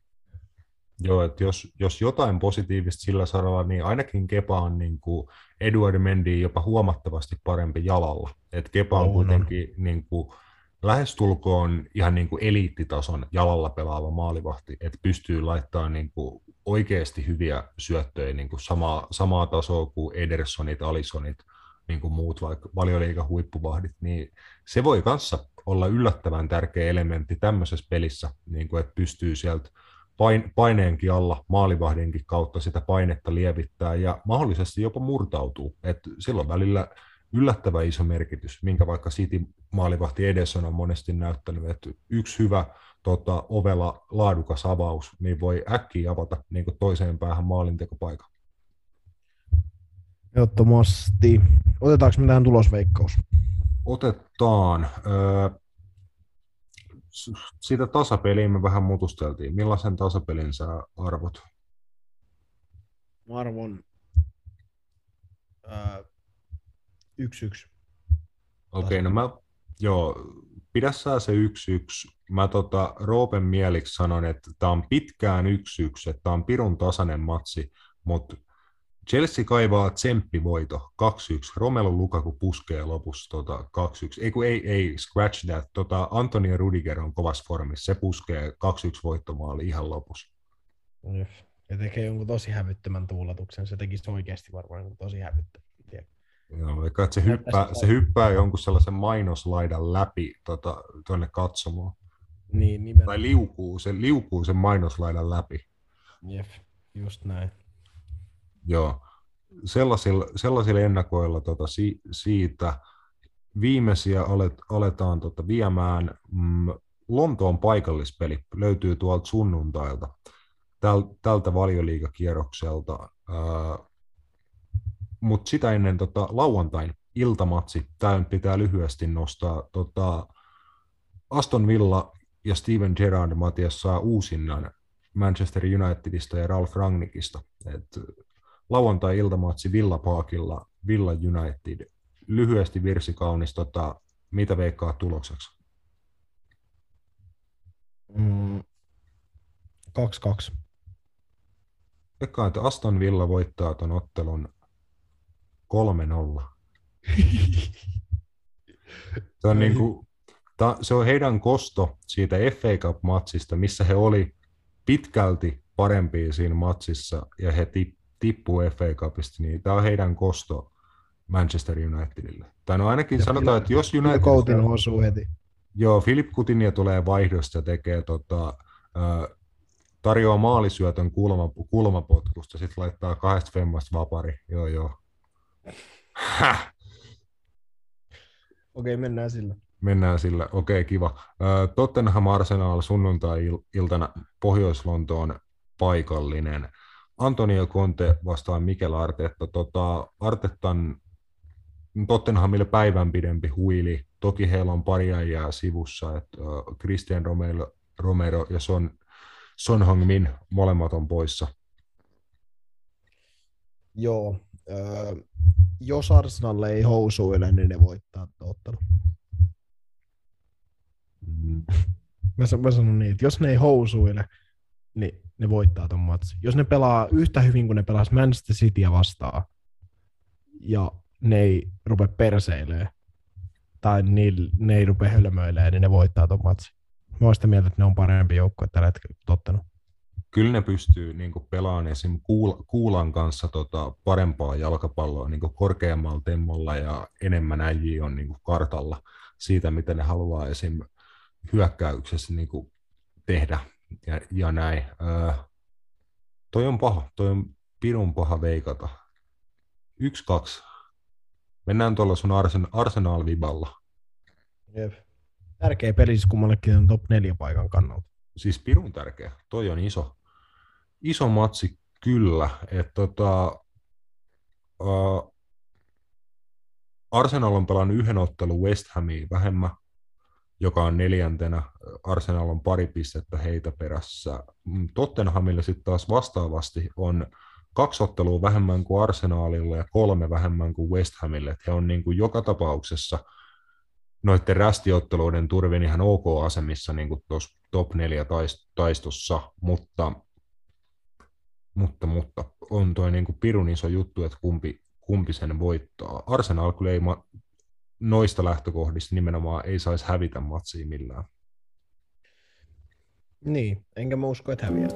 Joo, että jos, jos jotain positiivista sillä saralla, niin ainakin Kepa on niin kuin Eduard Mendy jopa huomattavasti parempi jalalla. Et Kepa on, on kuitenkin on. Niin kuin, lähestulkoon ihan niin kuin eliittitason jalalla pelaava maalivahti, että pystyy laittamaan niin kuin oikeasti hyviä syöttöjä niin kuin samaa, samaa tasoa kuin Edersonit, Alisonit, niin kuin muut vaikka valioliigan huippuvahdit, niin se voi kanssa olla yllättävän tärkeä elementti tämmöisessä pelissä, niin kuin, että pystyy sieltä paineenkin alla maalivahdinkin kautta sitä painetta lievittää ja mahdollisesti jopa murtautuu. Et silloin välillä yllättävän iso merkitys, minkä vaikka City maalivahti Edesson on monesti näyttänyt, että yksi hyvä tota, ovela laadukas avaus, niin voi äkkiä avata niin toiseen päähän maalintekopaikan. Ehdottomasti. Otetaanko me tähän tulosveikkaus? Otetaan. Öö, siitä tasapeliin me vähän mutusteltiin. Millaisen tasapelin sä arvot? Mä arvon öö, yksi yksi. Okei, okay, no mä, joo, pidä sä se yksi yksi. Mä tota, Roopen mieliksi sanon, että tämä on pitkään yksi yksi, että tämä on pirun tasainen matsi, mutta Chelsea kaivaa tsemppivoito 2-1. Romelu Lukaku puskee lopussa tota, 2-1. Ei, ei, ei, scratch that. Tota, Antonio Rudiger on kovassa formissa. Se puskee 2-1 voittomaali ihan lopussa. Ja tekee jonkun tosi hävyttömän tuulatuksen. Se tekisi oikeasti varmaan jonkun tosi hävyttömän. Joo, eikä, se hyppää, se hyppää jonkun sellaisen mainoslaidan läpi tuonne tota, katsomaan. Niin, nimenomaan. Tai liukuu, se liukuu sen mainoslaidan läpi. Jep, just näin. Joo, sellaisilla, sellaisilla ennakoilla tota, si, siitä viimeisiä alet, aletaan tota, viemään mm, Lontoon paikallispeli, löytyy tuolta sunnuntailta, täl, tältä valioliigakierrokselta. Mutta sitä ennen tota, lauantain iltamatsi, tämä pitää lyhyesti nostaa. Tota, Aston Villa ja Steven Gerrard Matias saa uusinnan Manchester Unitedista ja Ralf Rangnickista. Et lauantai-iltamatsi Villa Parkilla, Villa United. Lyhyesti virsi kaunis, tota, mitä veikkaa tulokseksi? Mm, 2-2. Veikkaan, että Aston Villa voittaa tuon ottelun 3-0. se, on niin kuin, ta, se on heidän kosto siitä FA Cup-matsista, missä he oli pitkälti parempia siinä matsissa ja he tippuu FA Cupista, niin tämä on heidän kosto Manchester Unitedille. Tai no ainakin ja sanotaan, että jos United... Coutin osuu heti. Joo, Filip Kutinia tulee vaihdosta ja tekee tota, tarjoaa maalisyötön kulma, kulmapotkusta, sitten laittaa kahdesta femmasta vapari. Joo, joo. Okei, mennään sillä. Mennään sillä. Okei, kiva. Tottenham Arsenal sunnuntai-iltana Pohjois-Lontoon paikallinen. Antonio Conte vastaan Mikel Artetta. Tota, Artettan Tottenhamille päivän pidempi huili. Toki heillä on pari äijää sivussa, että Christian Romero, Romero ja Son, Son Hong-min molemmat on poissa. Joo. Äh, jos Arsenal ei housuile, niin ne voittaa ottelu. Mm. mä, mä sanon niin, että jos ne ei housuile, niin ne voittaa ton matsin. Jos ne pelaa yhtä hyvin kuin ne pelas Manchester Cityä vastaan, ja ne ei rupe perseilee, tai ne, ne ei rupe hölmöilee, niin ne voittaa ton matsin. Mä oon sitä mieltä, että ne on parempi joukkue tällä hetkellä tottanut. Kyllä ne pystyy niin pelaamaan esim. Kuulan kanssa tota, parempaa jalkapalloa niin korkeammalla temmolla ja enemmän äijiä on niin kartalla siitä, mitä ne haluaa esim. hyökkäyksessä niin tehdä ja, ja näin. Öö, toi on paha, toi on pirun paha veikata. Yksi, kaksi. Mennään tuolla sun arsen, Arsenal-viballa. Jep. Tärkeä peli siis kummallekin on top 4 paikan kannalta. Siis pirun tärkeä. Toi on iso, iso matsi kyllä. Että tota, uh, Arsenal on pelannut yhden ottelun West Hamiin vähemmän joka on neljäntenä. Arsenal on pari pistettä heitä perässä. Mm, Tottenhamille sitten taas vastaavasti on kaksi ottelua vähemmän kuin Arsenalilla ja kolme vähemmän kuin West Hamille. he on niin kuin joka tapauksessa noiden rästiotteluiden turvin ihan ok asemissa niin kuin tuossa top 4 taistossa, mutta, mutta, mutta on toi niin kuin pirun iso juttu, että kumpi, kumpi sen voittaa. Arsenal kyllä ei noista lähtökohdista nimenomaan ei saisi hävitä matsia millään. Niin, enkä mä usko, että häviää.